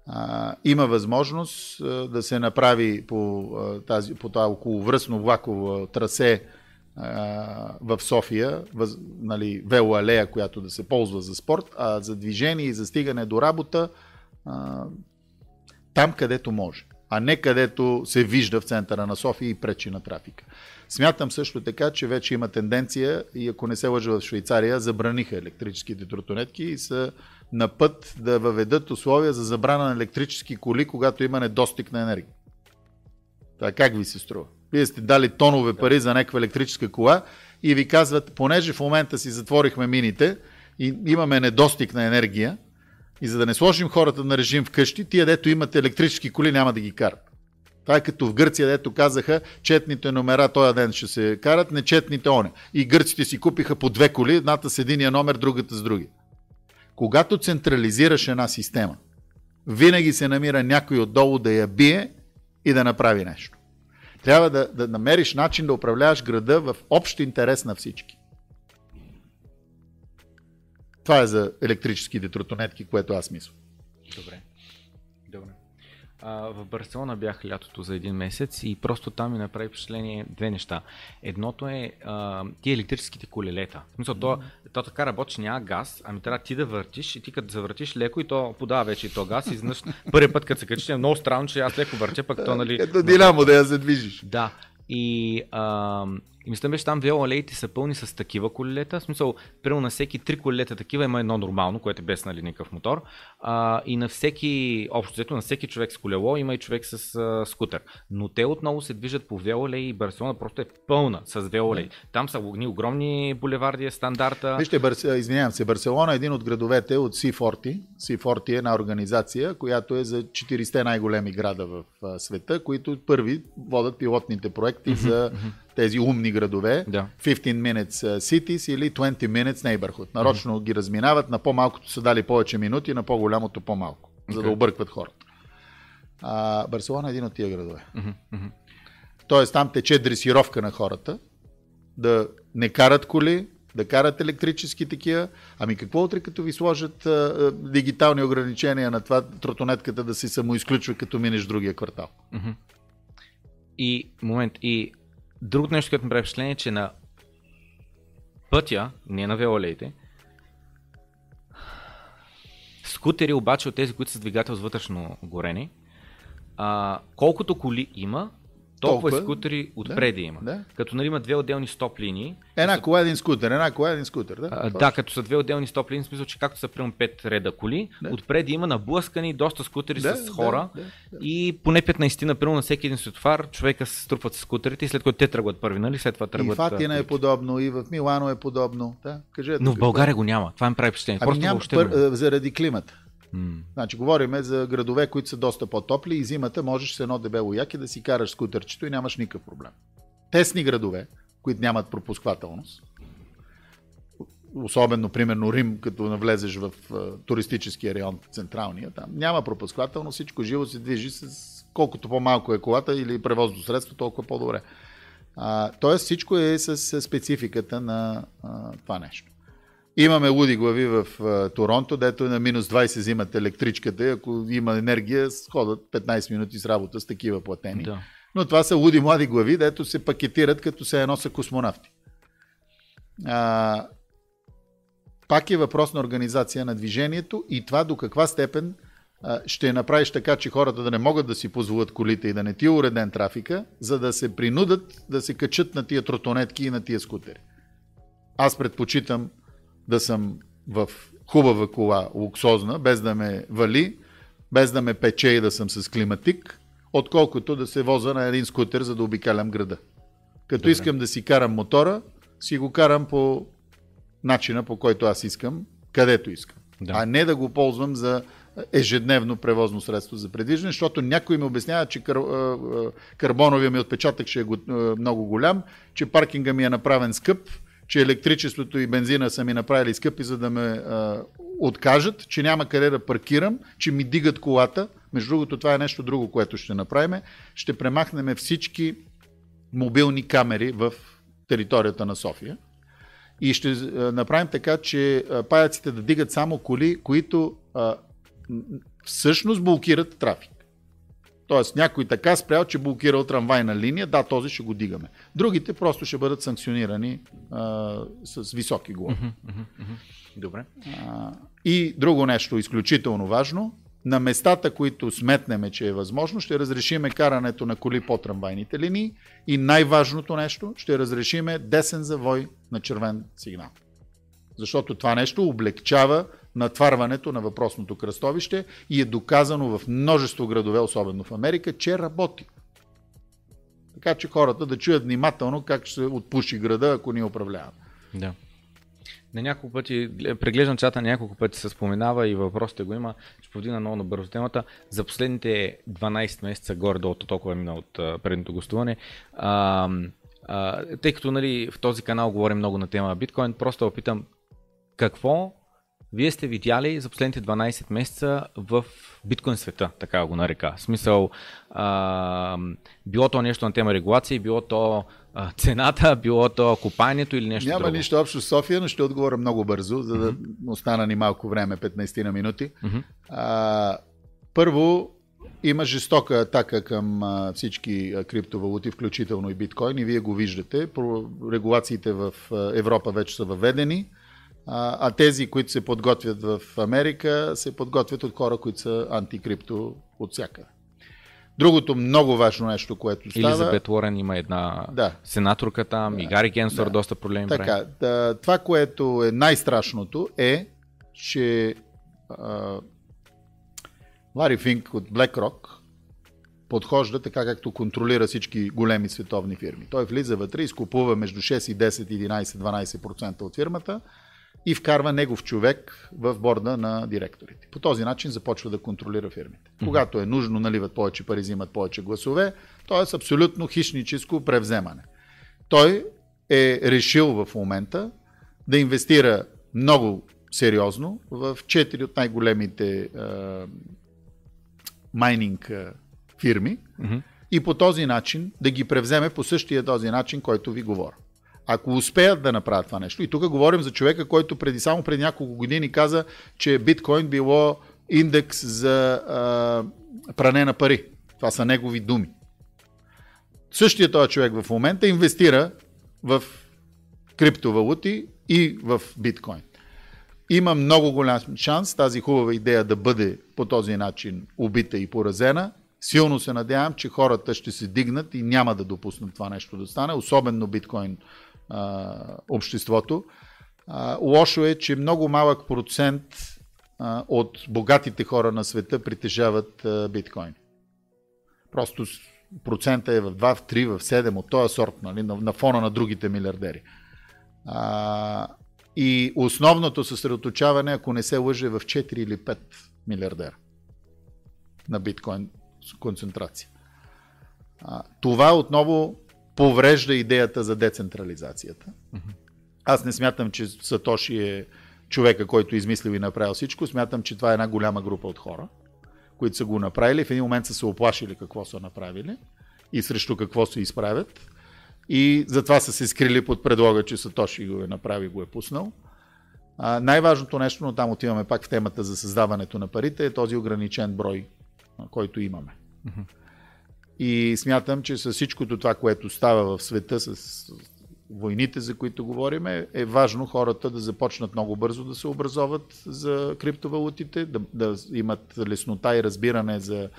А, има възможност а, да се направи по, а, тази, по това околовръстно влаково трасе в София, въз, нали, велоалея, която да се ползва за спорт, а за движение и за стигане до работа а, там, където може а не където се вижда в центъра на София и пречи на трафика. Смятам също така, че вече има тенденция и ако не се лъжа в Швейцария, забраниха електрическите тротонетки и са на път да въведат условия за забрана на електрически коли, когато има недостиг на енергия. Това как ви се струва? Вие сте дали тонове пари за някаква електрическа кола и ви казват, понеже в момента си затворихме мините и имаме недостиг на енергия, и за да не сложим хората на режим вкъщи, тия дето имат електрически коли няма да ги карат. Това е като в Гърция, дето казаха, четните номера този ден ще се карат, нечетните оне. И гърците си купиха по две коли, едната с единия номер, другата с други. Когато централизираш една система, винаги се намира някой отдолу да я бие и да направи нещо. Трябва да, да намериш начин да управляваш града в общ интерес на всички. Това е за електрическите тротонетки, което аз мисля. Добре. А, в Барселона бях лятото за един месец и просто там ми направи впечатление две неща. Едното е а, ти електрическите колелета. В смисъл, то, то така работи, няма газ, ами трябва ти да въртиш и ти като завъртиш леко и то подава вече и то газ и изведнъж първи път като се качиш е много странно, че аз леко въртя, пък то нали... Ето динамо да я се движиш. Да. И а, и мисля, беше там велоалеите са пълни с такива колелета. В смисъл, примерно на всеки три колелета такива има едно нормално, което е без нали, никакъв мотор. А, и на всеки, общо взето, на всеки човек с колело има и човек с а, скутер. Но те отново се движат по велоалеи и Барселона просто е пълна с велоалеи. Там са огромни булеварди, е стандарта. Вижте, Барс... извинявам се, Барселона е един от градовете от C40. C40 е една организация, която е за 40 най-големи града в света, които първи водят пилотните проекти за тези умни градове, да. 15 minutes cities или 20 minutes neighborhood. Нарочно mm-hmm. ги разминават, на по-малкото са дали повече минути, на по-голямото по-малко, okay. за да объркват хората. А, Барселона е един от тия градове. Mm-hmm. Тоест там тече дресировка на хората, да не карат коли, да карат електрически такива. Ами какво утре, като ви сложат а, а, дигитални ограничения на това тротонетката да се самоизключва, като минеш другия квартал? Mm-hmm. И момент, и другото нещо, което ми прави впечатление е, че на пътя, не на велолеите, скутери обаче от тези, които са двигател с вътрешно горене, а, колкото коли има, толкова, толкова скутери отпреди да, има. Да. Като нали има две отделни стоп линии. Една са... кола, един скутер, една кола, един скутер. Да, а, да като са две отделни стоп линии, в смисъл, че както са примерно пет реда коли, да. отпреди има наблъскани доста скутери да, с хора да, да, да. и поне 15 например на всеки един светофар човека се струпват с скутерите и след което те тръгват първи, нали? След това тръгват. И в Атина е подобно, и в Милано е подобно. Да, кажете, Но в България го няма. Това ми прави впечатление. Ами няма, пър, заради климата. Mm. Значи, говорим за градове, които са доста по-топли и зимата можеш с едно дебело яки да си караш скутърчето и нямаш никакъв проблем. Тесни градове, които нямат пропусквателност, особено, примерно, Рим, като навлезеш в uh, туристическия район, централния, там няма пропусквателност, всичко живо се движи с колкото по-малко е колата или превозно средство, толкова по-добре. А, тоест всичко е с спецификата на а, това нещо. Имаме луди глави в а, Торонто, дето на минус 20 взимат електричката и ако има енергия, ходят 15 минути с работа с такива платени. Да. Но това са луди млади глави, дето се пакетират като се едно са космонавти. А, пак е въпрос на организация на движението и това до каква степен а, ще направиш така, че хората да не могат да си позволят колите и да не ти е уреден трафика, за да се принудат да се качат на тия тротонетки и на тия скутери. Аз предпочитам да съм в хубава кола, луксозна, без да ме вали, без да ме пече и да съм с климатик, отколкото да се воза на един скутер, за да обикалям града. Като Добре. искам да си карам мотора, си го карам по начина, по който аз искам, където искам. Да. А не да го ползвам за ежедневно превозно средство за предвиждане, защото някой ми обяснява, че кар, карбоновия ми отпечатък ще е много голям, че паркинга ми е направен скъп, че електричеството и бензина са ми направили скъпи, за да ме а, откажат, че няма къде да паркирам, че ми дигат колата. Между другото, това е нещо друго, което ще направим. Ще премахнем всички мобилни камери в територията на София и ще направим така, че паяците да дигат само коли, които а, всъщност блокират трафик. Тоест някой така спрял, че блокирал трамвайна линия, да, този ще го дигаме. Другите просто ще бъдат санкционирани а, с високи глави. Mm-hmm, mm-hmm. Добре. А, и друго нещо изключително важно, на местата, които сметнеме, че е възможно, ще разрешиме карането на коли по трамвайните линии и най-важното нещо, ще разрешиме десен завой на червен сигнал. Защото това нещо облегчава натварването на въпросното кръстовище и е доказано в множество градове, особено в Америка, че работи. Така че хората да чуят внимателно как ще се отпуши града, ако ни управлява. Да. На няколко пъти, преглеждам чата, няколко пъти се споменава и въпросите го има, ще повдина много набързо темата. За последните 12 месеца, горе-долу толкова е мина от предното гостуване, а, а, тъй като нали, в този канал говорим много на тема биткоин, просто опитам какво вие сте видяли за последните 12 месеца в биткоин света, така го нарека. В смисъл, а, било то нещо на тема регулации, било то а, цената, било то купанието или нещо Няма друго. нищо общо с София, но ще отговоря много бързо, за да mm-hmm. остана ни малко време, 15 на минути. Mm-hmm. А, първо, има жестока атака към всички криптовалути, включително и биткоин, и вие го виждате. Регулациите в Европа вече са въведени а, а тези, които се подготвят в Америка, се подготвят от хора, които са антикрипто от всяка. Другото много важно нещо, което става... Елизабет Уорен има една да. сенаторка там, да. и Гари Кенсор да. доста проблеми Така, да, това, което е най-страшното е, че а, Лари Финк от BlackRock подхожда така, както контролира всички големи световни фирми. Той влиза вътре, изкупува между 6 и 10, 11, 12% от фирмата, и вкарва негов човек в борда на директорите. По този начин започва да контролира фирмите. Когато е нужно, наливат повече пари, взимат повече гласове, т.е. абсолютно хищническо превземане. Той е решил в момента да инвестира много сериозно в четири от най-големите майнинг фирми mm-hmm. и по този начин да ги превземе по същия този начин, който ви говоря. Ако успеят да направят това нещо, и тук говорим за човека, който преди само преди няколко години каза, че биткоин било индекс за а, пране на пари. Това са негови думи. Същия този човек в момента инвестира в криптовалути и в биткоин. Има много голям шанс тази хубава идея да бъде по този начин убита и поразена. Силно се надявам, че хората ще се дигнат и няма да допуснат това нещо да стане, особено биткоин а, обществото. А, лошо е, че много малък процент а, от богатите хора на света притежават а, биткоин. Просто процента е в 2, в 3, в 7 от този сорт, нали, на, на фона на другите милиардери. А, и основното съсредоточаване, ако не се лъже, в 4 или 5 милиардера на биткоин концентрация. А, това отново поврежда идеята за децентрализацията. Аз не смятам, че Сатоши е човека, който измислил и направил всичко. Смятам, че това е една голяма група от хора, които са го направили. В един момент са се оплашили какво са направили и срещу какво се изправят. И затова са се скрили под предлога, че Сатоши го е направи, го е пуснал. А, най-важното нещо, но там отиваме пак в темата за създаването на парите, е този ограничен брой, който имаме. И смятам, че с всичкото това, което става в света, с войните, за които говорим, е, е важно хората да започнат много бързо да се образоват за криптовалутите, да, да имат леснота и разбиране за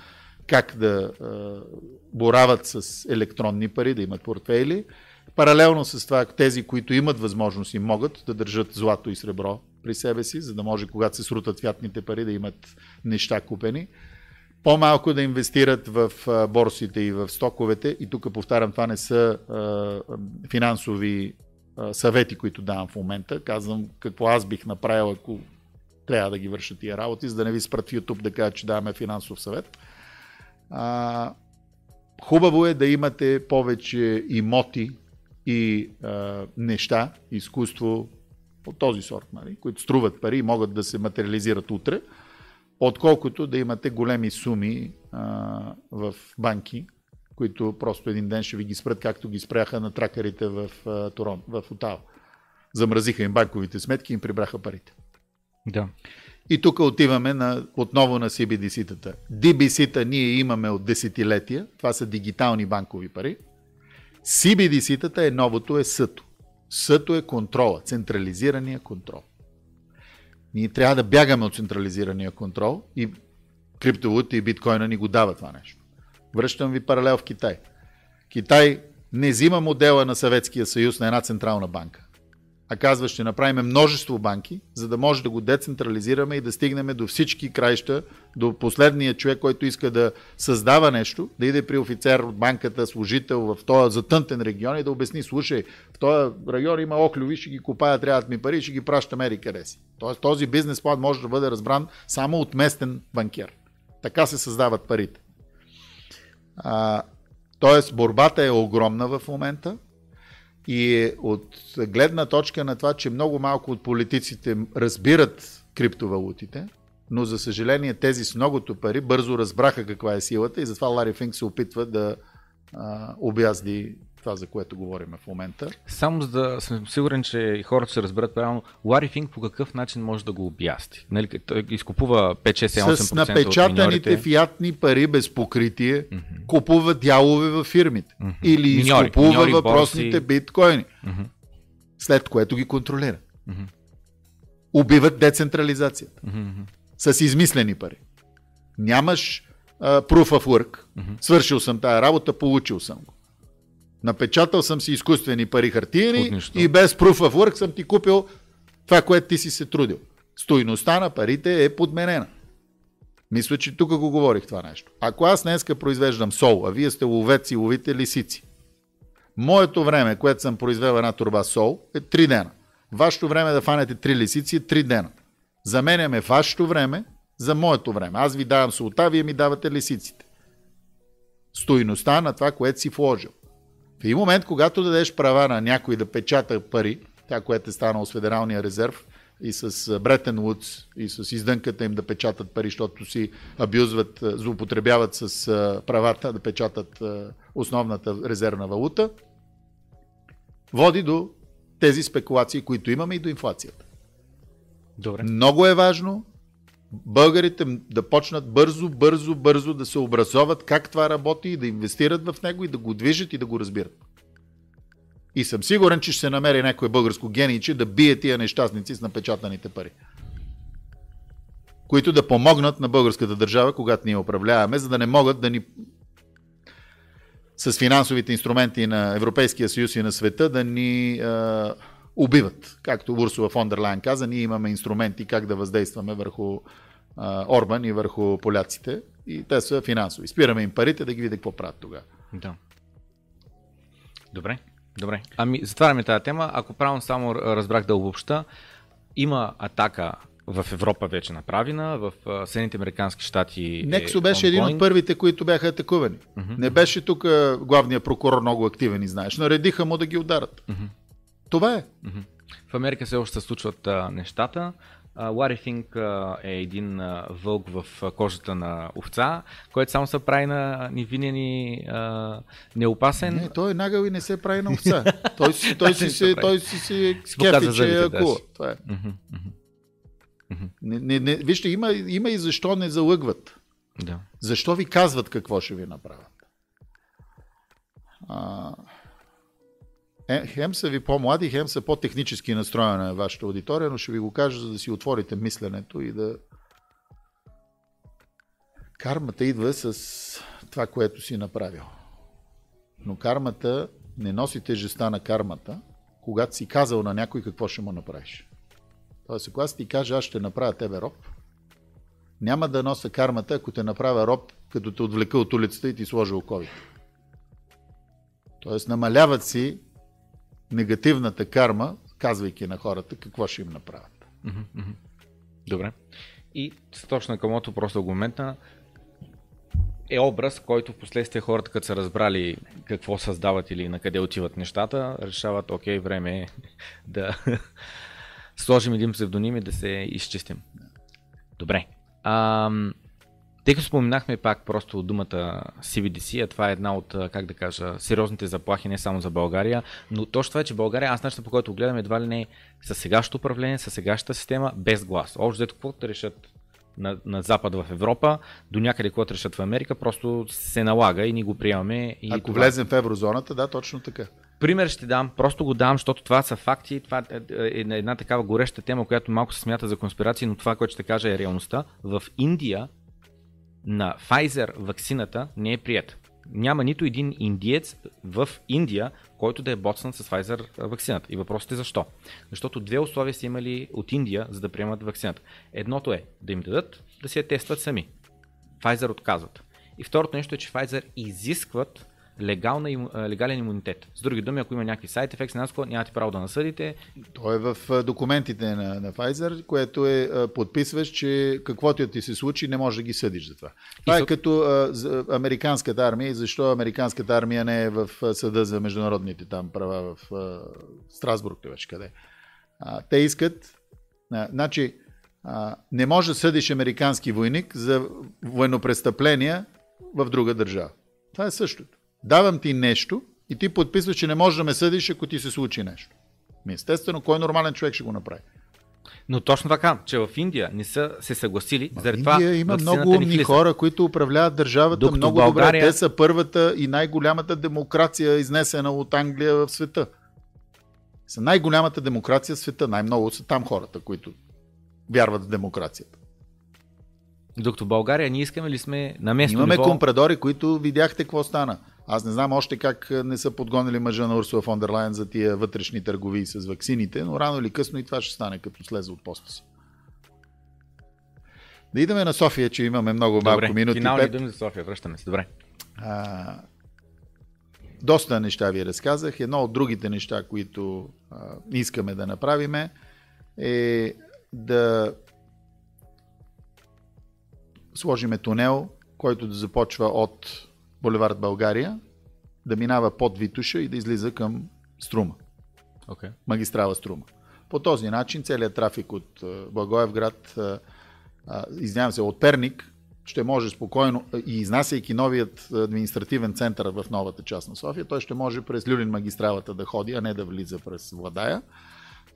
как да а, борават с електронни пари, да имат портфейли. Паралелно с това, тези, които имат възможност и могат да държат злато и сребро при себе си, за да може, когато се срутат фятните пари, да имат неща купени. По-малко да инвестират в борсите и в стоковете. И тук повтарям, това не са финансови съвети, които давам в момента. Казвам какво аз бих направил, ако трябва да ги върша тия работи, за да не ви спрат в YouTube да кажа, че даваме финансов съвет. А, хубаво е да имате повече имоти и а, неща, изкуство от този сорт, нали, които струват пари и могат да се материализират утре, отколкото да имате големи суми а, в банки, които просто един ден ще ви ги спрат, както ги спряха на тракарите в а, Торон, в Отава. Замразиха им банковите сметки и им прибраха парите. Да. И тук отиваме на, отново на CBDC-тата. DBC-та ние имаме от десетилетия. Това са дигитални банкови пари. CBDC-тата е новото, е съто. Съто е контрола, централизирания контрол. Ние трябва да бягаме от централизирания контрол и криптовалута и биткоина ни го дава това нещо. Връщам ви паралел в Китай. Китай не взима модела на Съветския съюз на една централна банка а казва, ще направим множество банки, за да може да го децентрализираме и да стигнем до всички краища, до последния човек, който иска да създава нещо, да иде при офицер от банката, служител в този затънтен регион и да обясни, слушай, в този район има охлюви, ще ги купая, трябват ми пари, ще ги пращаме ери къде си. Тоест този бизнес план може да бъде разбран само от местен банкер. Така се създават парите. А, тоест борбата е огромна в момента и от гледна точка на това, че много малко от политиците разбират криптовалутите, но за съжаление тези с многото пари бързо разбраха каква е силата и затова Лари Финк се опитва да а, обязди това, за което говорим в момента. Само за да съм сигурен, че хората ще разберат правилно, Лари Финк по какъв начин може да го обясти? Нали, той изкупува 5-6-8% С напечатаните фиатни пари без покритие mm-hmm. купува дялове във фирмите. Mm-hmm. Или миньори, изкупува миньори, въпросните борси. биткоини. Mm-hmm. След което ги контролира. Mm-hmm. Убиват децентрализацията. Mm-hmm. С измислени пари. Нямаш uh, proof of work. Mm-hmm. Свършил съм тая работа, получил съм го. Напечатал съм си изкуствени пари хартиени и без proof of work съм ти купил това, което ти си се трудил. Стойността на парите е подменена. Мисля, че тук го говорих това нещо. Ако аз днеска произвеждам сол, а вие сте ловец и ловите лисици, моето време, което съм произвел една турба сол, е 3 дена. Вашето време да фанете 3 лисици е 3 дена. Заменяме вашето време за моето време. Аз ви давам солта, вие ми давате лисиците. Стойността на това, което си вложил. В един момент, когато дадеш права на някой да печата пари, тя, което е станало с Федералния резерв и с Бретен Вудс и с издънката им да печатат пари, защото си абюзват, злоупотребяват с правата да печатат основната резервна валута, води до тези спекулации, които имаме и до инфлацията. Добре. Много е важно българите да почнат бързо, бързо, бързо да се образоват как това работи и да инвестират в него и да го движат и да го разбират. И съм сигурен, че ще се намери някой българско гениче да бие тия нещастници с напечатаните пари. Които да помогнат на българската държава, когато ние управляваме, за да не могат да ни с финансовите инструменти на Европейския съюз и на света да ни е, убиват. Както Урсула фон дер Лайн каза, ние имаме инструменти как да въздействаме върху е, Орбан и върху поляците. И те са финансови. Спираме им парите да ги видят какво правят тогава. Да. Добре. Добре. Ами, затваряме тази тема. Ако правилно само разбрах да обобща, има атака в Европа вече направена, в Съединените Американски щати. Нексо е беше един от първите, които бяха атакувани. Uh-huh. Не беше тук главният прокурор много активен и знаеш. Наредиха му да ги ударат. Uh-huh. Това е. В Америка все още се случват а, нещата. Лари Финк е един вълк в кожата на овца, който само се прави на невинен и неопасен. Не, той е нагъл и не се прави на овца. той си, той си, си, той си, си скефи, че е акула. Това е. Не, не, не, вижте, има, има и защо не залъгват. Да. Защо ви казват какво ще ви направят? А, е, хем са ви по-млади, хем са по-технически настроени на вашата аудитория, но ще ви го кажа, за да си отворите мисленето и да... Кармата идва с това, което си направил. Но кармата не носи тежеста на кармата, когато си казал на някой какво ще му направиш. Тоест, ако аз ти кажа, аз ще направя тебе роб, няма да нося кармата, ако те направя роб, като те отвлека от улицата и ти сложа оковите. Тоест, намаляват си негативната карма, казвайки на хората какво ще им направят. Добре. И точно към мото просто аргумента е образ, който в последствие хората, като са разбрали какво създават или на къде отиват нещата, решават, окей, време е да сложим един псевдоним и да се изчистим. Добре. Ам, тъй като споменахме пак просто думата CBDC, а това е една от, как да кажа, сериозните заплахи не само за България, но точно това е, че България, аз начинът по който гледам едва ли не със сегашното управление, със сегашната система, без глас. Общо дето каквото решат на, на Запад в Европа, до някъде каквото решат в Америка, просто се налага и ни го приемаме. И Ако това... влезем в еврозоната, да, точно така. Пример ще дам, просто го дам, защото това са факти, това е, е една такава гореща тема, която малко се смята за конспирация, но това, което ще кажа е реалността. В Индия на Pfizer вакцината не е прият. Няма нито един индиец в Индия, който да е боцнат с Pfizer вакцината. И въпросът е защо? Защото две условия са имали от Индия, за да приемат вакцината. Едното е да им дадат да се я тестват сами. Pfizer отказват. И второто нещо е, че Pfizer изискват легална, легален имунитет. С други думи, ако има някакви сайт ефекти, нямате право да насъдите. То е в документите на, на Pfizer, което е подписваш, че каквото ти се случи, не можеш да ги съдиш за това. Това и е като а, американската армия и защо американската армия не е в съда за международните там права в а, Страсбург, това къде. А, те искат, а, значи, а, не може да съдиш американски войник за военнопрестъпления в друга държава. Това е същото. Давам ти нещо и ти подписваш, че не можеш да ме съдиш, ако ти се случи нещо. Ми естествено, кой нормален човек ще го направи? Но точно така, че в Индия не са се съгласили. В заради Индия това има много умни хора, които управляват държавата Докато много България... добре. Те са първата и най-голямата демокрация, изнесена от Англия в света. Са най-голямата демокрация в света. Най-много са там хората, които вярват в демокрацията. Докато България ние искаме ли сме на место Имаме ниво... компрадори, които видяхте какво стана. Аз не знам още как не са подгонили мъжа на Урсула фон дер Лайен за тия вътрешни търговии с ваксините, но рано или късно и това ще стане, като слезе от поста си. Да идаме на София, че имаме много малко Добре, минути. Финални думи за София, връщаме се. Добре. А, доста неща ви разказах. Едно от другите неща, които а, искаме да направим е да сложиме тунел, който да започва от Боливард България, да минава под Витуша и да излиза към Струма. Okay. Магистрала Струма. По този начин целият трафик от Благоевград, извинявам се, от Перник, ще може спокойно и изнасяйки новият административен център в новата част на София, той ще може през Люлин магистралата да ходи, а не да влиза през Владая.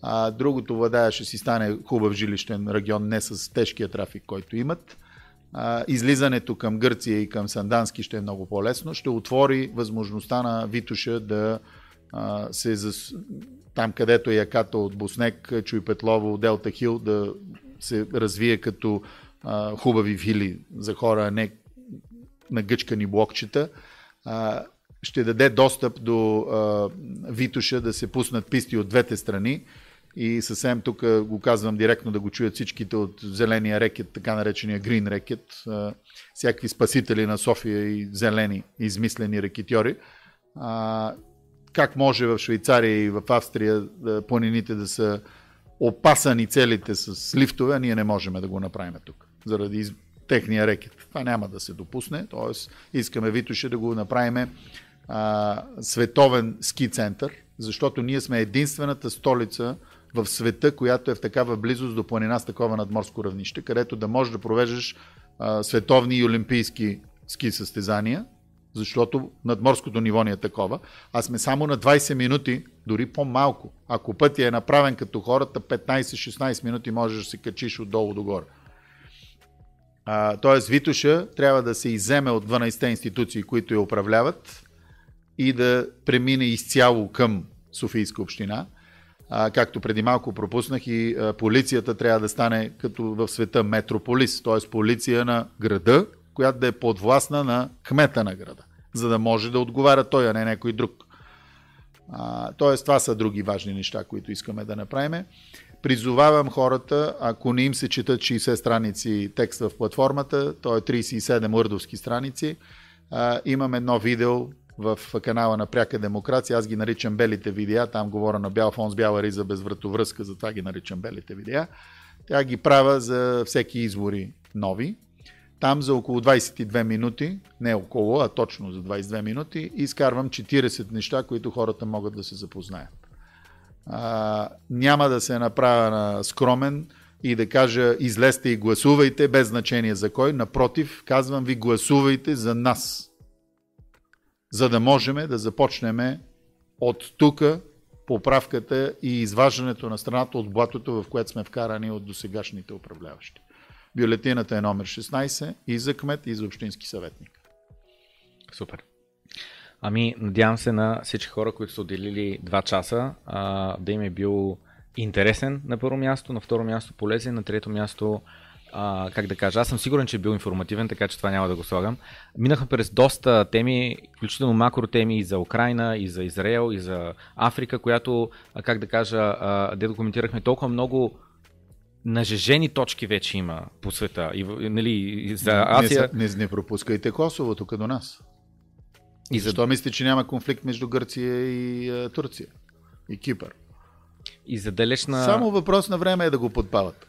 а другото Владая ще си стане хубав жилищен регион, не с тежкия трафик, който имат. Излизането към Гърция и към Сандански ще е много по-лесно. Ще отвори възможността на Витуша да а, се зас... там където е яката от Боснек, Чуй Петлово, Делта Хил, да се развие като а, хубави вили за хора, а не нагъчкани блокчета. А, ще даде достъп до а, Витуша да се пуснат писти от двете страни и съвсем тук го казвам директно да го чуят всичките от зеления рекет, така наречения green рекет, всякакви спасители на София и зелени измислени рекетьори. Как може в Швейцария и в Австрия планините да са опасани целите с лифтове, ние не можем да го направим тук, заради техния рекет. Това няма да се допусне, т.е. искаме Витоше да го направим световен ски център, защото ние сме единствената столица в света, която е в такава близост до планина с такова надморско равнище, където да можеш да провеждаш а, световни и олимпийски ски състезания, защото надморското ниво ни е такова, а сме само на 20 минути, дори по-малко. Ако пътя е направен като хората, 15-16 минути можеш да се качиш отдолу догоре. тоест Витуша трябва да се иземе от 12-те институции, които я управляват и да премине изцяло към Софийска община – а, както преди малко пропуснах и а, полицията трябва да стане като в света метрополис, т.е. полиция на града, която да е подвластна на кмета на града, за да може да отговаря той, а не някой друг. т.е. това са други важни неща, които искаме да направим. Призовавам хората, ако не им се четат 60 страници текст в платформата, то е 37 урдовски страници, а, имам едно видео, в канала на Пряка демокрация. Аз ги наричам белите видеа. Там говоря на бял фон с бяла риза без вратовръзка, затова ги наричам белите видеа. Тя ги правя за всеки избори нови. Там за около 22 минути, не около, а точно за 22 минути, изкарвам 40 неща, които хората могат да се запознаят. А, няма да се направя на скромен и да кажа излезте и гласувайте, без значение за кой. Напротив, казвам ви гласувайте за нас за да можем да започнем от тук поправката и изваждането на страната от блатото, в което сме вкарани от досегашните управляващи. Бюлетината е номер 16 и за кмет, и за общински съветник. Супер. Ами, надявам се на всички хора, които са отделили 2 часа, а, да им е бил интересен на първо място, на второ място полезен, на трето място а, как да кажа, аз съм сигурен, че е бил информативен, така че това няма да го слагам. Минахме през доста теми, включително макро теми и за Украина, и за Израел, и за Африка, която, как да кажа, де документирахме толкова много нажежени точки вече има по света. И, нали, и за Азия... Не, не, не пропускайте Косово тук до нас. И Защо за... мислите, че няма конфликт между Гърция и а, Турция? И Кипър? И за далечна... Само въпрос на време е да го подпават.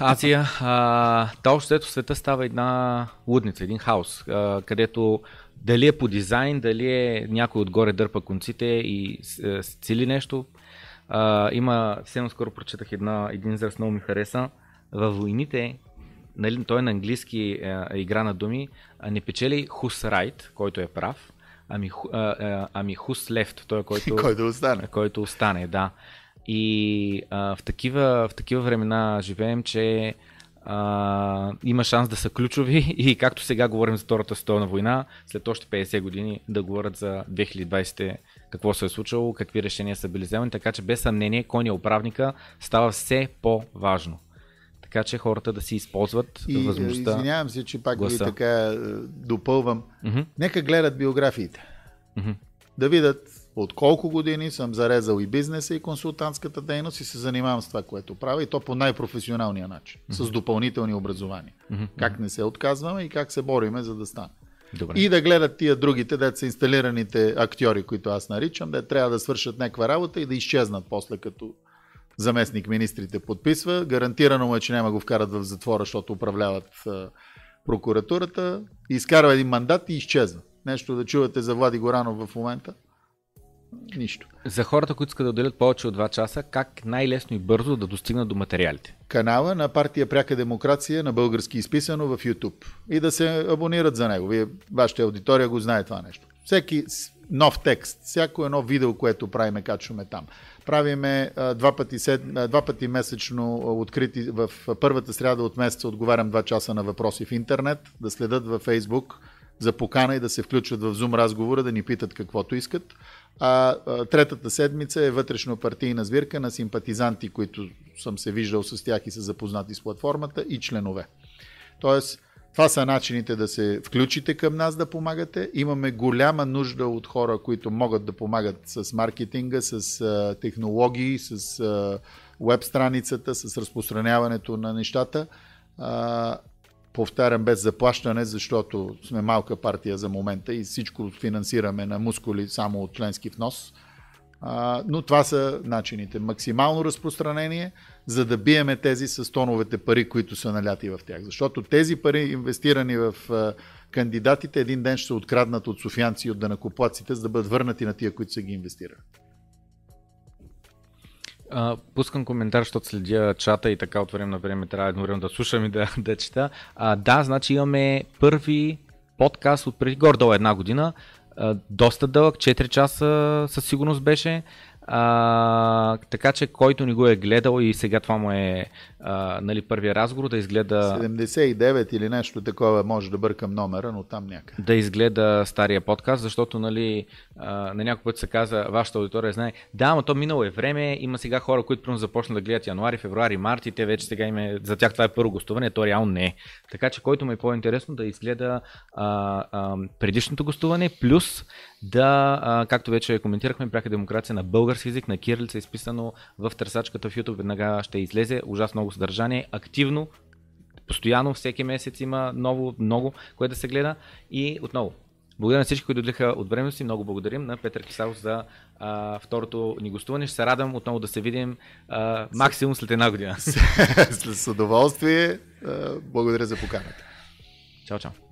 Азия, а, да, света става една лудница, един хаос, а, където дали е по дизайн, дали е някой отгоре дърпа конците и е, цели нещо. А, има, съвсем скоро прочетах една, един израз, много ми хареса. Във войните, нали, той е на английски е, е игра на думи, а не печели right, който е прав, ами, а, ами who's left, той е който, който остане. Който остане, да. И а, в, такива, в такива времена живеем, че а, има шанс да са ключови и както сега говорим за Втората световна война, след още 50 години да говорят за 2020 какво се е случило, какви решения са били вземани, така че без съмнение кой ни е управника става все по-важно. Така че хората да си използват и, възможността. Извинявам се, че пак гласа. ви така е, допълвам. Mm-hmm. Нека гледат биографиите. Mm-hmm. Да видят от колко години съм зарезал и бизнеса, и консултантската дейност и се занимавам с това, което правя и то по най-професионалния начин, mm-hmm. с допълнителни образования. Mm-hmm. Как не се отказваме и как се бориме, за да стане. Добре. И да гледат тия другите, де са инсталираните актьори, които аз наричам, де трябва да свършат някаква работа и да изчезнат после като заместник министрите подписва. Гарантирано му е, че няма го вкарат в затвора, защото управляват прокуратурата. Изкарва един мандат и изчезва. Нещо да чувате за Влади Горанов в момента? Нищо. За хората, които искат да отделят повече от 2 часа, как най-лесно и бързо да достигнат до материалите? Канала на партия Пряка демокрация на български изписано в YouTube. И да се абонират за него. Вие, вашата аудитория го знае това нещо. Всеки, нов текст. Всяко едно видео, което правиме, качваме там. Правиме а, два, пъти сед, а, два пъти месечно открити в първата сряда от месеца отговарям два часа на въпроси в интернет, да следят във Фейсбук за покана и да се включват в Zoom разговора, да ни питат каквото искат. А, а третата седмица е вътрешно партийна сбирка на симпатизанти, които съм се виждал с тях и са запознати с платформата и членове. Тоест, това са начините да се включите към нас да помагате. Имаме голяма нужда от хора, които могат да помагат с маркетинга, с технологии, с веб страницата, с разпространяването на нещата. Повтарям без заплащане, защото сме малка партия за момента и всичко финансираме на мускули само от членски внос. А, но това са начините. Максимално разпространение, за да биеме тези с тоновете пари, които са наляти в тях. Защото тези пари, инвестирани в а, кандидатите, един ден ще се откраднат от софианци и от данакоплаците, за да бъдат върнати на тия, които са ги инвестирали. Uh, пускам коментар, защото следя чата и така от време на време трябва едновременно да слушам и да, да чета. Uh, да, значи имаме първи подкаст от преди горе една година. Uh, доста дълъг, 4 часа със сигурност беше. А, така че който ни го е гледал и сега това му е а, нали, първия разговор, да изгледа... 79 или нещо такова, може да бъркам номера, но там някъде. Да изгледа стария подкаст, защото нали, а, на някой път се каза, вашата аудитория знае, да, но то минало е време, има сега хора, които примерно започнат да гледат януари, февруари, март и те вече сега им е, за тях това е първо гостуване, то реално не е. Така че който му е по-интересно да изгледа а, а, предишното гостуване, плюс да, а, както вече коментирахме, пряка демокрация на български язик, на кирилица, изписано в търсачката в YouTube, веднага ще излезе ужасно много съдържание, активно, постоянно, всеки месец има ново, много, което да се гледа и отново. Благодаря на всички, които дойдоха от времето си. Много благодарим на Петър Кисаров за а, второто ни гостуване. Ще се радвам отново да се видим а, максимум след една година. С удоволствие. Благодаря за поканата. Чао, чао.